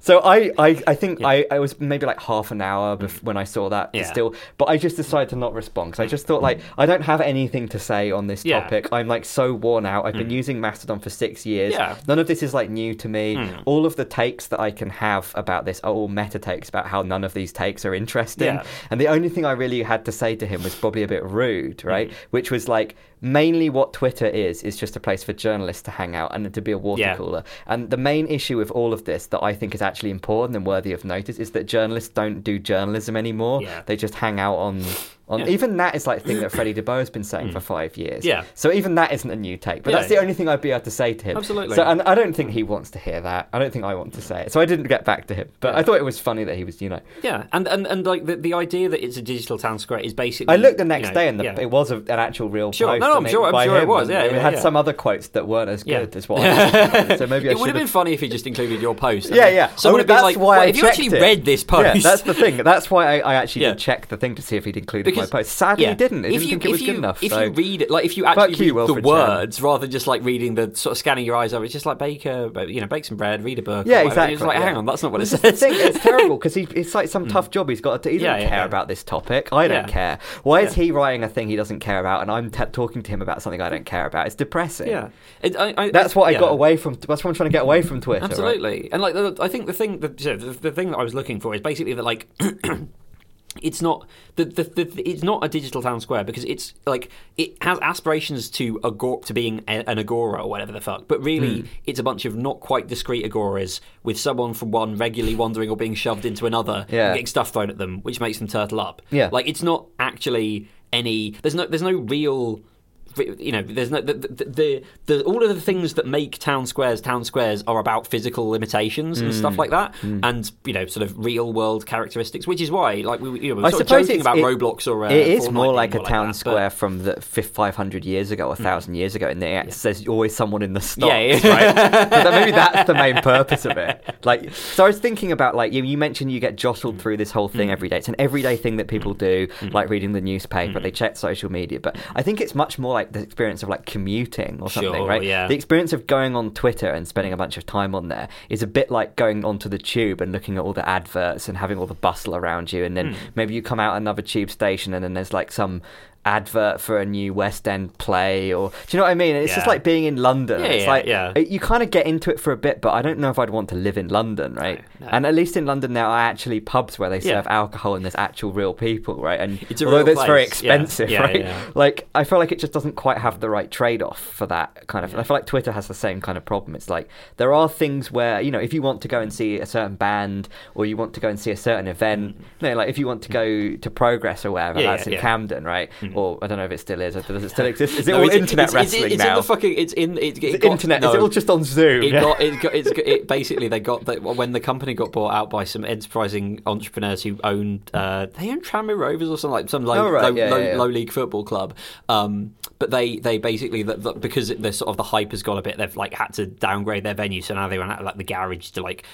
So I, I, I think Yeah. I, I was maybe like half an hour bef- when I saw that Yeah. still, but I just decided to not respond because I just thought like I don't have anything to say on this topic. I'm like so worn out. I've been using Mastodon for six years. None of this is like new to me. Mm. All of the takes that I can have about this are all meta takes about how none of these takes are interesting. And the only thing I really had to say to him was probably a bit rude, right? Mm. Which was like mainly what Twitter is is just a place for journalists to hang out and to be a water Yeah. cooler. And the main issue with all of this that I think is actually important and worthy of notice is that journalists don't do journalism anymore. Yeah. They just hang out on on Yeah. even that is like a thing that Freddie deBoer has been saying hmm. for five years. Yeah. So even that isn't a new take. But Yeah, that's the only thing I'd be able to say to him. Absolutely. So and I don't think he wants to hear that. I don't think I want to say it. So I didn't get back to him. But. I thought it was funny that he was, you know. Yeah, and, and, and like the, the idea that it's a digital town square is basically. I looked the you next know, day and the, it was a, an actual real Sure. post. No, I'm sure- I'm sure it was. Yeah, it had some other quotes that weren't as good as what. I so maybe [LAUGHS] I it would have been funny if he just included your post. Yeah, yeah. Oh, would have been that's like, why "Well, I "Have you actually read this post?" That's the thing. That's why I, actually did check the thing to see if he'd included my post. Sadly, yeah, didn't. He if didn't you, think it was you, good enough. If so. you read it, like if you actually you, read Wilfred the words rather than just like reading the sort of scanning your eyes over, it's just like bake a, you know, bake some bread, read a book. Yeah, exactly. It's like, yeah. hang on, that's not what it says. thing, it's terrible because he, it's like some [LAUGHS] mm. tough job he's got to. He doesn't Yeah, care about this topic. I don't care. Why is he writing a thing he doesn't care about, and I'm t- talking to him about something I don't care about? It's depressing. Yeah, It- I- I- That's what I got away from. That's what I'm trying to get away from Twitter. Absolutely, and like I think the thing the thing that I was looking for is basically that like. [CLEARS THROAT] It's not the, the, the it's not a digital town square because it's like it has aspirations to agor- to being a, an agora or whatever the fuck, but really Hmm. it's a bunch of not quite discrete agoras with someone from one regularly wandering or being shoved into another Yeah. and getting stuff thrown at them, which makes them turtle up. Yeah. like it's not actually any. There's no there's no real you know, there's no the, the, the, the all of the things that make town squares town squares are about physical limitations and Mm. stuff like that, and you know, sort of real world characteristics. Which is why, like, we you know, we I we're sort of suppose joking about it- Roblox or uh, it is Fortnite more like a town that, square but- from the 500 years ago or 1,000 years ago, and the, there's always someone in the stocks, Yeah, yeah. right? [LAUGHS] But maybe that's the main purpose of it. Like, so I was thinking about like you, you mentioned you get jostled through this whole Mm. thing every day. It's an everyday thing that people do, like reading the newspaper. They check social media, but I think it's much more like the experience of like commuting or something, Sure, right? yeah. The experience of going on Twitter and spending a bunch of time on there is a bit like going onto the tube and looking at all the adverts and having all the bustle around you, and then hmm. maybe you come out another tube station and then there's like some advert for a new West End play or do you know what I mean? It's just like being in London. Yeah, it's yeah, like yeah. it- you kind of get into it for a bit, but I don't know if I'd want to live in London, right? No, no. And at least in London there are actually pubs where they Yeah. serve alcohol and there's actual real people, right? And It's a although that's very place. Yeah. expensive, Yeah, right? yeah. Like I feel like it just doesn't quite have mm. the right trade-off for that kind of. Yeah. I feel like Twitter has the same kind of problem. It's like there are things where you know if you want to go and see a certain band or you want to go and see a certain event, mm. you know, like if you want to go to Progress or whatever, Yeah, that's yeah, in yeah. Camden, right? Mm. Or I don't know if it still is. Does it still [LAUGHS] exist? Is it No, all it's- internet it's, it's, wrestling it's now? in the fucking. It's in. It, it Is got- internet? no. Is it all just on Zoom? It Yeah. got, [LAUGHS] it got, it's it basically they got the, when the company got bought out by some enterprising entrepreneurs who owned uh, they owned Tranmere Rovers or something like some low, Oh, right. low, Yeah, low, yeah, low league football club. Um, but they they basically the, the, because the sort of the hype has gone a bit, they've like had to downgrade their venue, so now they run out of like the garage to like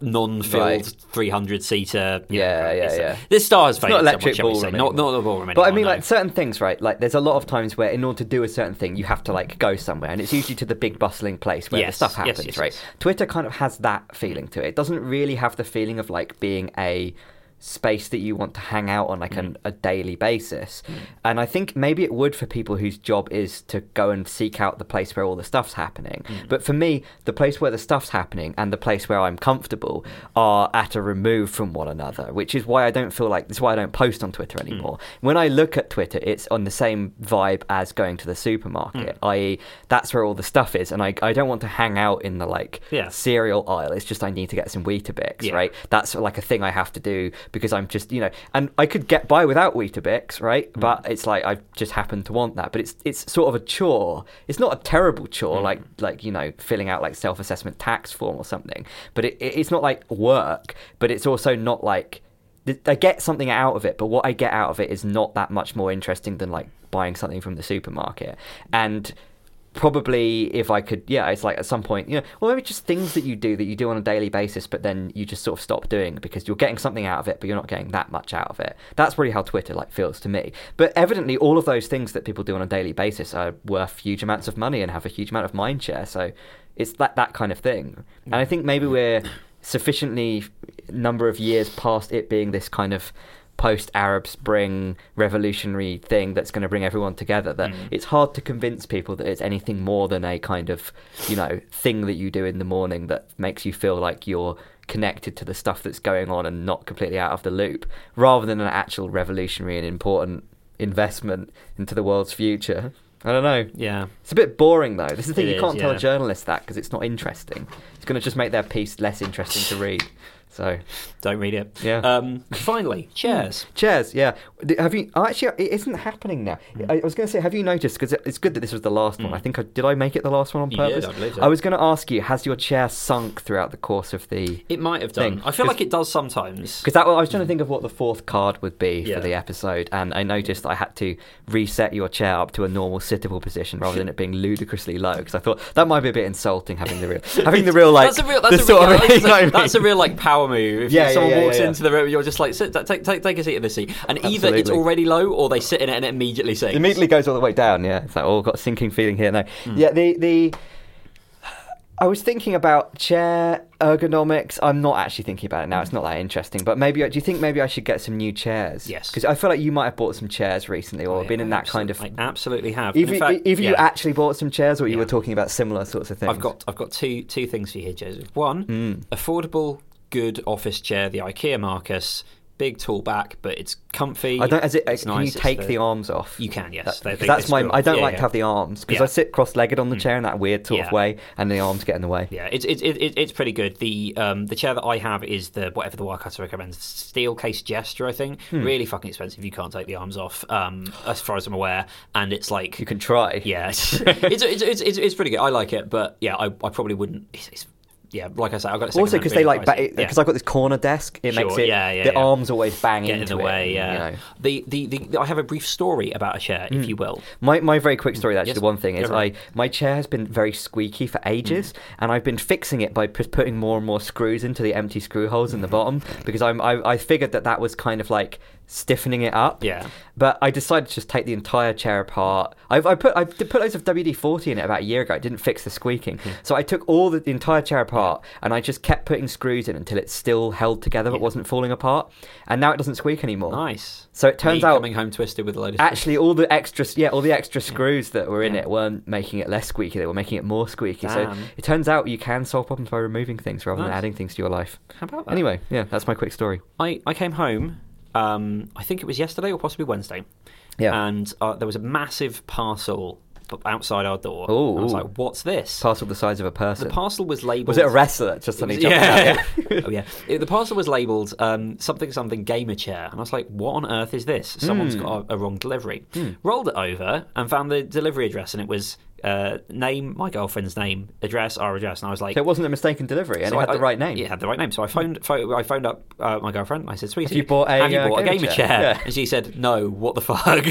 non-filled Right. 300 seater. Yeah, yeah, yeah. This star has faded. not electric ballroom. Not not the ballroom But I mean, no. like certain things, right? Like, there's a lot of times where, in order to do a certain thing, you have to like go somewhere, and it's usually to the big bustling place where Yes, the stuff happens, yes, right? yes. Twitter kind of has that feeling to it. It doesn't really have the feeling of like being a space that you want to hang out on like Mm. an, a daily basis. And I think maybe it would for people whose job is to go and seek out the place where all the stuff's happening. Mm. But for me, the place where the stuff's happening and the place where I'm comfortable are at a remove from one another, which is why I don't feel like this is why I don't post on Twitter Mm. anymore. When I look at Twitter, it's on the same vibe as going to the supermarket, Mm. i.e., that's where all the stuff is, and I, I don't want to hang out in the like Yeah. cereal aisle. It's just I need to get some Weetabix, Yeah. right? That's like a thing I have to do because I'm just you know, and I could get by without Weetabix, right? Mm. But it's like I just happen to want that. But it's it's sort of a chore. It's not a terrible Mm. chore like like you know filling out like self assessment tax form or something. But it, it, it's not like work. But it's also not like th- I get something out of it, but what I get out of it is not that much more interesting than like buying something from the supermarket. And probably if I could, yeah, it's like at some point, you know, well, maybe just things that you do that you do on a daily basis, but then you just sort of stop doing because you're getting something out of it, but you're not getting that much out of it. That's really how Twitter like feels to me. But evidently, all of those things that people do on a daily basis are worth huge amounts of money and have a huge amount of mind share. So it's that that kind of thing. And I think maybe we're sufficiently number of years past it being this kind of post Arab Spring revolutionary thing that's going to bring everyone together that Mm. it's hard to convince people that it's anything more than a kind of you know thing that you do in the morning that makes you feel like you're connected to the stuff that's going on and not completely out of the loop rather than an actual revolutionary and important investment into the world's future I don't know. yeah. It's a bit boring though. This is the thing It you can't tell yeah. a journalist that because it's not interesting. It's going to just make their piece less interesting to [SIGHS] read. So Don't read it. Yeah. Um, finally, [LAUGHS] chairs. chairs, yeah. Have you? Oh, actually, it isn't happening now. Hmm. I I was going to say, have you noticed? Because it's good that this was the last one. I think I did. I make it the last one on You did, purpose. I believe so. was going to ask you, has your chair sunk throughout the course of the? It might have done. Thing. I feel like it does sometimes. Because that I was trying to think of what the fourth card would be Yeah. for the episode, and I noticed I had to reset your chair up to a normal sittable position rather than it being ludicrously low. Because I thought that might be a bit insulting having the real, [LAUGHS] having the real like that's a real. That's, a real, of, that's, [LAUGHS] you know what I that's a real like power move. If Yeah, yeah, someone yeah, walks yeah, yeah. into the room, you're just like, sit, take, take, take a seat at this seat, and either it's already low or they sit in it and it immediately sinks. immediately goes all the way down. Yeah, it's like oh, got a sinking feeling here. No, Hmm. yeah, the the. I was thinking about chair ergonomics. I'm not actually thinking about it now. It's not that interesting. But maybe do you think maybe I should get some new chairs? Yes. because I feel like you might have bought some chairs recently, or I been in that kind of. I absolutely have. Either, in fact, either you actually bought some chairs, or you Yeah. were talking about similar sorts of things. I've got I've got two two things for you here, Josef. One, Mm. affordable, good office chair, the IKEA Markus, big tall back, but it's comfy. I don't. As it, it's can nice, you take the, arms off? You can, yes. That- that's my. I don't off. like Yeah, to have the arms because Yeah. I sit cross-legged on the Mm. chair in that weird sort Yeah. of way, and the arms get in the way. Yeah, it's it's it, it, it's pretty good. The um the chair that I have is the whatever the Wirecutter recommends, Steelcase Gesture. I think Hmm. really fucking expensive. You can't take the arms off, um, as far as I'm aware, and it's like You can try. yeah, it's [LAUGHS] it's, it's, it's, it's, it's pretty good. I like it, but yeah, I, I probably wouldn't. It's, yeah, like I said, I've got it Also, because they like because yeah. I've got this corner desk, it Sure, makes it yeah, yeah, the yeah. arms always bang get in into the it, way. Yeah, you know. the, the, the I have a brief story about a chair, if mm. you will. My my very quick story. Mm. Actually, Yes. the one thing is for I my chair has been very squeaky for ages, mm. and I've been fixing it by putting more and more screws into the empty screw holes in the bottom because I'm I, I figured that that was kind of like stiffening it up. Yeah. But I decided to just take the entire chair apart. I've I put I put loads of WD forty in it about a year ago. It didn't fix the squeaking, Hmm. so I took all the, the entire chair apart and I just kept putting screws in until it still held together but Yeah. wasn't falling apart. And now it doesn't squeak anymore. Nice. So it turns Me out coming home twisted with a load of actually all the extra yeah all the extra screws that were in it weren't making it less squeaky they were making it more squeaky so it turns out you can solve problems by removing things rather than adding things to your life How about that? anyway yeah that's my quick story I, I came home, um, I think it was yesterday or possibly Wednesday. Yeah. And uh, there was a massive parcel outside our door. And I was like, "What's this?" Parcel the size of a person. The parcel was labelled. was it a wrestler just suddenly jumped Yeah. [LAUGHS] oh yeah. It- the parcel was labelled um, something something gamer chair, and I was like, "What on earth is this? Someone's Hmm. got a, a wrong delivery." Rolled it over and found the delivery address, and it was uh, name, my girlfriend's name, address, our address, and I was like, So it wasn't a mistaken delivery, and so it had I- the right name. Yeah, it had the right name. So I phoned, pho- I phoned up uh, my girlfriend. I said, "Sweetie, you bought a, have you uh, bought a gamer chair?" chair?" Yeah. And she said, "No. What the [LAUGHS] fuck?"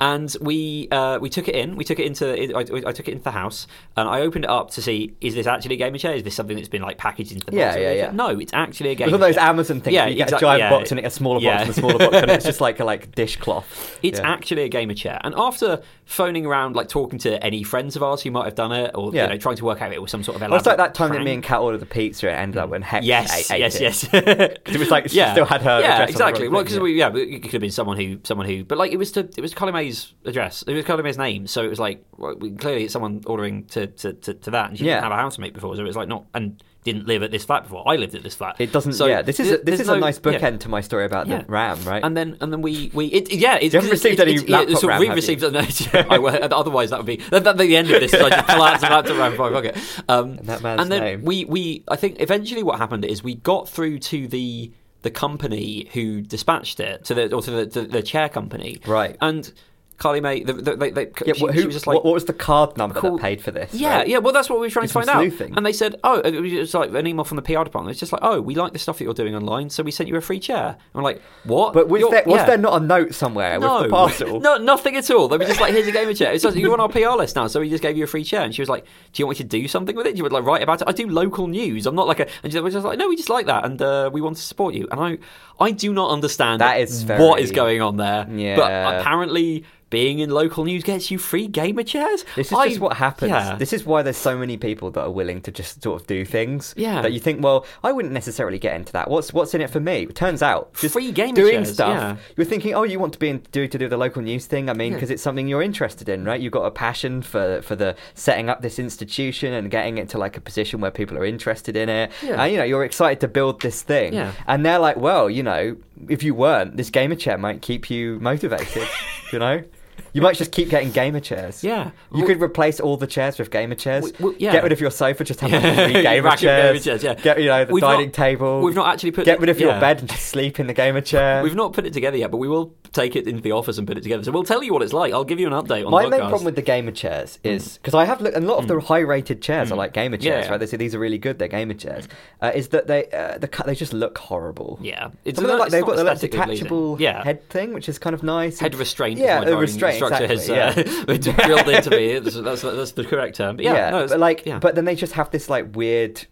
and we uh, we took it in. We took it into. I, I took it into the house, and I opened it up to see: is this actually a gamer chair? Is this something that's been like packaged into the Yeah, box? yeah, They yeah. No, it's actually a gamer. was one of those chair." Amazon things. Yeah, where you get a giant yeah. box and it, a smaller Yeah. box and a smaller box, and it's just like a like dishcloth. It's Yeah. actually a gamer chair. And after phoning around, like talking to any friends of ours who might have done it, or Yeah. you know, trying to work out it was some sort of Well, it's like that time that me and Kat ordered the pizza it ended up when Hex Yes, ate, ate yes, it. yes. [LAUGHS] it was like she still had her Yeah, address on the exactly. Well, because yeah. we, yeah, it could have been someone who, someone who, but like it was to, it was Carly May's address. It was Carly May's name, so it was like well, clearly it's someone ordering to, to, to, to that, and she Yeah. didn't have a housemate before, so it was like not and didn't live at this flat before. I lived at this flat. It doesn't. So yeah, this is a, this is no- a nice yeah. bookend to my story about Yeah. the RAM, right? And then and then we we it, yeah it's You haven't received any laptop so RAM, we have received no, [LAUGHS] [LAUGHS] I otherwise that would be that, that'd the end of this is I just pull out some laptop RAM from my pocket um, And [LAUGHS] that man's and then name. we we I think eventually what happened is we got through to the the company who dispatched it to the or to the, the, the chair company Right. and Carly May the, the, they, they, yeah, she, who, she was just like what, what was the card number Call- that paid for this? yeah, right? yeah. Well, that's what we were trying to find out. And they said, "Oh, it was just like an email from the PR department. It's just like, oh, we like the stuff that you're doing online, so we sent you a free chair." And we're like, "What?" But was, You're- there, was yeah. there not a note somewhere no, with the parcel? [LAUGHS] no, nothing at all. They were just like, "Here's a gamer chair." It says you're on our PR list now, so we just gave you a free chair. And she was like, "Do you want me to do something with it? Do you would like write about it?" I do local news. I'm not like a. And she was just like, "No, we just like that, and uh, we want to support you." And I, I do not understand That is what is going on there. Yeah. But apparently. Being in local news gets you free gamer chairs. This is I- just what happens. Yeah. This is why there's so many people that are willing to just sort of do things. Yeah. That you think, well, I wouldn't necessarily get into that. What's what's in it for me? It turns out, just Free gamer doing shares, stuff. yeah. You're thinking, oh, you want to be in, do to do the local news thing. I mean, Yeah. because it's something you're interested in, right? You've got a passion for for the setting up this institution and getting it to like a position where people are interested in it. Yeah. And you know, you're excited to build this thing. Yeah. And they're like, well, you know, if you weren't, this gamer chair might keep you motivated. you know. [LAUGHS] You might just keep getting gamer chairs. Yeah. You Well- could replace all the chairs with gamer chairs. Yeah. Get rid of your sofa, just have like [LAUGHS] three gamer, chairs. gamer chairs, yeah. Get you know the We've dining not- table. we've not actually put Get rid of your bed and just sleep in the gamer [LAUGHS] chair. We've not put it together yet, but we will take it into the office and put it together. So we'll tell you what it's like. I'll give you an update on My the main problem with the gamer chairs is because I have looked, and a lot of the high-rated chairs are like gamer Mm. Chairs, yeah. right? They say these are really good. They're gamer chairs. Uh, is that they uh, the cut? They just look horrible. yeah, it's them, like it's they've not got the little aesthetically pleasing. detachable yeah. head thing, which is kind of nice. Head restraint. Yeah, restraint, instructor exactly, has uh, [LAUGHS] drilled into me. That's, that's, the correct term. But yeah, no, but like, yeah. but then they just have this like weird.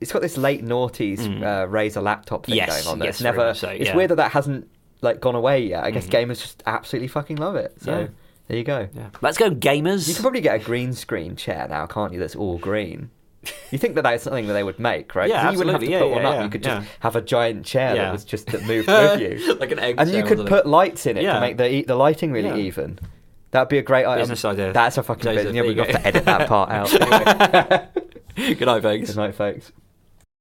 It's got this late noughties uh, Razer laptop thing Mm. Yes, going on. Yes, it's never. so, It's yeah. Mm. weird that that hasn't like gone away yet. I guess gamers just absolutely fucking love it. So Yeah. there you go. yeah. let's go, gamers. You can probably get a green screen chair now, can't you? That's all green. You think that that's something that they would make, right? Yeah, you wouldn't have to absolutely. put Yeah, one yeah, up. yeah, You could just yeah. have a giant chair Yeah. that was just that moved [LAUGHS] with you, like an egg. and you could put lights in it Yeah. to make the the lighting really Yeah. even. That'd be a great item. Business idea. That's a fucking business. Yeah, we've got to [LAUGHS] edit that part out. Good night, folks. Good night, folks.